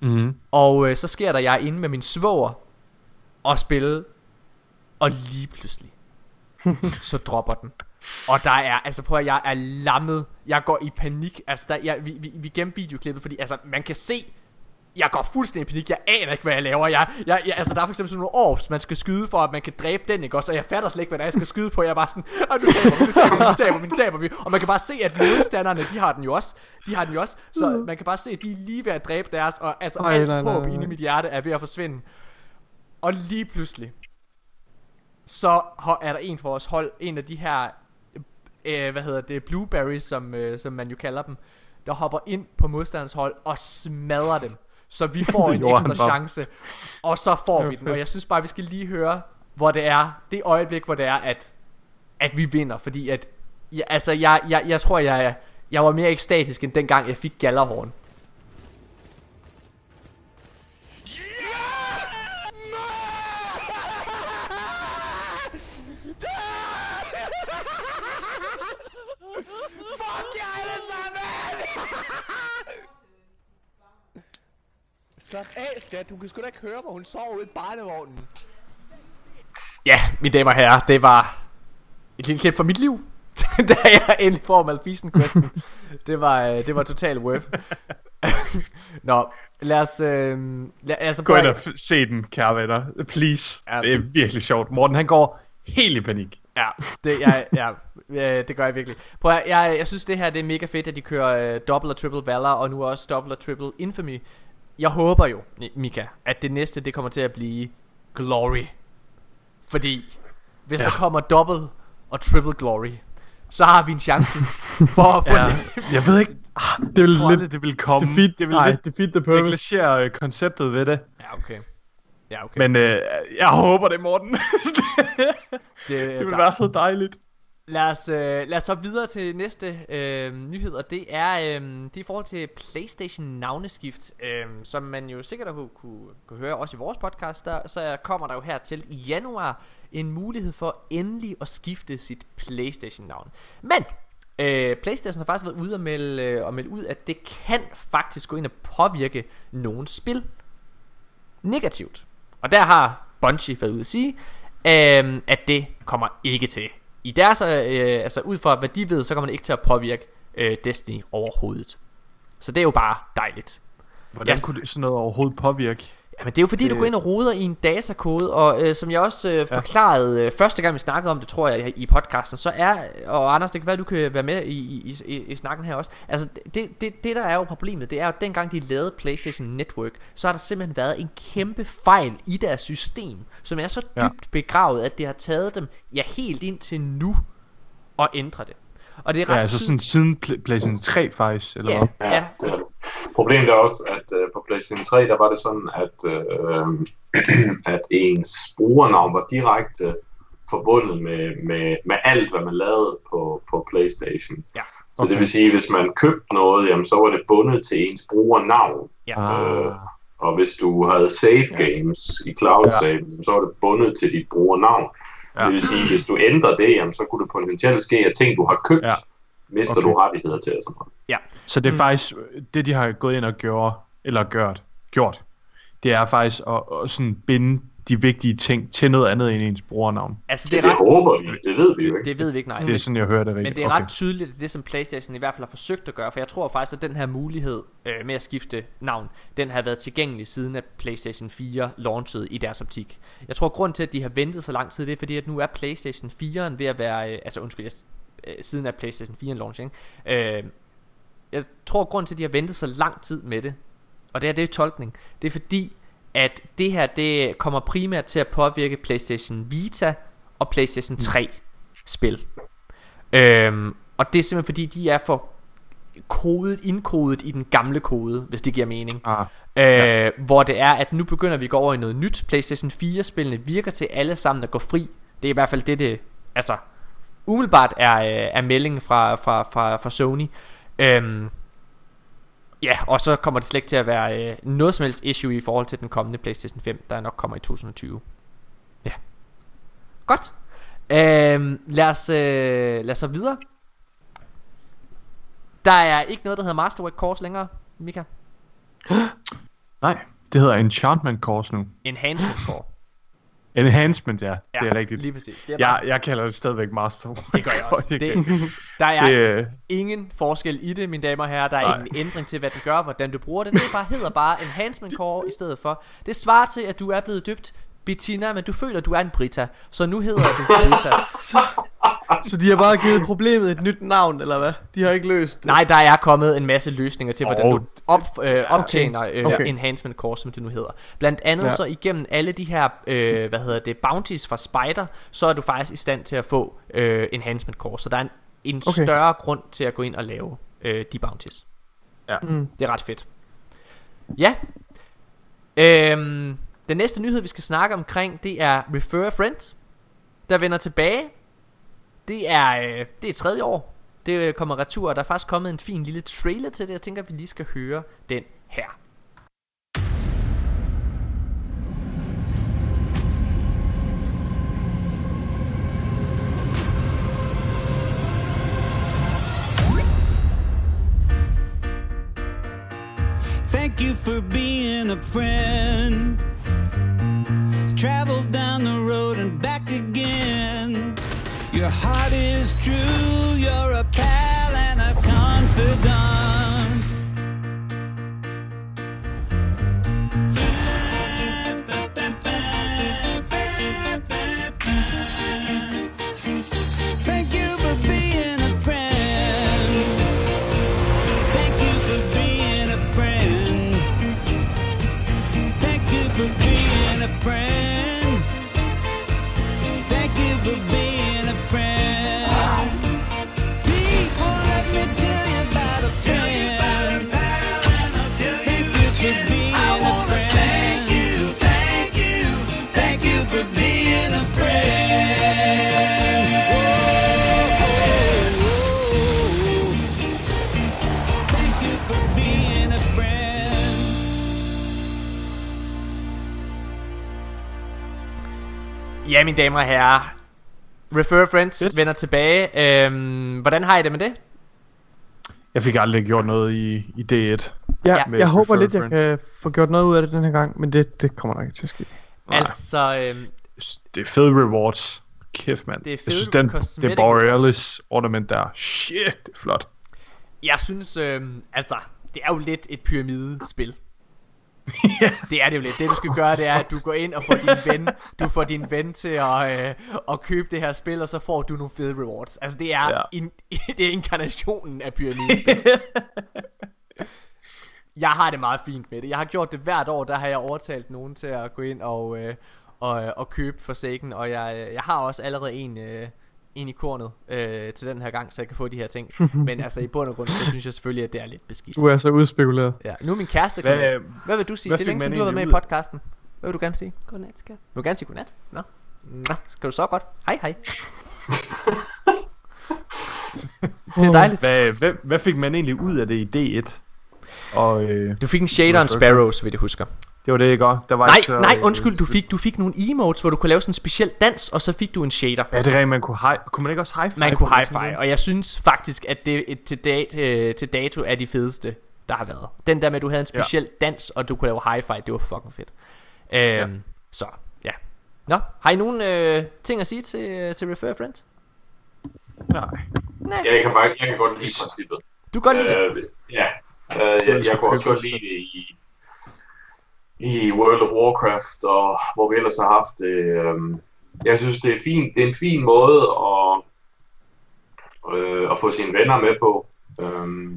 Mm. Og øh, så sker der, jeg er inde med min svoger og spille, og lige pludselig, [laughs] så dropper den. Og der er, altså prøv at jeg er lammet. Jeg går i panik. Altså, der, jeg, vi, vi, vi gemte videoklippet, fordi altså, man kan se, jeg går fuldstændig i panik. Jeg aner ikke, hvad jeg laver. Jeg, jeg, jeg, altså, der er for eksempel sådan nogle års, man skal skyde for, at man kan dræbe den, ikke også? Og jeg fatter slet ikke, hvad det er, jeg skal skyde på. Jeg er bare sådan, "Ej, nu taber vi, nu taber vi, nu taber vi, nu taber vi. Og man kan bare se, at modstanderne, de har den jo også. De har den jo også. Så man kan bare se, at de er lige ved at dræbe deres, og altså, Ej, alt nej, nej, håb nej. inde i mit hjerte er ved at forsvinde. Og lige pludselig, så er der en for vores hold, en af de her, øh, hvad hedder det, blueberries, som, øh, som man jo kalder dem, der hopper ind på modstanderens hold og smadrer dem. Så vi [laughs] får en ekstra chance, og så får vi den. Og jeg synes bare, vi skal lige høre, hvor det er, det øjeblik, hvor det er, at, at vi vinder. Fordi at, ja, altså jeg, jeg, jeg tror, jeg, jeg var mere ekstatisk, end dengang jeg fik Gallerhorn. Slap af, skat. Du kan sgu da ikke høre mig. Hun sover ude i barnevognen. Ja, mine damer og herrer, det var et lille klip fra mit liv, [laughs] da jeg endelig får Malfisen questen. det var øh, det var total worth. [laughs] Nå, lad os øh, lad, altså Gå ind og f- se den, kære venner. Please. Ja. Det er virkelig sjovt. Morten, han går helt i panik. Ja, det, jeg, ja, øh, det gør jeg virkelig. Prøv at, jeg, jeg synes det her det er mega fedt, at de kører øh, double og triple Valor, og nu også double og triple Infamy. Jeg håber jo, Mika, at det næste det kommer til at blive Glory. Fordi, hvis ja. der kommer double og triple Glory, så har vi en chance [laughs] for at få Ja. det. Jeg ved ikke, Det jeg vil lidt det vil komme. defeat, det vil nej, lidt defeat the purpose. negligere øh, konceptet ved det. Ja, okay. Ja, okay. Men øh, jeg håber det, Morten. [laughs] det, det vil der- være så dejligt. Lad os, øh, lad os så videre til næste øh, nyhed, og det er, øh, det er i forhold til PlayStation navneskift, øh, som man jo sikkert har kunne, kunne, kunne høre også i vores podcast, der, så kommer der jo her til i januar en mulighed for endelig at skifte sit PlayStation navn. Men øh, PlayStation har faktisk været ude og melde, øh, og melde ud, at det kan faktisk gå ind og påvirke nogle spil negativt. Og der har Bungie været ude at sige, øh, at det kommer ikke til. I deres, øh, altså ud fra hvad de ved, så kommer det ikke til at påvirke øh, Destiny overhovedet. Så det er jo bare dejligt. Hvordan Yes. kunne det, sådan noget overhovedet påvirke? Jamen det er jo fordi, det... du går ind og roder i en datakode, og øh, som jeg også øh, forklarede øh, første gang, vi snakkede om det, tror jeg, i podcasten, så er, og Anders, det kan være, du kan være med i, i, i, i, snakken her også, altså det, det, det der er jo problemet, det er jo, at dengang de lavede PlayStation Network, så har der simpelthen været en kæmpe fejl i deres system, som er så dybt Ja. begravet, at det har taget dem, ja helt ind til nu, at ændre det. Og det er ret Ja, altså sådan siden Pl- PlayStation 3 faktisk, eller Ja. hvad? Ja, det. Problemet er også, at øh, på PlayStation 3, der var det sådan, at, øh, [clears throat] at ens brugernavn var direkte forbundet med, med, med alt, hvad man lavede på, på PlayStation. Ja. Så det Okay. vil sige, at hvis man købte noget, jamen, så var det bundet til ens brugernavn. Ja. Ah, Øh, og hvis du havde save games i cloud Ja. save, jamen, så var det bundet til dit brugernavn. Ja. Det vil sige, at hvis du ændrer det, jamen, så kunne det potentielt ske, at ting, du har købt, Ja. Mister Okay. du rettigheder til. Og sådan noget. ja. Så det er faktisk, det de har gået ind og gjort, eller gjort, gjort, det er faktisk at, at sådan binde de vigtige ting til noget andet end ens brugernavn. Altså det Det, er det ret, håber vi, det ved vi jo ikke. det ved vi ikke, nej. Det er sådan, jeg hører det rigtigt. Men det er okay. ret tydeligt, at det som Playstation i hvert fald har forsøgt at gøre, for jeg tror faktisk, at den her mulighed øh, med at skifte navn, den har været tilgængelig siden at Playstation 4 launchede i deres optik. Jeg tror, grund til, at de har ventet så lang tid, det er fordi, at nu er Playstation 4'en ved at være, øh, altså undskyld, jeg, øh, siden at Playstation 4 launching, øh, jeg tror, grund til, at de har ventet så lang tid med det, og det her, det er tolkning, det er fordi, at det her, det kommer primært til at påvirke Playstation Vita og Playstation 3. spil. Øhm, og det er simpelthen fordi, de er for kodet, indkodet i den gamle kode, hvis det giver mening. Ah, Øh, hvor det er, at nu begynder vi at gå over i noget nyt. PlayStation 4-spillene virker til alle sammen at gå fri. Det er i hvert fald det, det altså, umiddelbart er, øh, er meldingen fra, fra, fra, fra Sony. Øhm, ja, og så kommer det slet ikke til at være øh, noget som helst issue i forhold til den kommende PlayStation 5, der nok kommer i 2020. Ja. Godt. Øhm, lad, os, øh, lad os så videre. Der er ikke noget, der hedder Masterwork Course længere, Mika. [gasps] nej, det hedder Enchantment Course nu. Enhancement Core. Enhancement, ja. ja det er rigtigt. Lige præcis. Det er Jeg, bare, jeg kalder det stadigvæk Master. det gør jeg [laughs] også. Det, der er det, øh, ingen forskel i det, mine damer og herrer. Der er Nej. ingen ændring til, hvad den gør, hvordan du bruger det. Det bare hedder bare Enhancement Core i stedet for. Det svarer til, at du er blevet døbt Bettina, men du føler, du er en Brita. Så nu hedder du [laughs] Brita. Så de har bare givet problemet et nyt navn, eller hvad? De har ikke løst det. Nej, der er kommet en masse løsninger til, hvordan Åh, du op, øh, optjener øh, Okay. Enhancement Core, som det nu hedder. Blandt andet Ja. så igennem alle de her, øh, hvad hedder det, bounties fra Spider, så er du faktisk i stand til at få øh, Enhancement Core. Så der er en, en Okay. større grund til at gå ind og lave øh, de bounties. Ja. Mm. Det er ret fedt. Ja. Øhm, den næste nyhed, vi skal snakke omkring, det er Refer a Friend, der vender tilbage. Det er, øh, det er tredje år. Det øh, kommer retur, og der er faktisk kommet en fin lille trailer til det. Jeg tænker, at vi lige skal høre den her. Thank you for being a friend. Road and back again. Your heart is true, you're a pal and a confidant. Ja, mine damer og herrer. Refer Friends Fedt. vender tilbage. Øhm, hvordan har I det med det? Jeg fik aldrig gjort noget i, i D1. Ja, jeg håber Refer lidt, jeg kan få gjort noget ud af det den her gang, men det, det kommer nok ikke til at ske. Nej. Altså, øhm, Det er fede rewards. Kæft, mand. Det er jeg fede synes, den, det Borealis ornament der. Shit, det er flot. jeg synes, øhm, altså, det er jo lidt et pyramidespil. [laughs] Det er det jo lidt. Det du skal gøre, det er, at du går ind og får din ven, [laughs] du får din ven til at, øh, at købe det her spil, og så får du nogle fede rewards. Altså det er, Ja. in, [laughs] det er inkarnationen af pyramidespil. jeg har det meget fint med det. Jeg har gjort det hvert år, der har jeg overtalt nogen til at gå ind og, øh, og, og købe Forsaken, og jeg, jeg har også allerede en, øh, en i kornet øh, til den her gang, så jeg kan få de her ting. [laughs] Men altså i bund og grund, så synes jeg selvfølgelig, at det er lidt beskidt. Du er så udspekuleret. Ja. Nu er min kæreste Hvad- kommet. Hvad, hvad vil du sige? hvad det er længe siden, du har været med i podcasten. Hvad vil du gerne sige? Godnat, skat. Du vil gerne sige godnat? Nå. Nå, skal du så godt? Hej hej. [laughs] det er dejligt. Hvad, hvad, hvad fik man egentlig ud af det i D1? Og øh, Du fik en shader og en sparrow, så vidt jeg husker. Det var det, ikke også? Der var Nej, ikke så, nej, øh, undskyld. Du fik, du fik nogle emotes, hvor du kunne lave sådan en speciel dans, og så fik du en shader. Ja, det er rent, man kunne high... Kunne man ikke også high Man kunne high-five, og jeg synes faktisk, at det et, til, dat, øh, til dato er de fedeste, der har været. Den der med, at du havde en speciel dans, og du kunne lave high-five, det var fucking fedt. Øhm, Ja. Så, ja. Nå, har I nogen øh, ting at sige til, til Refer a Friend? Nej. Jeg kan faktisk jeg kan godt lide princippet. Du kan godt lide det. Øh, ja, øh, jeg, jeg kunne også godt lide det i, i World of Warcraft, og hvor vi ellers har haft det. Øh, jeg synes, det er, fint, det er en fin måde at, øh, at få sine venner med på. Øh,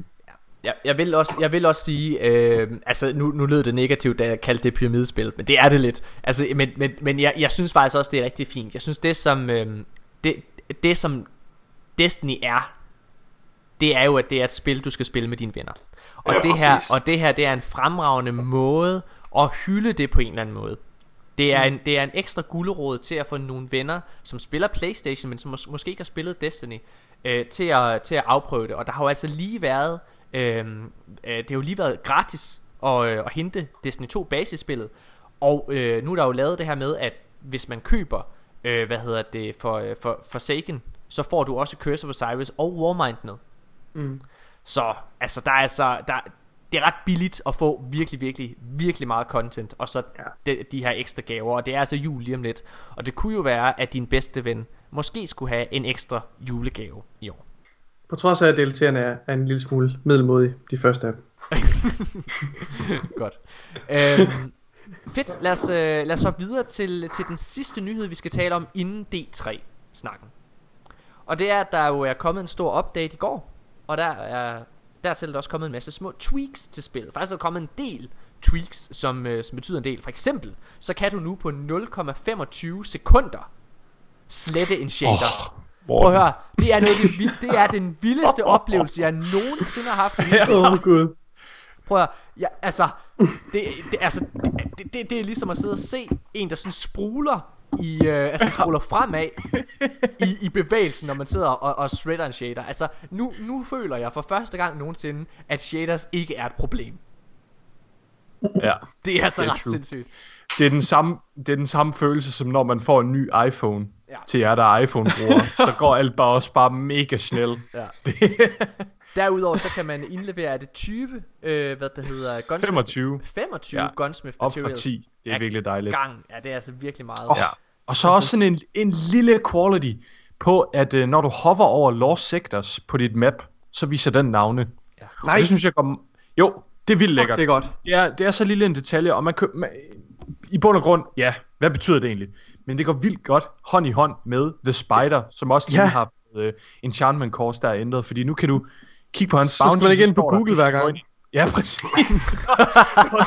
Jeg, jeg, vil også, jeg vil også sige, øh, altså nu, nu lød det negativt, da jeg kaldte det pyramidespil, men det er det lidt. Altså, men men, men jeg, jeg synes faktisk også, det er rigtig fint. Jeg synes det som, øh, det, det som Destiny er, det er jo, at det er et spil, du skal spille med dine venner. Og, Ja, det, her, præcis. og det her, det er en fremragende måde at hylde det på en eller anden måde. Det er, en, det er en ekstra gulderåd til at få nogle venner, som spiller Playstation, men som mås- måske ikke har spillet Destiny, øh, til, at, til at afprøve det. Og der har jo altså lige været, øh, øh, det har jo lige været gratis at, øh, at hente Destiny 2 basisspillet. Og øh, nu er der jo lavet det her med, at hvis man køber, øh, hvad hedder det, for, øh, for Forsaken, så får du også Curse of Osiris og Warmind med. Mm. Så altså, der er altså, der, det er ret billigt at få virkelig, virkelig, virkelig meget content, og så ja. de, de her ekstra gaver, og det er altså jul lige om lidt. Og det kunne jo være, at din bedste ven måske skulle have en ekstra julegave i år. På trods af, at DLT'erne er, er en lille smule middelmodige, de første af dem. [laughs] Godt. Øhm, fedt, lad os, øh, lad os hoppe videre til, til den sidste nyhed, vi skal tale om inden D3-snakken. Og det er, at der jo er kommet en stor update i går, og der er dertil er der også kommet en masse små tweaks til spillet. Faktisk er der kommet en del tweaks, som, øh, som betyder en del. For eksempel, så kan du nu på 0,25 sekunder slette en shader. Oh, Prøv at høre, det er, noget, det, det er den vildeste [laughs] oplevelse, jeg nogensinde har haft i mit liv. Åh, oh, gud. Prøv at, høre, ja, altså, det, det, altså det, det, det, det er ligesom at sidde og se en, der sådan spruler i, øh, altså spruler fremad i, i bevægelsen, når man sidder og, og shredder en shader. Altså, nu, nu føler jeg for første gang nogensinde, at shaders ikke er et problem. Ja. Det er altså Det er ret true. sindssygt. Det er, den samme, det er den samme følelse, som når man får en ny iPhone Ja. til jer, der er iPhone-brugere. [laughs] så går alt bare også bare mega snel. Ja. Derudover så kan man indlevere, er det 20, øh, hvad det hedder, gunsmith, 25. 25 ja. Gunsmith Op fra materials. 10. Det er virkelig dejligt. Gang. Ja, det er altså virkelig meget. Ja. Og så også sådan en, en lille quality på, at uh, når du hover over Lost Sectors på dit map, så viser den navne. Ja. Nej. Det synes jeg går... Jo, det er vildt lækkert. Det er godt. Det er, det er så lille en detalje, og man kan... Man, I bund og grund, ja, hvad betyder det egentlig? Men det går vildt godt hånd i hånd med The Spider, som også lige Ja. har fået uh, Enchantment Course, der er ændret, fordi nu kan du kigge på hans Så skal man ikke ind på Google hver gang. Ja, præcis. [laughs]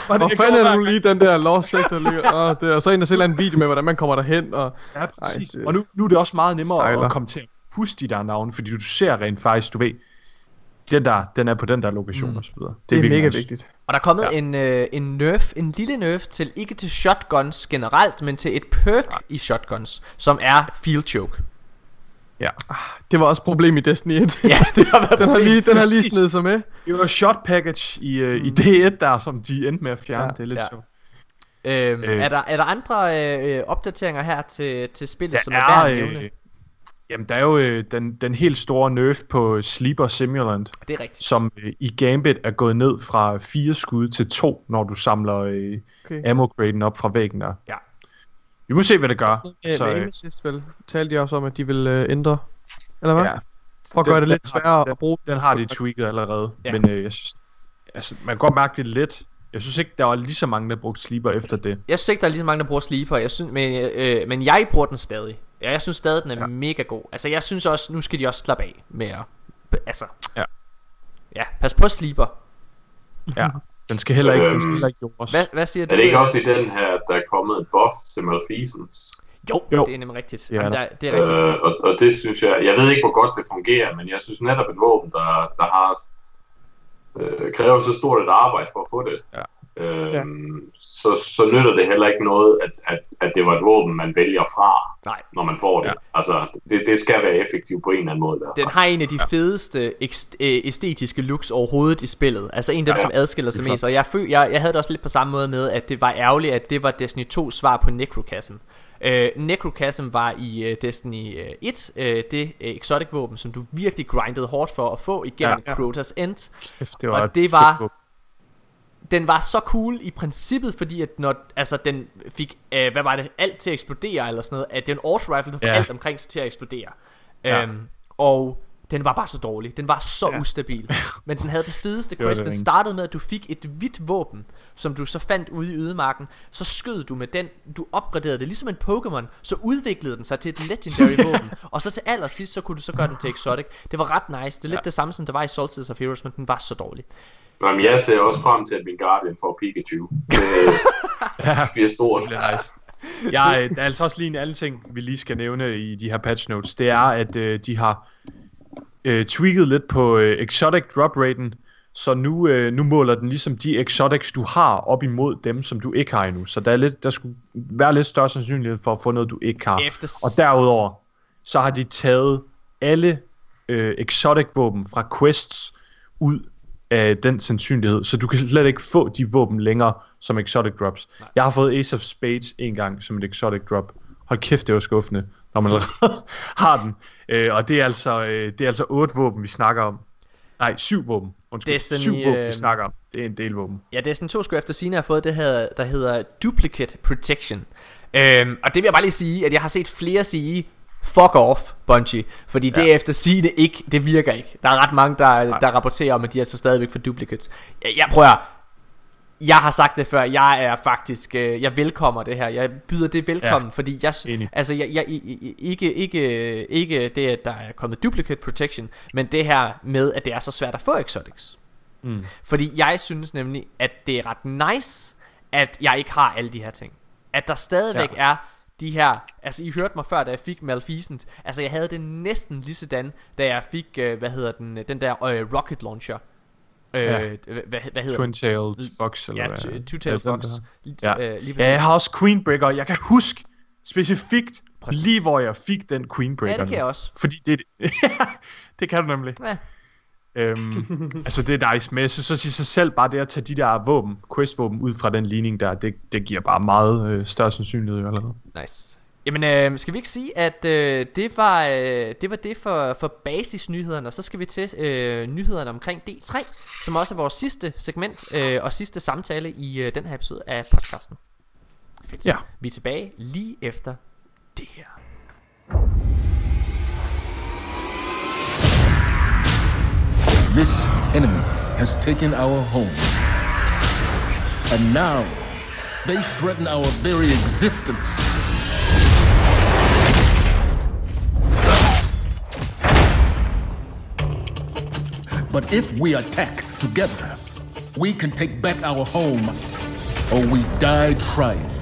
Hvor fanden er du lige den der Lost Sector lige? Åh, det er, og så ind og se en video med, hvordan man kommer derhen. Og, Ja, præcis. Ej, det- og nu, nu er det også meget nemmere Sejler. at komme til at huske de der navne, fordi du ser rent faktisk, du ved, den der, den er på den der lokation Mm. og så videre. det er virkelig mega vigtigt. Og der er kommet ja. en, øh, en nerf, en lille nerf til, ikke til shotguns generelt, men til et perk ja. i shotguns, som er field choke. Ja. Det var også et problem i Destiny 1. Ja, det har været [laughs] den har lige, den har lige snedet sig med. Det var shot package i, uh, i D1 der, som de endte med at fjerne. Ja. Det er lidt Ja. sjovt. Øhm, Øh. er, der, er der andre øh, øh, opdateringer her til, til spillet, som er værd er, at nævne? øh, jamen, der er jo øh, den, den helt store nerf på Sleeper Simulant, Det er rigtigt. som øh, i Gambit er gået ned fra fire skud til to, når du samler øh, Okay. ammo graden op fra væggen der. Ja. Vi må se, hvad det gør. Så, Så, øh, øh, sidst vel, talte de også om, at de vil øh, ændre. Eller hvad? ja. For at gøre det lidt sværere den- at bruge. Den har de tweaked allerede, Ja. men øh, jeg synes, altså, man kan godt mærke det lidt. Jeg synes ikke, der var lige så mange, der brugte sleeper efter det. Jeg synes ikke, der er lige så mange, der bruger sleeper, jeg synes, men, øh, men jeg bruger den stadig. Ja, jeg synes stadig, den er. Ja. mega god. Altså, jeg synes også, nu skal de også slappe af med at... Altså... Ja. Ja, pas på sleeper. Ja, [laughs] den skal heller ikke, den skal Øhm, heller ikke jordes. Hvad, hvad siger du? Er det ikke øh? også i den her, at der er kommet en buff til Malfeasance? Jo, Jo. det er nemlig rigtigt. Det er Jamen, der. der, det er rigtigt. Øh, og, og det synes jeg, jeg ved ikke, hvor godt det fungerer, men jeg synes netop et våben, der, der har øh, kræver så stort et arbejde for at få det. Ja. Øhm, så, så nytter det heller ikke noget, at, at, at det var et våben, man vælger fra, Nej. når man får det. Ja. Altså, det, det skal være effektivt på en eller anden måde. Derfor. Den har en af de fedeste ekst- øh, æstetiske looks overhovedet i spillet. Altså en af dem, Ja, ja. som adskiller sig mest. Og jeg, føl, jeg, jeg havde det også lidt på samme måde med, at det var ærgerligt, at det var Destiny 2 svar på Necrochasm. Øh, Necrochasm var i øh, Destiny øh, 1 øh, det øh, exotic våben, som du virkelig grindede hårdt for at få igennem ja, Ja. Crota's End. Kæft, det var og et det var- våben. Den var så cool i princippet, fordi at når altså den fik, øh, hvad var det, alt til at eksplodere eller sådan noget, at det er en auto rifle, der får Ja. alt omkring sig til at eksplodere. Ja. Øhm, og den var bare så dårlig. Den var så ja. Ustabil. [laughs] Men den havde den fedeste quest. Den startede med, at du fik et hvidt våben, som du så fandt ude i ødemarken. Så skød du med den, du opgraderede det, ligesom en Pokémon. Så udviklede den sig til et legendary [laughs] våben. Og så til allersidst, så kunne du så gøre den til exotic. Det var ret nice. Det er lidt ja. det samme, som der var i Solstice of Heroes, men den var så dårlig. Jamen, jeg ser også frem til, at min Guardian får Pikachu. Det [laughs] bliver stort. Det er nice. Jeg, der er altså også lige en anden ting, vi lige skal nævne i de her patch notes. Det er, at øh, de har øh, tweaked lidt på øh, exotic drop raten, så nu, øh, nu måler den ligesom de exotics, du har, op imod dem, som du ikke har endnu. Så der, er lidt, der skulle være lidt større sandsynlighed for at få noget, du ikke har. Efter- Og derudover, så har de taget alle øh, exotic våben fra quests ud af den sandsynlighed, så du kan slet ikke få de våben længere som exotic drops. Nej. Jeg har fået Ace of Spades en gang som et exotic drop. Hold kæft, det var skuffende, når man allerede [laughs] har den. Øh, og det er altså øh, det er altså otte våben, vi snakker om. Nej, syv våben. Undskyld, Destiny, syv våben, øh, vi snakker om. Det er en del våben. Ja, Destiny 2 skulle efter sine have fået det her, der hedder Duplicate Protection. Øhm, og det vil jeg bare lige sige, at jeg har set flere sige, fuck off, Bungie. Fordi ja. det efter sige det ikke, det virker ikke. Der er ret mange, der, der rapporterer om, at de er så stadigvæk for duplicates. Jeg, jeg prøver jeg har sagt det før, jeg er faktisk, øh, jeg velkommer det her, jeg byder det velkommen, ja, fordi jeg, enig. altså jeg, jeg, ikke, ikke, ikke det, at der er kommet duplicate protection, men det her med, at det er så svært at få exotics. Mm. Fordi jeg synes nemlig, at det er ret nice, at jeg ikke har alle de her ting. At der stadigvæk ja. er de her, altså I hørte mig før, da jeg fik Malfeasant, altså jeg havde det næsten lige sådan, da jeg fik, øh, hvad hedder den, den der øh, rocket launcher. Øh, Ja. hvad, hvad hedder? Twin-tailed fox, eller Ja, two-tailed fox. Ja. øh, lige ja, jeg har også Queenbreaker. Jeg kan huske specifikt, Præcis. Lige hvor jeg fik den Queenbreaker. Ja, det kan jeg også. Fordi det, [laughs] det kan du nemlig. Ja. Øhm, altså det er nice, men jeg synes også i sig selv, bare det at tage de der våben, quest-våben ud fra den ligning der, det, det giver bare meget øh, større sandsynlighed jo allerede. Nice. Jamen, øh, skal vi ikke sige, at øh, det, var, øh, det var det for, for basisnyhederne, og så skal vi til øh, nyhederne omkring D3, som også er vores sidste segment øh, og sidste samtale i øh, den her episode af podcasten. Fedt. Ja. Vi er tilbage lige efter det her. This enemy has taken our home. And now they threaten our very existence. But if we attack together, we can take back our home, or we die trying.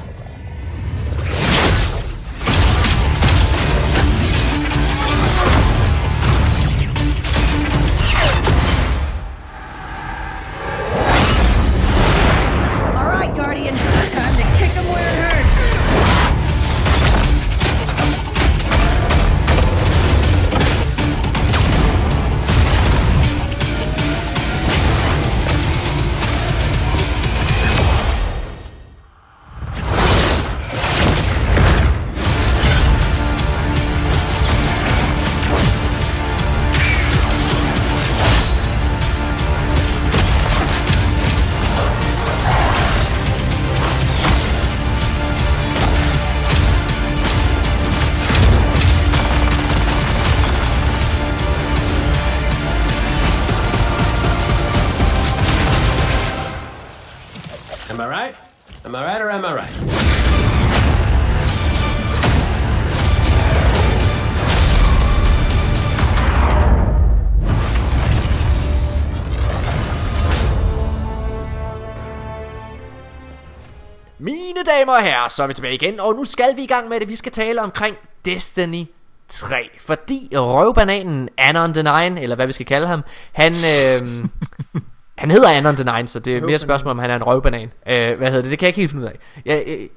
Herrer, så er vi tilbage igen, og nu skal vi i gang med det. Vi skal tale omkring Destiny 3, fordi røvbananen Anon the Nine, eller hvad vi skal kalde ham, han, øh, [laughs] han hedder Anon the Nine, så det er mere et spørgsmål, om han er en røvbanan. Øh, hvad hedder det? Det kan jeg ikke helt finde ud af. Ja, øh,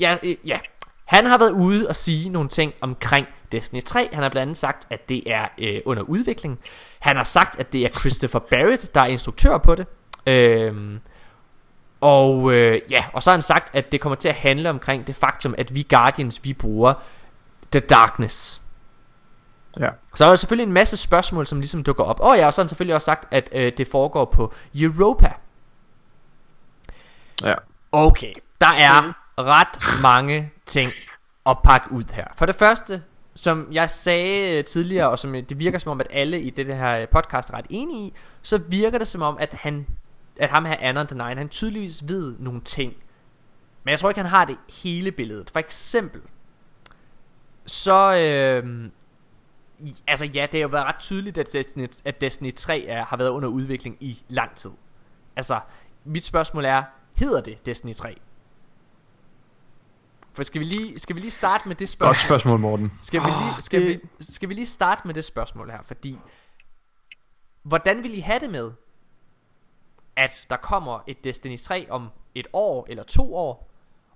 ja, øh, ja. Han har været ude og sige nogle ting omkring Destiny 3. Han har blandt andet sagt, at det er øh, under udvikling. Han har sagt, at det er Christopher Barrett, der er instruktør på det. Øh, og øh, ja, og så har han sagt, at det kommer til at handle omkring det faktum, at vi Guardians, vi bruger The Darkness. Ja. Så er der selvfølgelig en masse spørgsmål, som ligesom dukker op. Og ja, og så har han selvfølgelig også sagt, at øh, det foregår på Europa. Ja. Okay, der er ret mange ting at pakke ud her. For det første, som jeg sagde tidligere, og som det virker som om, at alle i det her podcast er ret enige i, så virker det som om, at han, at ham her Anon the Nine, han tydeligvis ved nogle ting. Men jeg tror ikke, han har det hele billedet. For eksempel, så, øh, altså ja, det har jo været ret tydeligt, at Destiny, at Destiny 3 er, har været under udvikling i lang tid. Altså, mit spørgsmål er, hedder det Destiny 3? For skal vi lige, skal vi lige starte med det spørgsmål? Godt spørgsmål, Morten. Skal vi, lige, skal, det- vi, skal vi lige starte med det spørgsmål her, fordi hvordan vil I have det med, at der kommer et Destiny 3 om et år eller to år,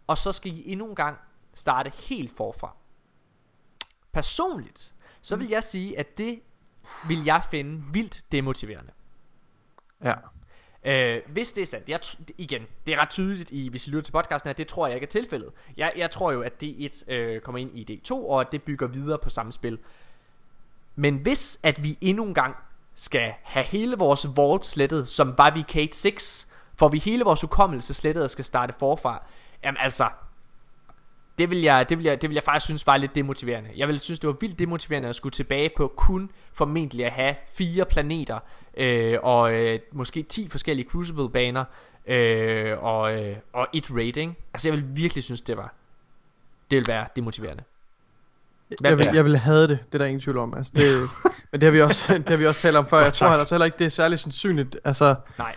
og så skal I endnu en gang starte helt forfra? Personligt, så vil jeg sige, at det vil jeg finde vildt demotiverende. Ja. Øh, hvis det er sandt, jeg, igen, det er ret tydeligt, i, hvis I lytter til podcasten, at det tror jeg ikke er tilfældet. Jeg, jeg tror jo, at D1 øh, kommer ind i D2, og at det bygger videre på samme spil. Men hvis at vi endnu en gang skal have hele vores vault slettet, som var vi Kate 6, får vi hele vores hukommelse slettet og skal starte forfra, jamen altså, det vil, jeg, det, vil jeg, det vil jeg faktisk synes var lidt demotiverende. Jeg ville synes, det var vildt demotiverende at skulle tilbage på kun formentlig at have fire planeter, øh, og øh, måske 10 forskellige Crucible-baner, øh, og, øh, og et rating. Altså jeg vil virkelig synes, det var det vil være demotiverende. Hvad- Jeg vil, jeg vil have det, det er der ingen tvivl om. Altså, det, [laughs] men det har vi også, det har vi også talt om før. Jeg tror altså heller ikke, det er særlig sandsynligt. Altså, Nej.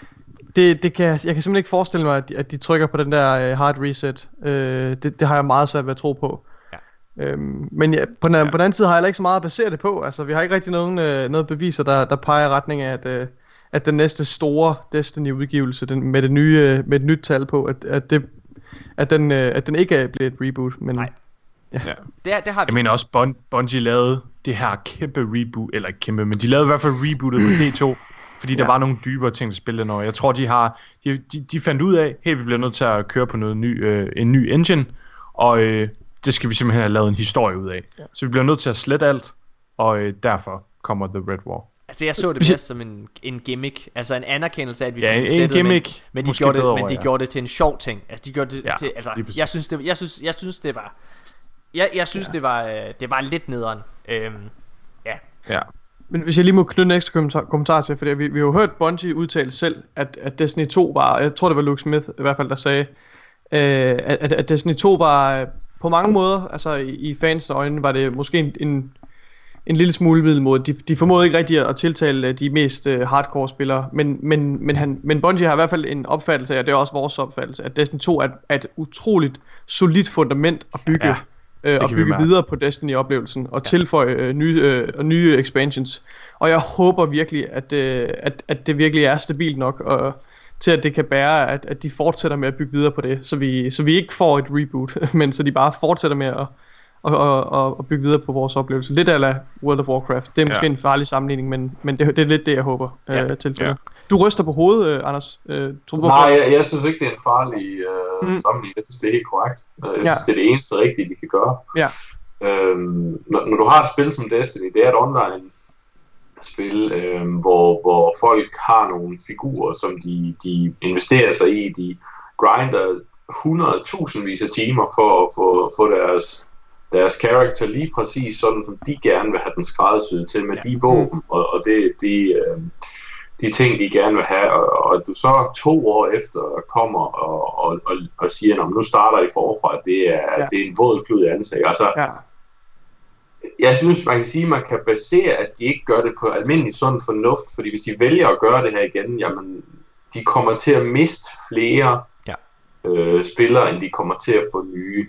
det, det kan, jeg kan simpelthen ikke forestille mig, at de, at de trykker på den der uh, hard reset. Uh, det, det har jeg meget svært ved at tro på. Ja. Øhm, men ja, på, den, ja. på den anden side har jeg heller ikke så meget at basere det på. Altså, vi har ikke rigtig nogen, øh, noget beviser, der, der peger i retning af, at, øh, at den næste store Destiny-udgivelse den, med, det nye, øh, med et nyt tal på, at, at, det, at, den, øh, at den ikke er blevet et reboot. Men, Nej. Ja. Det, det har vi. Jeg mener også, Bun- Bungie lavede det her kæmpe reboot, eller ikke kæmpe, men de lavede i hvert fald rebootet på D2, fordi der Ja. var nogle dybere ting, der spillede noget. Jeg tror, de har, de, de, de fandt ud af, hey, vi bliver nødt til at køre på noget ny, øh, en ny engine, og øh, det skal vi simpelthen have lavet en historie ud af. Ja. Så vi bliver nødt til at slette alt, og øh, derfor kommer The Red War. Altså jeg så det mere som en, en gimmick Altså en anerkendelse af at vi Ja, fik det en slettet, gimmick. Men, men de, gjorde det, bedre men de ja. gjorde det til en sjov ting Altså de gjorde det Ja, til Altså jeg synes det Jeg synes, jeg synes det var Jeg, jeg synes det var øh, Det var lidt nederen øhm, Ja Ja. Men hvis jeg lige må knytte en ekstra kommentar, kommentar til, for vi, vi har jo hørt Bungie udtale selv, at, at Destiny 2 var, jeg tror det var Luke Smith i hvert fald, der sagde, øh, at, at, Destiny 2 var øh, på mange måder, altså i, i fans øjne, var det måske en, en, en lille smule middelmåde. De, de formåede ikke rigtig at tiltale øh, de mest øh, hardcore spillere, men, men, men, han, men Bungie har i hvert fald en opfattelse af, og det er også vores opfattelse, at Destiny 2 er, er et utroligt solidt fundament at bygge, Ja, ja, øh, og vi bygge mærke. videre på Destiny-oplevelsen, og ja. tilføje øh, nye, øh, og nye expansions. Og jeg håber virkelig, at, øh, at, at det virkelig er stabilt nok, og, til at det kan bære, at, at de fortsætter med at bygge videre på det, så vi, så vi ikke får et reboot, [laughs] men så de bare fortsætter med at, at, at, at bygge videre på vores oplevelse. Lidt ala World of Warcraft. Det er måske Ja. en farlig sammenligning, men, men det, det er lidt det, jeg håber Ja. øh, til. Ja. Du ryster på hovedet, øh, Anders. Øh, tror, du, Nej, jeg, jeg synes ikke, det er en farlig øh, Mm. mm. sammenligning. Jeg synes, det er helt korrekt. Øh, Jeg Ja. synes, det er det eneste rigtige, vi kan gøre. Ja. Øhm, når, når du har et spil som Destiny, det er et online spil, øhm, hvor, hvor folk har nogle figurer, som de, de investerer sig i. De grinder hundredtusindvis af timer for at få, få deres, deres character lige præcis sådan, som de gerne vil have den skræddersyet til med Ja. de våben og, og det, de, øhm, de ting, de gerne vil have, og, og du så to år efter kommer og, og, og, og siger, at nu starter I forfra, at det er, ja. det er en våd klud i ansigt. Altså, Ja. jeg synes, man kan sige, at man kan basere, at de ikke gør det på almindelig sund fornuft, fordi hvis de vælger at gøre det her igen, jamen, de kommer til at miste flere Ja. øh, spillere, end de kommer til at få nye.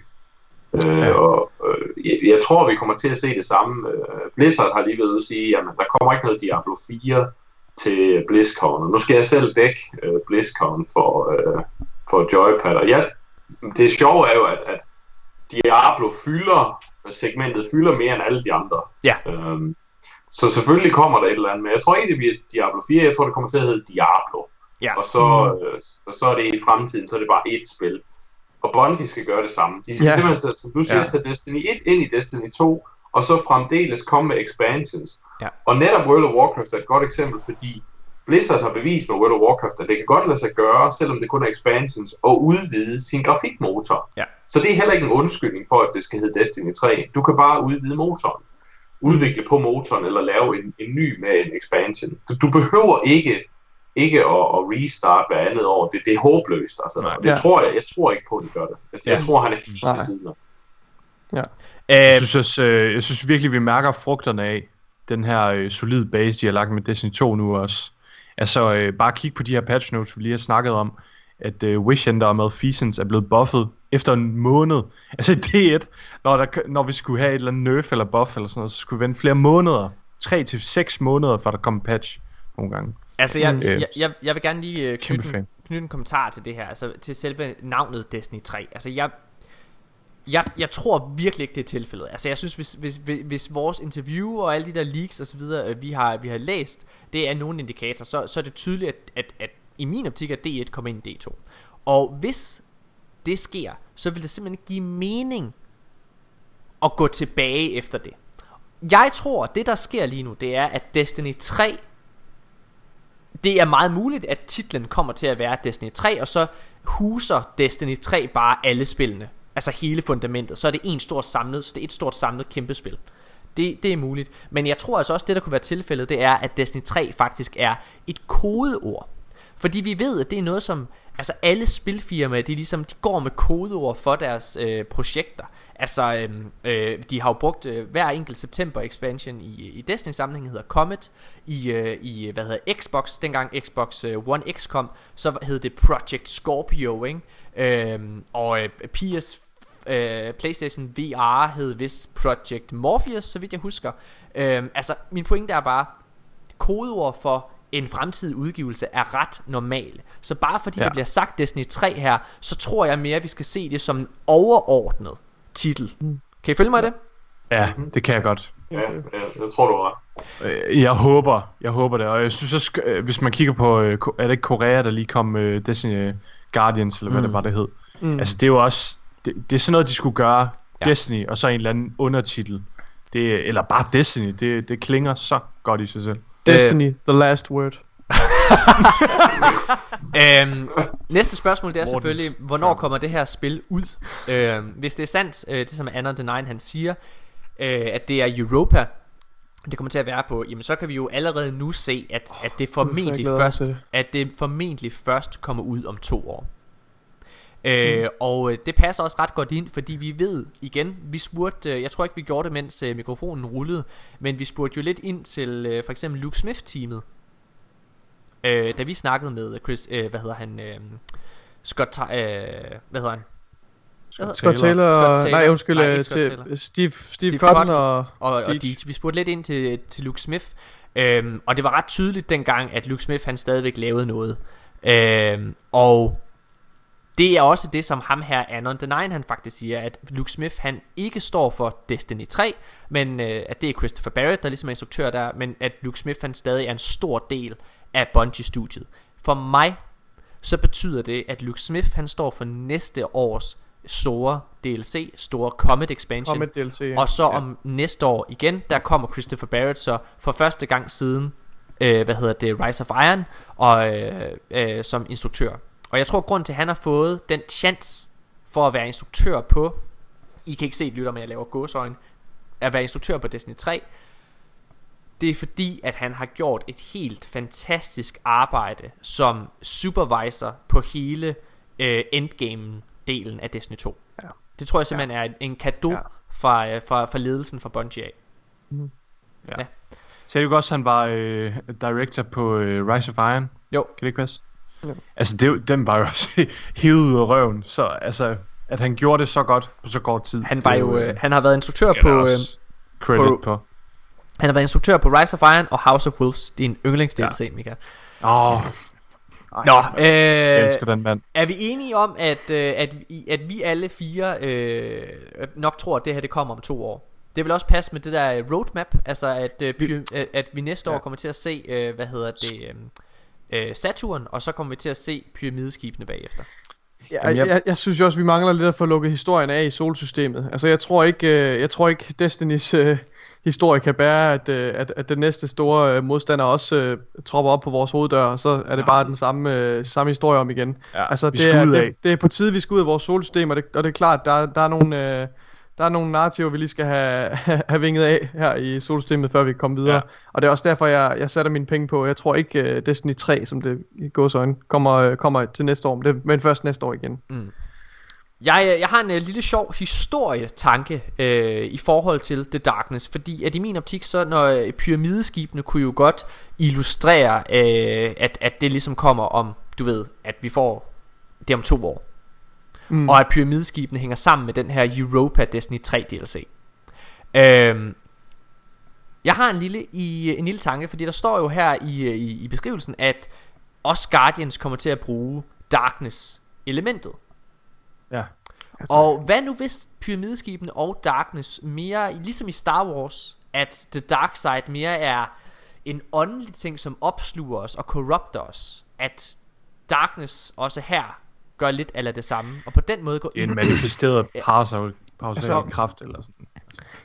Øh, Ja. og øh, jeg, jeg tror, vi kommer til at se det samme. Øh, Blizzard har lige ved at sige, at der kommer ikke noget Diablo 4 til BlizzCon, og nu skal jeg selv dække øh, BlizzCon for, øh, for Joypad, og ja, det sjove er jo, at, at Diablo fylder, segmentet fylder mere end alle de andre. Ja. Øhm, så selvfølgelig kommer der et eller andet, men jeg tror ikke, det bliver Diablo 4, jeg tror, det kommer til at hedde Diablo. Ja. Og så, øh, og så er det i fremtiden, så er det bare ét spil. Og Bungie skal gøre det samme. De skal Ja. simpelthen, tage, som du siger, ja. tage Destiny 1 ind i Destiny 2, og så fremdeles komme med expansions. Ja. Og netop World of Warcraft er et godt eksempel, fordi Blizzard har bevist med World of Warcraft, at det kan godt lade sig gøre, selvom det kun er expansions, og udvide sin grafikmotor. Ja. Så det er heller ikke en undskyldning for, at det skal hedde Destiny 3. Du kan bare udvide motoren. Udvikle på motoren, eller lave en, en ny med en expansion. Du, du behøver ikke ikke at, at restart hver andet år. Det, det er håbløst. Altså. Nej. det Ja. tror jeg. Jeg tror ikke på, at det gør det. Jeg, jeg Ja. tror, han er helt ved siden af. Jeg øh, synes, også, øh, jeg synes virkelig, vi mærker frugterne af den her øh, solide base, de har lagt med Destiny 2 nu også. Altså, øh, bare kig på de her patch notes, vi lige har snakket om, at øh, Wish Ender og Malfeasance er blevet buffet efter en måned. [laughs] Altså i D1, når, der, når vi skulle have et eller andet nerf eller buff eller sådan noget, så skulle vi vente flere måneder. 3 til 6 måneder, før der kom en patch nogle gange. Altså, jeg, Mm. jeg, jeg, jeg vil gerne lige øh, knytte, en, knytte en kommentar til det her, altså til selve navnet Destiny 3. Altså, jeg, jeg, jeg tror virkelig ikke, det er tilfældet. Altså, jeg synes, hvis, hvis, hvis, hvis vores interview og alle de der leaks og så videre, øh, vi har, vi har læst, det er nogle indikator, så, så er det tydeligt, at, at, at i min optik, at D1 kommer ind i D2. Og hvis det sker, så vil det simpelthen give mening at gå tilbage efter det. Jeg tror, det der sker lige nu, det er, at Destiny 3 det er meget muligt, at titlen kommer til at være Destiny 3, og så huser Destiny 3 bare alle spillene. Altså hele fundamentet. Så er det en stor samlet, så det er et stort samlet kæmpe spil. Det, det er muligt. Men jeg tror altså også, det der kunne være tilfældet, det er, at Destiny 3 faktisk er et kodeord. Fordi vi ved, at det er noget som Altså alle spilfirmaer, de, ligesom, de går med kodeord for deres øh, projekter Altså øh, øh, de har jo brugt øh, hver enkelt september expansion i, i Destiny sammenhæng hedder Comet I, øh, i hvad hedder Xbox, dengang Xbox øh, One X kom Så hed det Project Scorpio ikke? Øh, Og øh, PS øh, PlayStation VR hed vist Project Morpheus, så vidt jeg husker. Øh, altså, min pointe er bare, kodeord for en fremtidig udgivelse er ret normale. Så bare fordi ja. Der bliver sagt Destiny 3 her, så tror jeg mere, at vi skal se det som en overordnet titel. Mm. Kan I følge mig i det? Ja, det kan jeg godt. Ja, ja, jeg tror du har. Øh, Jeg håber, jeg håber det, og jeg synes også, øh, hvis man kigger på, øh, er det ikke Korea, der lige kom med Destiny Guardians, eller hvad Mm. det var, det hed. Mm. Altså, det er jo også, det, det er sådan noget, de skulle gøre, ja. Destiny, og så en eller anden undertitel. Det, eller bare Destiny, det, det klinger så godt i sig selv. Destiny, the last word. [laughs] øhm, næste spørgsmål det er Mortens selvfølgelig Hvornår kommer det her spil ud øhm, Hvis det er sandt øh, Det som Anna the Nine han siger øh, At det er Europa Det kommer til at være på Jamen så kan vi jo allerede nu se At, at det formentlig først. At det formentlig først kommer ud om to år Øh, og øh, det passer også ret godt ind, fordi vi ved igen, vi spurgte, øh, jeg tror ikke vi gjorde det, mens øh, mikrofonen rullede, men vi spurgte jo lidt ind til øh, for eksempel Luke Smith-teamet, øh, da vi snakkede med Chris, øh, hvad hedder han, øh, Scott, øh, hvad hedder han? Scott Taylor, Scott Taylor. nej undskyld, Nej, Scott til Taylor. Steve, Steve, Steve Cotton Cotton og, og, og Deitch. Deitch. Vi spurgte lidt ind til, til Luke Smith, øhm, og det var ret tydeligt dengang, at Luke Smith han stadigvæk lavede noget. Øhm, og det er også det, som ham her, Anon The Nine, han faktisk siger, at Luke Smith, han ikke står for Destiny 3, men øh, at det er Christopher Barrett, der ligesom er instruktør der, men at Luke Smith, han stadig er en stor del af Bungie-studiet. For mig, så betyder det, at Luke Smith, han står for næste års store DLC, store Comet Expansion. Comet DLC, ja. Og så om næste år igen, der kommer Christopher Barrett så for første gang siden, øh, hvad hedder det, Rise of Iron, og, øh, øh, som instruktør. Og jeg tror, grund til, at han har fået den chance for at være instruktør på, I kan ikke se det, lytter, men jeg laver gåsøjne, at være instruktør på Destiny 3, det er fordi, at han har gjort et helt fantastisk arbejde som supervisor på hele øh, endgame-delen af Destiny 2. Ja. Det tror jeg simpelthen ja. er en, gave ja. Fra, øh, fra, fra ledelsen fra Bungie af. Ja. Ja. Så er det jo også, at han var øh, director på øh, Rise of Iron. Jo. Kan det ikke passe? Jo. Altså, det, den var jo også [laughs] hivet ud af røven. Så altså, at han gjorde det så godt på så kort tid. Han var jo, øh, han har været instruktør på, øh, credit på- på. han har været instruktør på Rise of Iron og House of Wolves. Din yndlings DLC, ja. Mika. Åh, oh, Nå, jeg øh, elsker den mand. er vi enige om, at, øh, at, vi, at vi alle fire øh, nok tror, at det her det kommer om to år? Det vil også passe med det der roadmap, altså at, øh, py- øh, at vi næste år Ja. kommer til at se, øh, hvad hedder det, øh, øh, Saturn, og så kommer vi til at se pyramideskibene bagefter. Ja, Jamen, jeg, jeg- jeg, jeg synes jo også, vi mangler lidt at få lukket historien af i solsystemet. Altså, jeg tror ikke, øh, jeg tror ikke Destinys øh, historie kan bære, at, øh, at, at den næste store øh, modstander også øh, tropper op på vores hoveddør, og så er det bare den samme, øh, samme historie om igen. Ja, altså, det er, det, det er på tide, vi skal ud af vores solsystem, og det, og det er klart, der, der er nogle... Øh, der er nogle narrativer, vi lige skal have, [laughs] have vinget af her i solsystemet, før vi kan komme videre. Ja. Og det er også derfor, jeg, jeg sætter mine penge på. Jeg tror ikke, uh, Destiny 3, som det i gåsøjne, kommer, uh, kommer til næste år, men, det, men først næste år igen. Jeg, øh, jeg har en uh, lille sjov historietanke øh, i forhold til The Darkness, fordi at i min optik, så når øh, pyramideskibene kunne jo godt illustrere, øh, at, at det ligesom kommer om, du ved, at vi får det om to år. Mm. og at pyramideskibene hænger sammen med den her Europa Destiny 3 DLC. Øhm, jeg har en lille, i, en lille tanke, fordi der står jo her i, i, i beskrivelsen, at os Guardians kommer til at bruge Darkness-elementet. Ja. Og hvad nu hvis pyramideskibene og Darkness mere, ligesom i Star Wars, at The Dark Side mere er en åndelig ting, som opsluger os og corrupter os, at Darkness også her gør lidt eller det samme, og på den måde går En [clears throat] manifesteret parasol, parasol Altså- kraft eller sådan.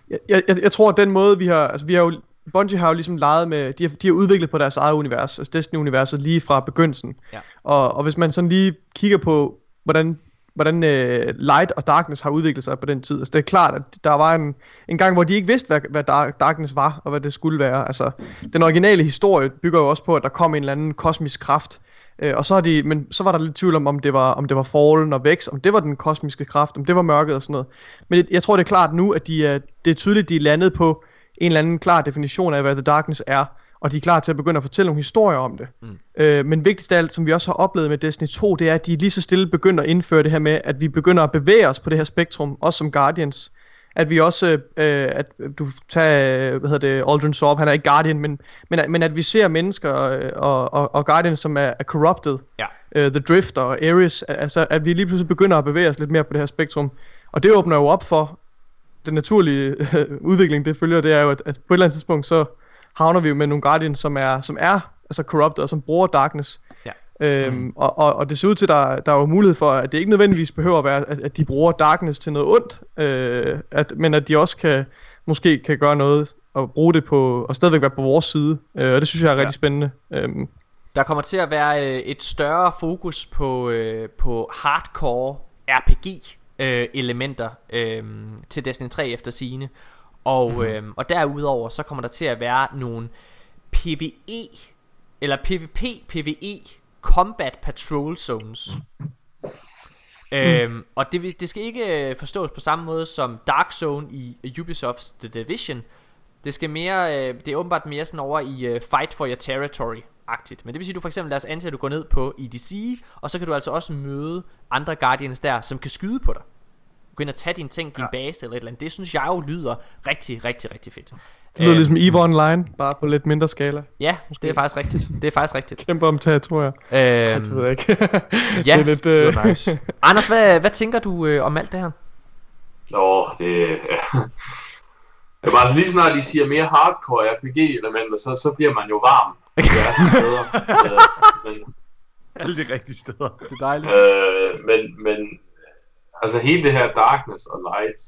Jeg, jeg, jeg, tror, at den måde, vi har... Altså, vi har jo... Bungie har jo ligesom leget med... De har, de har udviklet på deres eget univers, altså Destiny-universet, lige fra begyndelsen. Ja. Og, og hvis man sådan lige kigger på, hvordan, hvordan uh, Light og Darkness har udviklet sig på den tid, altså det er klart, at der var en, en gang, hvor de ikke vidste, hvad, hvad Dark, Darkness var, og hvad det skulle være. Altså, den originale historie bygger jo også på, at der kom en eller anden kosmisk kraft, Øh, og så har de, men så var der lidt tvivl om, om det var, om det var Fallen og Vex, om det var den kosmiske kraft, om det var mørket og sådan noget. Men jeg, jeg tror, det er klart nu, at de er, det er tydeligt, de er landet på en eller anden klar definition af, hvad The Darkness er, og de er klar til at begynde at fortælle nogle historier om det. Mm. Øh, men vigtigst af alt, som vi også har oplevet med Destiny 2, det er, at de lige så stille begynder at indføre det her med, at vi begynder at bevæge os på det her spektrum, også som Guardians. At vi også, øh, at du tager, hvad hedder det, Aldrin Sorb, han er ikke Guardian, men, men, men at vi ser mennesker øh, og, og, og Guardians, som er, er corrupted. Ja. Øh, The Drifter og Ares, altså at vi lige pludselig begynder at bevæge os lidt mere på det her spektrum. Og det åbner jo op for den naturlige udvikling, det følger, det er jo, at, at på et eller andet tidspunkt, så havner vi jo med nogle Guardians, som er, som er altså corrupted, og som bruger Darkness. Øhm, mm. og, og, og det ser ud til, at der, der er jo mulighed for, at det ikke nødvendigvis behøver at være, at, at de bruger Darkness til noget ondt, øh, at, men at de også kan, måske kan gøre noget, og bruge det på, og stadigvæk være på vores side. Øh, og det synes jeg er rigtig Ja. spændende. Øhm, Der kommer til at være øh, et større fokus på, øh, på hardcore RPG øh, elementer øh, til Destiny 3 efter sine. Og, mm-hmm. øh, og derudover så kommer der til at være nogle PvE eller PvP PvE combat patrol zones. Øhm, og det, det skal ikke øh, forstås på samme måde som Dark Zone i Ubisofts The Division. Det skal mere, øh, det er åbenbart mere sådan over i øh, Fight for Your Territory-agtigt. Men det vil sige, at du for eksempel lad os antage, at du går ned på EDC, og så kan du altså også møde andre Guardians der, som kan skyde på dig. Gå ind og tage dine ting, din ja. base eller et eller andet. Det synes jeg jo lyder rigtig, rigtig, rigtig fedt. Det lyder Øhm, ligesom EVE Online, bare på lidt mindre skala. Ja, det er faktisk rigtigt. Det er faktisk rigtigt. Kæmpe om territorier. Øhm, det ved jeg ikke. ja, [laughs] det er lidt, øh... Det er nice. [laughs] Anders, hvad, hvad tænker du øh, om alt det her? Nå, det... Ja. Det var altså lige snart de siger mere hardcore RPG-elementer, så, så bliver man jo varm. diverse steder. [laughs] Øh, men, Alle de rigtige steder. Det er dejligt. Øh, men, men altså hele det her darkness og light,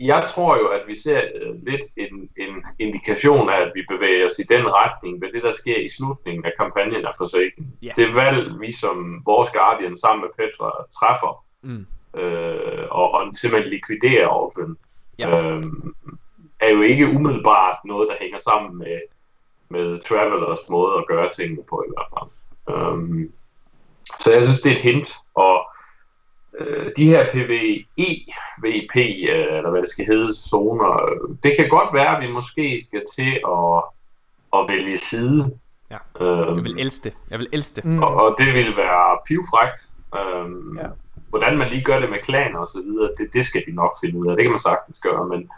jeg tror jo, at vi ser øh, lidt en, en indikation af, at vi bevæger os i den retning ved det, der sker i slutningen af kampagnen af Forsaken. Ja. Det valg, vi som vores Guardian sammen med Petra træffer, Mm. øh, og, og simpelthen likviderer Orphan, Ja. øh, er jo ikke umiddelbart noget, der hænger sammen med, med Travelers måde at gøre tingene på i hvert fald. Um, så jeg synes, det er et hint, og øh, de her PvE, VP, øh, eller hvad det skal hedde, zoner, øh, det kan godt være, at vi måske skal til at, at vælge side. Ja. Øhm, Jeg vil elske det. Jeg vil elske det. og, og det vil være pivfrægt. Øhm, ja. Hvordan man lige gør det med klaner og så videre, det, det skal de nok finde ud af. Det kan man sagtens gøre, men, men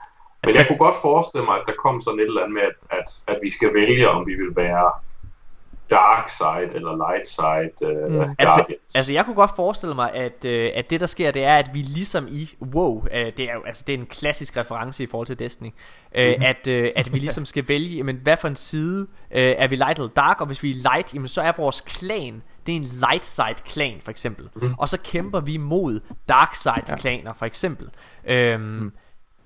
Altså, jeg der- kunne godt forestille mig, at der kom sådan et eller andet med, at, at, at vi skal vælge, om vi vil være dark side eller light side øh, mm. Altså, guardians. altså jeg kunne godt forestille mig at, øh, at det der sker Det er at vi ligesom i WoW øh, Det er jo altså det er en klassisk reference i forhold til Destiny øh, Mhm. at, øh, at vi ligesom skal vælge jamen, Hvad for en side øh, Er vi light eller dark Og hvis vi er light jamen, Så er vores klan Det er en light side klan for eksempel Mhm. Og så kæmper vi mod dark side klaner for eksempel øhm,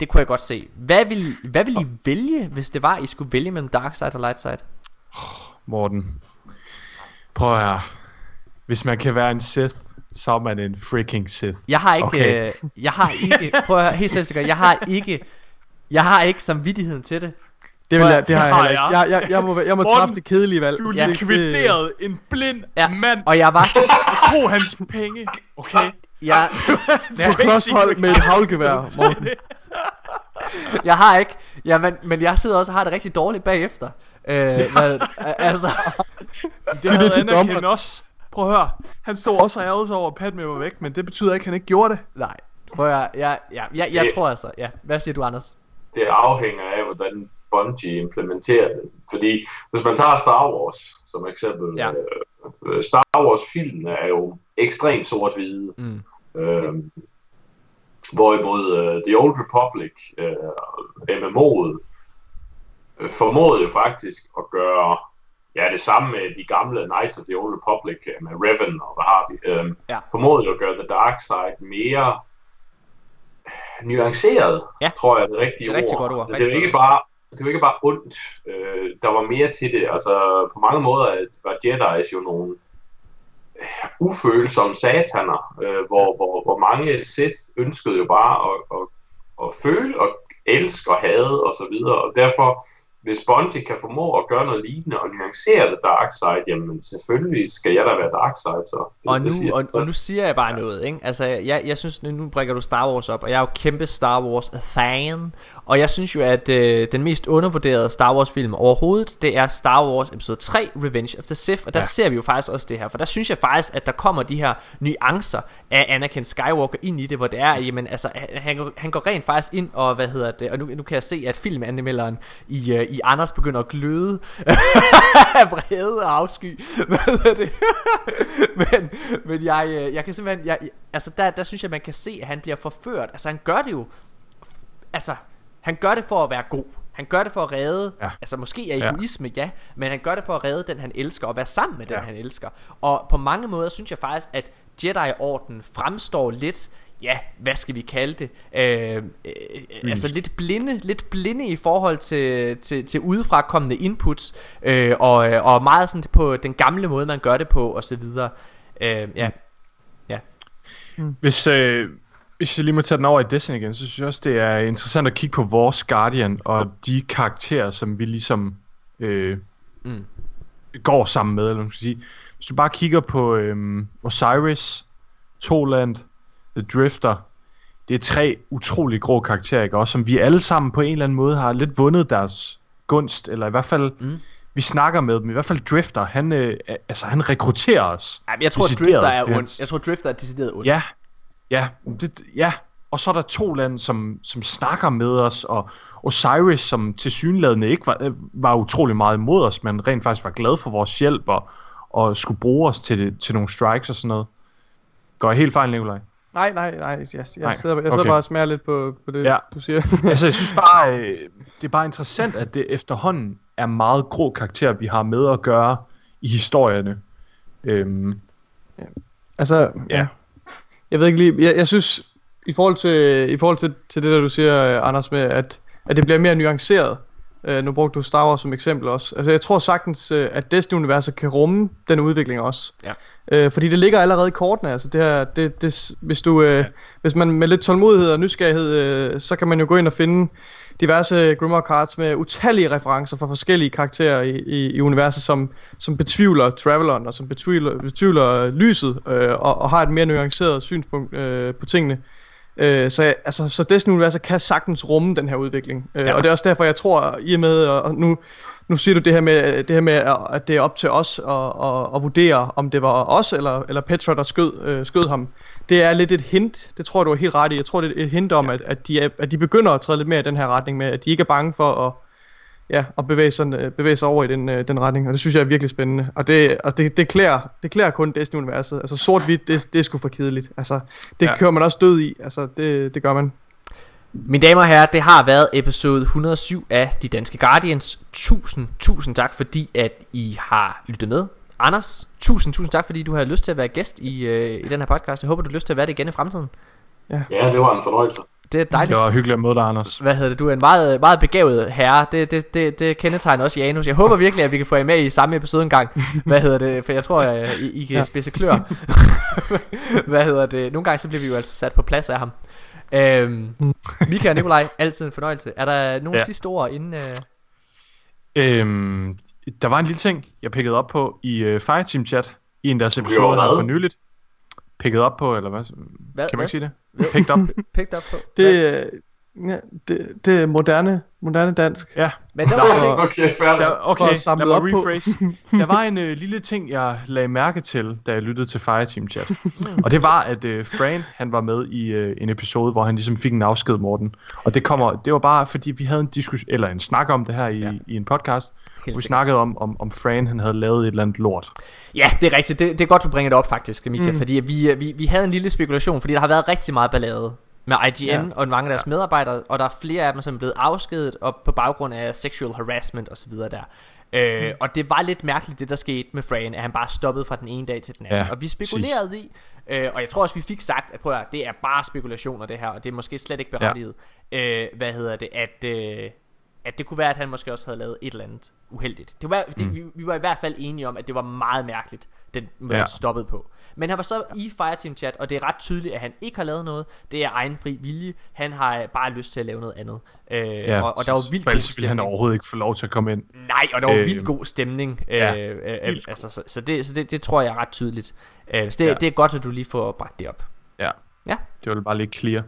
Det kunne jeg godt se Hvad vil, hvad vil I vælge Hvis det var I skulle vælge mellem dark side og light side Morten. Prøv her. Hvis man kan være en Sith, så er man en freaking Sith. Jeg har ikke, Okay. øh, jeg har ikke, prøv at høre, helt seriøst, jeg har ikke, jeg har ikke samvittigheden til det. Det, vil jeg, at- det har jeg heller ikke. Jeg, jeg, jeg må, jeg må Morten, træffe det kedelige valg. Du Ja. likviderede en blind Ja, mand og jeg var og tog hans penge. Okay? jeg, På klodshold med et havlgevær, Morten. jeg har ikke, ja, men, men jeg sidder også og har det rigtig dårligt bagefter. Øh, hvad, altså, Det havde det til anerkendt også. Prøv at høre. Han stod også og ærgede sig over, at Padme var væk, men det betyder ikke, at han ikke gjorde det. Nej. Prøv at høre, ja, ja, ja, jeg Det- tror altså, ja. Hvad siger du, Anders? det afhænger af, hvordan Bungie implementerer det. Fordi hvis man tager Star Wars som eksempel, Ja. øh, Star Wars filmen er jo ekstremt sort-hvide. Mm. Øh, hvorimod øh, The Old Republic, øh, MMO'et, øh, formåede jo faktisk at gøre ja, det samme med de gamle Knights of the Old Republic øh, med Revan og hvad har vi. Øh, Ja. Formåede jo at gøre The Dark Side mere nuanceret, Ja. tror jeg er det rigtige Det er rigtig ord. godt ord, det, er jo ikke bare, det er jo ikke bare ondt. Øh, der var mere til det. Altså, på mange måder var Jedi's jo nogle øh, ufølsomme sataner, øh, hvor, hvor, hvor mange Sith ønskede jo bare at, at, at føle og elske og hade og så videre. Og derfor, hvis Bungie kan formå at gøre noget lignende og nuancere det dark side, jamen selvfølgelig skal jeg da være dark side, så. Det, Og nu, siger og, og nu siger jeg bare noget, ikke? Altså, jeg, jeg synes, nu, nu brækker du Star Wars op, og jeg er jo kæmpe Star Wars fan, og jeg synes jo, at øh, den mest undervurderede Star Wars film overhovedet, det er Star Wars episode 3, Revenge of the Sith, og der ja. Ser vi jo faktisk også det her, for der synes jeg faktisk, at der kommer de her nuancer af Anakin Skywalker ind i det, hvor det er, jamen, altså, han, han, går- han går rent faktisk ind, og hvad hedder det, og nu, nu kan jeg se, at filmanmelderen i, øh, i Anders begynder at gløde af [laughs] vrede og afsky, [laughs] hvad hedder det, [laughs] men, men jeg, øh, jeg kan simpelthen, jeg, altså der, der synes jeg, man kan se, at han bliver forført, altså han gør det jo, altså, han gør det for at være god. Han gør det for at redde, ja. Ja. altså måske er Ja. egoisme, ja. men han gør det for at redde den, han elsker, og være sammen med den, Ja. han elsker. Og på mange måder synes jeg faktisk, at Jedi-orden fremstår lidt, ja, hvad skal vi kalde det, øh, øh, mm. altså lidt blinde, lidt blinde i forhold til, til, til udefrakommende inputs, øh, og, øh, og meget sådan på den gamle måde, man gør det på, og så videre. Øh, ja, ja. Hvis, øh, hvis jeg lige må tage den over i Destiny igen, så synes jeg også, det er interessant at kigge på vores Guardian og de karakterer, som vi ligesom øh, Mm. går sammen med, eller man skal sige. Hvis du bare kigger på øh, Osiris, Toland, The Drifter, det er tre utrolig grå karakterer, ikke? Også, som vi alle sammen på en eller anden måde har lidt vundet deres gunst, eller i hvert fald, Mm. vi snakker med dem. I hvert fald Drifter, han, øh, altså, han rekrutterer os. Ej, men jeg tror, Drifter er ond. Jeg tror, Drifter er decideret ond. Ja, ja, det, ja. Og så er der to lande, som, som snakker med os, og Osiris, som til synlædende ikke var, var utrolig meget imod os, men rent faktisk var glad for vores hjælp, og, og skulle bruge os til, til nogle strikes og sådan noget. Går jeg helt fejl, Nikolaj? Nej, nej, nej. Jeg, jeg, Nej, sidder, jeg sidder okay. bare og smager lidt på, på det, Ja. du siger. [laughs] altså, jeg synes [laughs] bare, øh, det er bare interessant, at det efterhånden er meget grå karakterer, vi har med at gøre i historierne. Øhm, Altså, ja. Ja. Jeg ved ikke lige, jeg, jeg synes, i forhold til, i forhold til, til det der du siger, Anders, med at, at det bliver mere nuanceret. Øh, nu brugte du Star Wars som eksempel også. Altså jeg tror sagtens, øh, at Destiny-universet kan rumme den udvikling også. Ja. Øh, fordi det ligger allerede i kortene. Altså det her, det, det, hvis, du, øh, hvis man med lidt tålmodighed og nysgerrighed, øh, så kan man jo gå ind og finde diverse Grimoire cards med utallige referencer fra forskellige karakterer i, i, i universet, som, som betvivler Traveleren og som betvivler, betvivler lyset øh, og, og har et mere nuanceret synspunkt øh, på tingene. Øh, så, altså, så Destiny-universet kan sagtens rumme den her udvikling. Øh, Ja. Og det er også derfor, jeg tror, i og med, og nu, nu siger du det her med, det her med at det er op til os at, at, at vurdere, om det var os eller, eller Petra, der skød, øh, skød ham. Det er lidt et hint, det tror jeg, du er helt ret i. Jeg tror, det er et hint om, at, at, de er, at de begynder at træde lidt mere i den her retning med, at de ikke er bange for at, ja, at bevæge, sig, bevæge sig over i den, øh, den retning, og det synes jeg er virkelig spændende. Og det, og det, det, klæder, det klæder kun Destiny-universet. Altså sort-hvidt, det, det er sgu for kedeligt. Altså, det ja. Ja. kører man også død i. Altså, det, det gør man. Mine damer og herrer, det har været episode 107 af De Danske Guardians. Tusind, tusind tak, fordi at I har lyttet med. Anders, tusind, tusind tak, fordi du har lyst til at være gæst i, øh, i den her podcast. Jeg håber, du har lyst til at være det igen i fremtiden. Ja, det var en fornøjelse. Det er dejligt. det var hyggeligt at møde dig, Anders. Hvad hedder det? Du er en meget, meget begavet herre. Det, det, det, det kendetegner også Janus. Jeg håber virkelig, at vi kan få jer med i samme episode en gang. Hvad hedder det? For jeg tror, at I, I kan ja. Spidse klør. [laughs] Hvad hedder det? Nogle gange så bliver vi jo altså sat på plads af ham. Øhm, Mika og Nikolaj, altid en fornøjelse. Er der nogle ja. Sidste ord inden... Øh... Øhm, der var en lille ting, jeg pikkede op på i uh, Fireteam chat i en af deres Jo, episoder her for nyligt. Pikkede op på, eller hvad? Hvad, Kan man ikke sige det? Jo. Picked up. Picked up på? Det, øh, Ja, det, det er moderne, moderne dansk. Ja. Men der var en ting. Okay, færdig. Der, okay, lad mig op på. rephrase. Der var en øh, lille ting, jeg lagde mærke til, da jeg lyttede til Fireteam Chat. og det var, at øh, Fran, han var med i øh, en episode, hvor han ligesom fik en afsked, Morten. Og det kommer, det var bare, fordi vi havde en diskussion, eller en snak om det her i, ja. i en podcast. Hvor vi sikkert. snakkede om, om, om Fran, han havde lavet et eller andet lort. Ja, det er rigtigt. Det, det er godt, du bringer det op faktisk, Mika. Mm. Fordi vi, vi, vi havde en lille spekulation, fordi der har været rigtig meget ballade med IGN ja. Og mange af deres ja. medarbejdere, og der er flere af dem, som er blevet afskedet og på baggrund af sexual harassment osv. der. Øh, Og det var lidt mærkeligt, det der skete med Fran, at han bare stoppede fra den ene dag til den anden. Ja, og vi spekulerede i, øh, og jeg tror også, vi fik sagt, at prøv at høre, det er bare spekulationer det her, og det er måske slet ikke berettiget. Ja. Øh, hvad hedder det, at... Øh, at det kunne være, at han måske også havde lavet et eller andet uheldigt. Det var, det, Mm. vi, vi var i hvert fald enige om, at det var meget mærkeligt, den måde Ja. stoppede på. Men han var så i Fireteam Chat, og det er ret tydeligt, at han ikke har lavet noget. Det er egen fri vilje. Han har øh, bare lyst til at lave noget andet. Øh, Ja, og, og der var vildt for god ellers ville han overhovedet ikke få lov til at komme ind. Nej, og der var Øh, vildt god stemning. ja, øh, øh, altså, så, så, det, så det, det tror jeg er ret tydeligt. Øh, så det, ja. det er godt, at du lige får bragt det op. Ja. Ja. Det var bare lidt clear.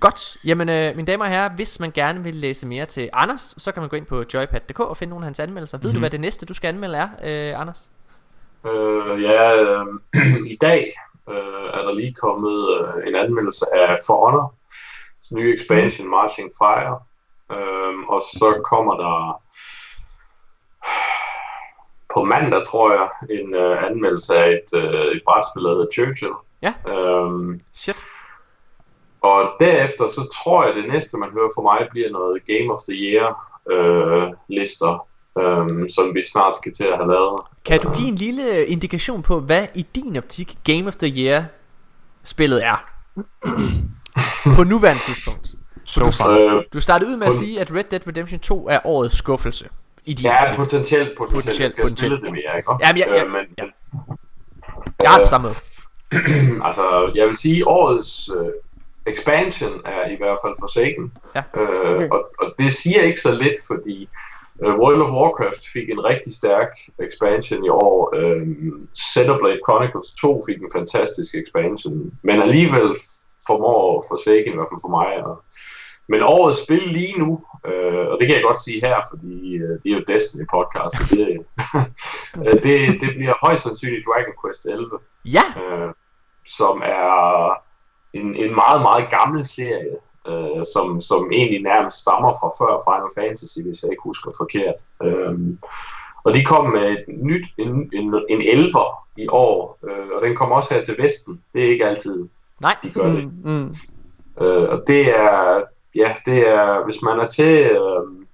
Godt. Jamen, øh, mine damer og herrer, hvis man gerne vil læse mere til Anders, så kan man gå ind på joypad.dk og finde nogle af hans anmeldelser. Ved Mhm. du, hvad det næste, du skal anmelde er, øh, Anders? Øh, ja, øh, [clears throat] i dag øh, er der lige kommet øh, en anmeldelse af For Honor, nye expansion Marching Fire, øh, og så kommer der på mandag, tror jeg, en øh, anmeldelse af et, øh, et brætspil, der hedder Churchill. Ja. Øhm, Shit. Og derefter, så tror jeg, det næste, man hører fra mig, bliver noget Game of the Year øh, lister, øh, som vi snart skal til at have lavet. Kan du give en lille indikation på, hvad i din optik Game of the Year spillet er? [clears throat] på nuværende tidspunkt. Så du, far. du startede ud med at sige, at Red Dead Redemption 2 er årets skuffelse. I din Ja, optik. potentielt, potentielt. Potentielt, Jeg skal potentielt. spille det mere, ikke? Jamen, ja, ja, Øh, men, ja. Jeg har det Øh, på samme måde. [clears throat] altså, jeg vil sige, årets øh, expansion er i hvert fald Forsaken. Ja. Øh, Okay. og, og det siger ikke så lidt, fordi øh, World of Warcraft fik en rigtig stærk expansion i år. Øh, Chronicles 2 fik en fantastisk expansion. Men alligevel formår Forsaken, i hvert fald for mig, at men årets spil lige nu, øh, og det kan jeg godt sige her, fordi øh, det er jo Destiny podcast, så det, [laughs] [laughs] øh, det, det bliver højst sandsynligt Dragon Quest 11. Ja. Øh, som er en, en meget, meget gammel serie, øh, som, som egentlig nærmest stammer fra før Final Fantasy, hvis jeg ikke husker forkert. Øh, og de kom med et nyt, en, en, en elver i år, øh, og den kommer også her til Vesten. Det er ikke altid, Nej. de gør det. Mm. Øh, og det er, ja, det er, hvis man er til øh,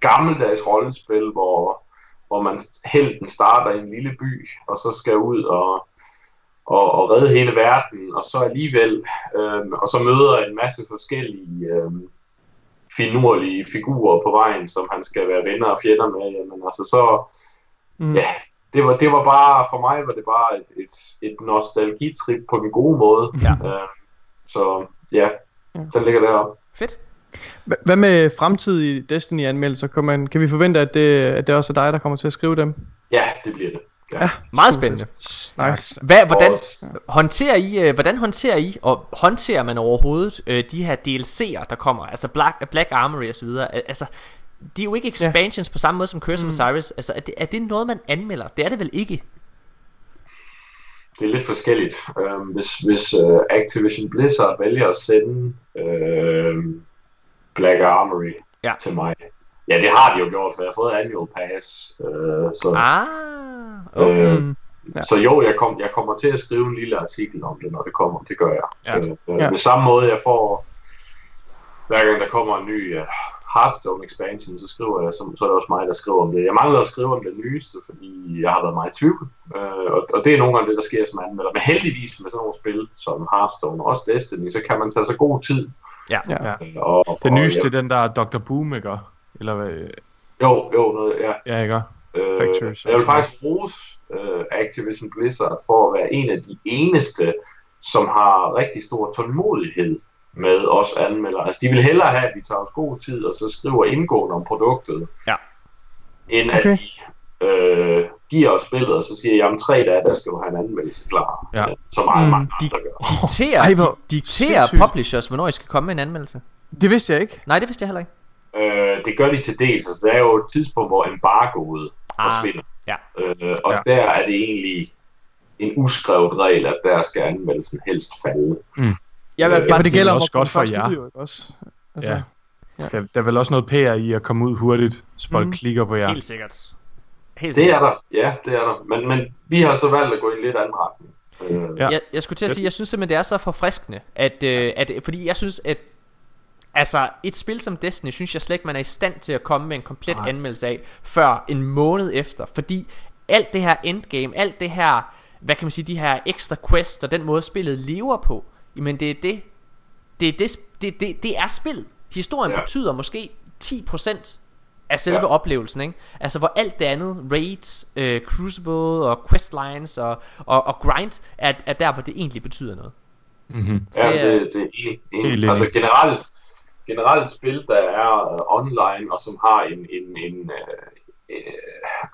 gammeldags rollespil, hvor, hvor man helten starter i en lille by, og så skal ud og, og, og redde hele verden, og så alligevel, øh, og så møder en masse forskellige øh, finurlige figurer på vejen, som han skal være venner og fjender med, jamen altså så, Mm. ja, det var, det var bare, for mig var det bare et, et, et nostalgitrip på den gode måde. Ja. Øh, så ja, den ligger deroppe. Fedt. Hva- Hvad med fremtidige Destiny-anmeldelser? Kan, man, kan vi forvente, at det, at det også er dig, der kommer til at skrive dem? Ja, det bliver det. Ja, Meget spændende. Nice. Hvad, hvordan, håndterer I, øh, hvordan håndterer I, og håndterer man overhovedet øh, de her DLC'er, der kommer, altså Black, Black Armory og så videre, Al- altså, de er jo ikke expansions ja. på samme måde som Curse of Osiris, altså er det, er det noget, man anmelder? Det er det vel ikke? Det er lidt forskelligt. Øhm, hvis hvis uh, Activision Blizzard vælger at sende øh, Black Armory ja. til mig, ja, det har de jo gjort, for jeg har fået annual pass. Øh, så, Ah, okay. øh, Ja. Så jo, jeg, kom, jeg kommer til at skrive en lille artikel om det, når det kommer. Det gør jeg. Ja. Øh, øh, Ja. Med samme måde, jeg får, hver gang der kommer en ny uh, Hearthstone expansion, så skriver jeg, så, så er det også mig, der skriver om det. Jeg mangler at skrive om det nyeste, fordi jeg har været meget i tvivl. Øh, og, og det er nogle gange det, der sker som anmelder. Men heldigvis med sådan nogle spil som Hearthstone og også Destiny, så kan man tage sig god tid. Ja. Ja. Øh, Og, Den og, nyeste, ja, den der Dr. Boom, ikke? Eller hvad? Jo, jo, noget, ja. Ja, ikke? Øh, Factories og jeg vil faktisk rose øh, Activision Blizzard for at være en af de eneste, som har rigtig stor tålmodighed med os anmeldere. Altså, de vil hellere have, at vi tager os god tid og så skriver indgående om produktet, Ja. end Okay. at de øh, giver os spillet, og så siger jeg, om tre dage, der skal du have en anmeldelse klar. Ja. Øh, Som mange, Mm. mange De- andre gør. Dikterer, Ej, de, hvor dikterer publishers, hvornår I skal komme med en anmeldelse? Det vidste jeg ikke. Nej, det vidste jeg heller ikke. Øh, det gør de til dels. Altså, der er jo et tidspunkt, hvor embargoet forsvinder. Ja. Øh, og Ja. ja. der er det egentlig en uskrevet regel, at der skal anmeldelsen helst falde. Jeg vil Øh, bare Ja, for det gælder også godt for jer. ud, jo, ikke også? Altså, Ja. Der, der er vel også noget PR i at komme ud hurtigt, så folk Mhm. klikker på jer. helt sikkert. Helt Det sikkert. er der, ja, det er der. Men, men vi har så valgt at gå i en lidt anden retning. Øh, Ja. Jeg, jeg skulle til at sige, jeg synes simpelthen, det er så forfriskende, at, øh, at, fordi jeg synes, at altså, et spil som Destiny, synes jeg slet ikke, man er i stand til at komme med en komplet Nej. anmeldelse af, før en måned efter, fordi alt det her endgame, alt det her, hvad kan man sige, de her ekstra quests, og den måde spillet lever på, jamen det er det, det er, det, det, det, det er spillet. Historien ja. Betyder måske 10% af selve ja. Oplevelsen, ikke? Altså hvor alt det andet, raids, øh, crucible og questlines og, og, og grind, er, er der, hvor det egentlig betyder noget. Mm-hmm. Så Ja, det det, er- det, det er altså generelt, generelt spil, der er uh, online, og som har en, en, en uh, uh,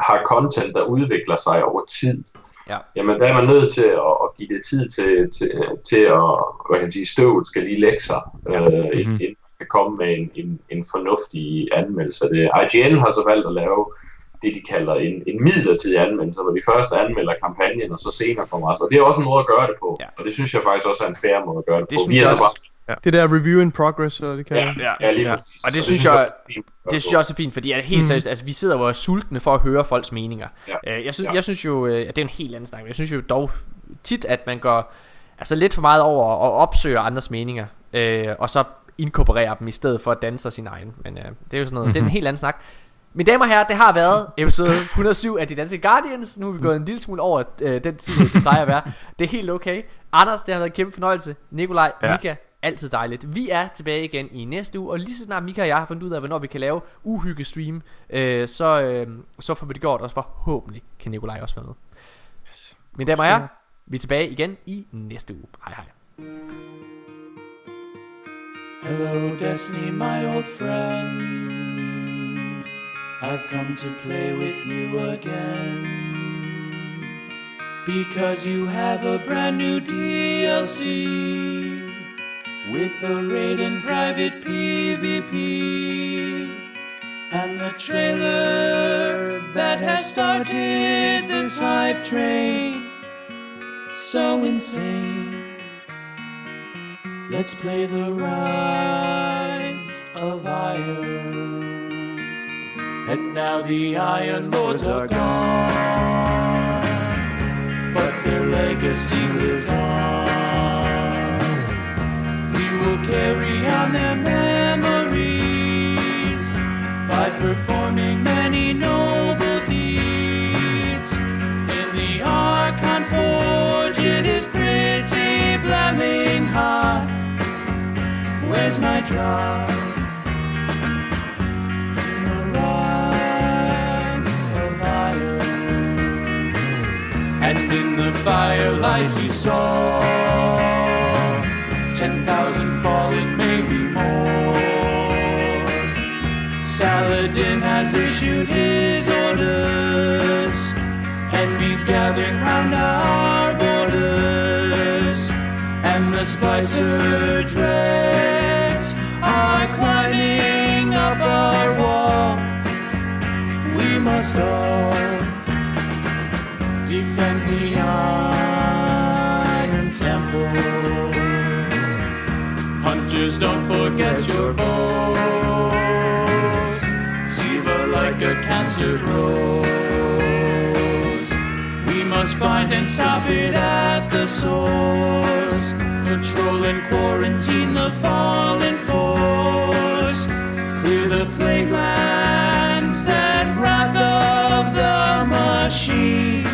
har content, der udvikler sig over tid. Ja. Jamen, der er man nødt til at, at give det tid til, til, til at, hvad kan man sige, støvet skal lige lægge sig, Mhm. mm-hmm. inden man kan komme med en, en, en fornuftig anmeldelse af det. IGN har så valgt at lave det, de kalder en, en midlertidig anmeldelse, hvor de først anmelder kampagnen, og så senere kommer resten. Og det er også en måde at gøre det på, Ja. og det synes jeg faktisk også er en fair måde at gøre det, Det på. synes Vi jeg så også. bare Det der review in progress, så det kan Ja, ja, ja lige Ja. præcis. Og det Så synes jeg- fint at Det synes jeg også er fint, fordi er helt Mhm. seriøst, altså vi sidder og er sultne for at høre folks meninger. Ja. Øh, Jeg, synes, Ja. jeg synes jo, øh, at det er en helt anden snak, men jeg synes jo dog tit, at man går altså lidt for meget over og opsøger andres meninger, øh, og så inkorporerer dem i stedet for at danne sig sin egen. Men øh, det er jo sådan noget, mm-hmm. det er en helt anden snak. Mine damer og herrer, det har været episode 107 af De Danske Guardians. Nu er vi gået en lille smule over øh, den tid, det plejer at være. Det er helt okay. Anders, det har været en kæmpe fornøjelse. Nikolaj, ja. Ja. Mika, altid dejligt. Vi er tilbage igen i næste uge, og lige så snart Mika og jeg har fundet ud af, hvornår vi kan lave uhyggestream, øh, så, øh, så får vi det gjort, og forhåbentlig kan Nikolaj også være med. Mine damer og herrer, vi er tilbage igen i næste uge. Hej hej. Hello, Destiny, my old friend. I've come to play with you again. Because you have a brand new DLC with the raid and private PvP. And the trailer that has started this hype train. So insane. Let's play the rise of iron. And now the Iron Lords are gone, but their legacy lives on. Will carry on their memories by performing many noble deeds. In the Archon Forge, it is pretty blaming hot. Where's my drop? And in the firelight you saw Saladin has issued his orders, enemies gathering round our borders, and the Spicer dregs are climbing up our wall. We must all defend the Iron Temple. Hunters, don't forget your bows. A cancer grows. We must find and stop it at the source. Patrol and quarantine the fallen force. Clear the plague lands, that wrath of the machine.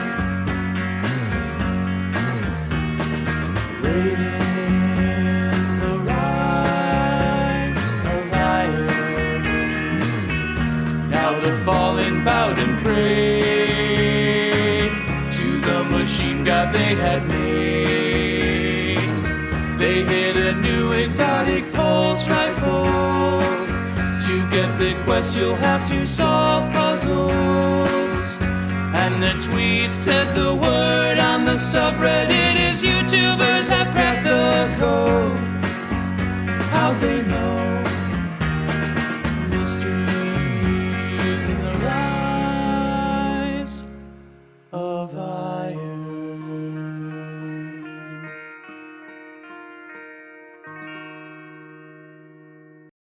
Fallen bowed and prayed to the machine god they had made. They hit a new exotic pulse rifle. To get the quest, you'll have to solve puzzles. And the tweet said the word on the subreddit is YouTubers have cracked the code. How they know?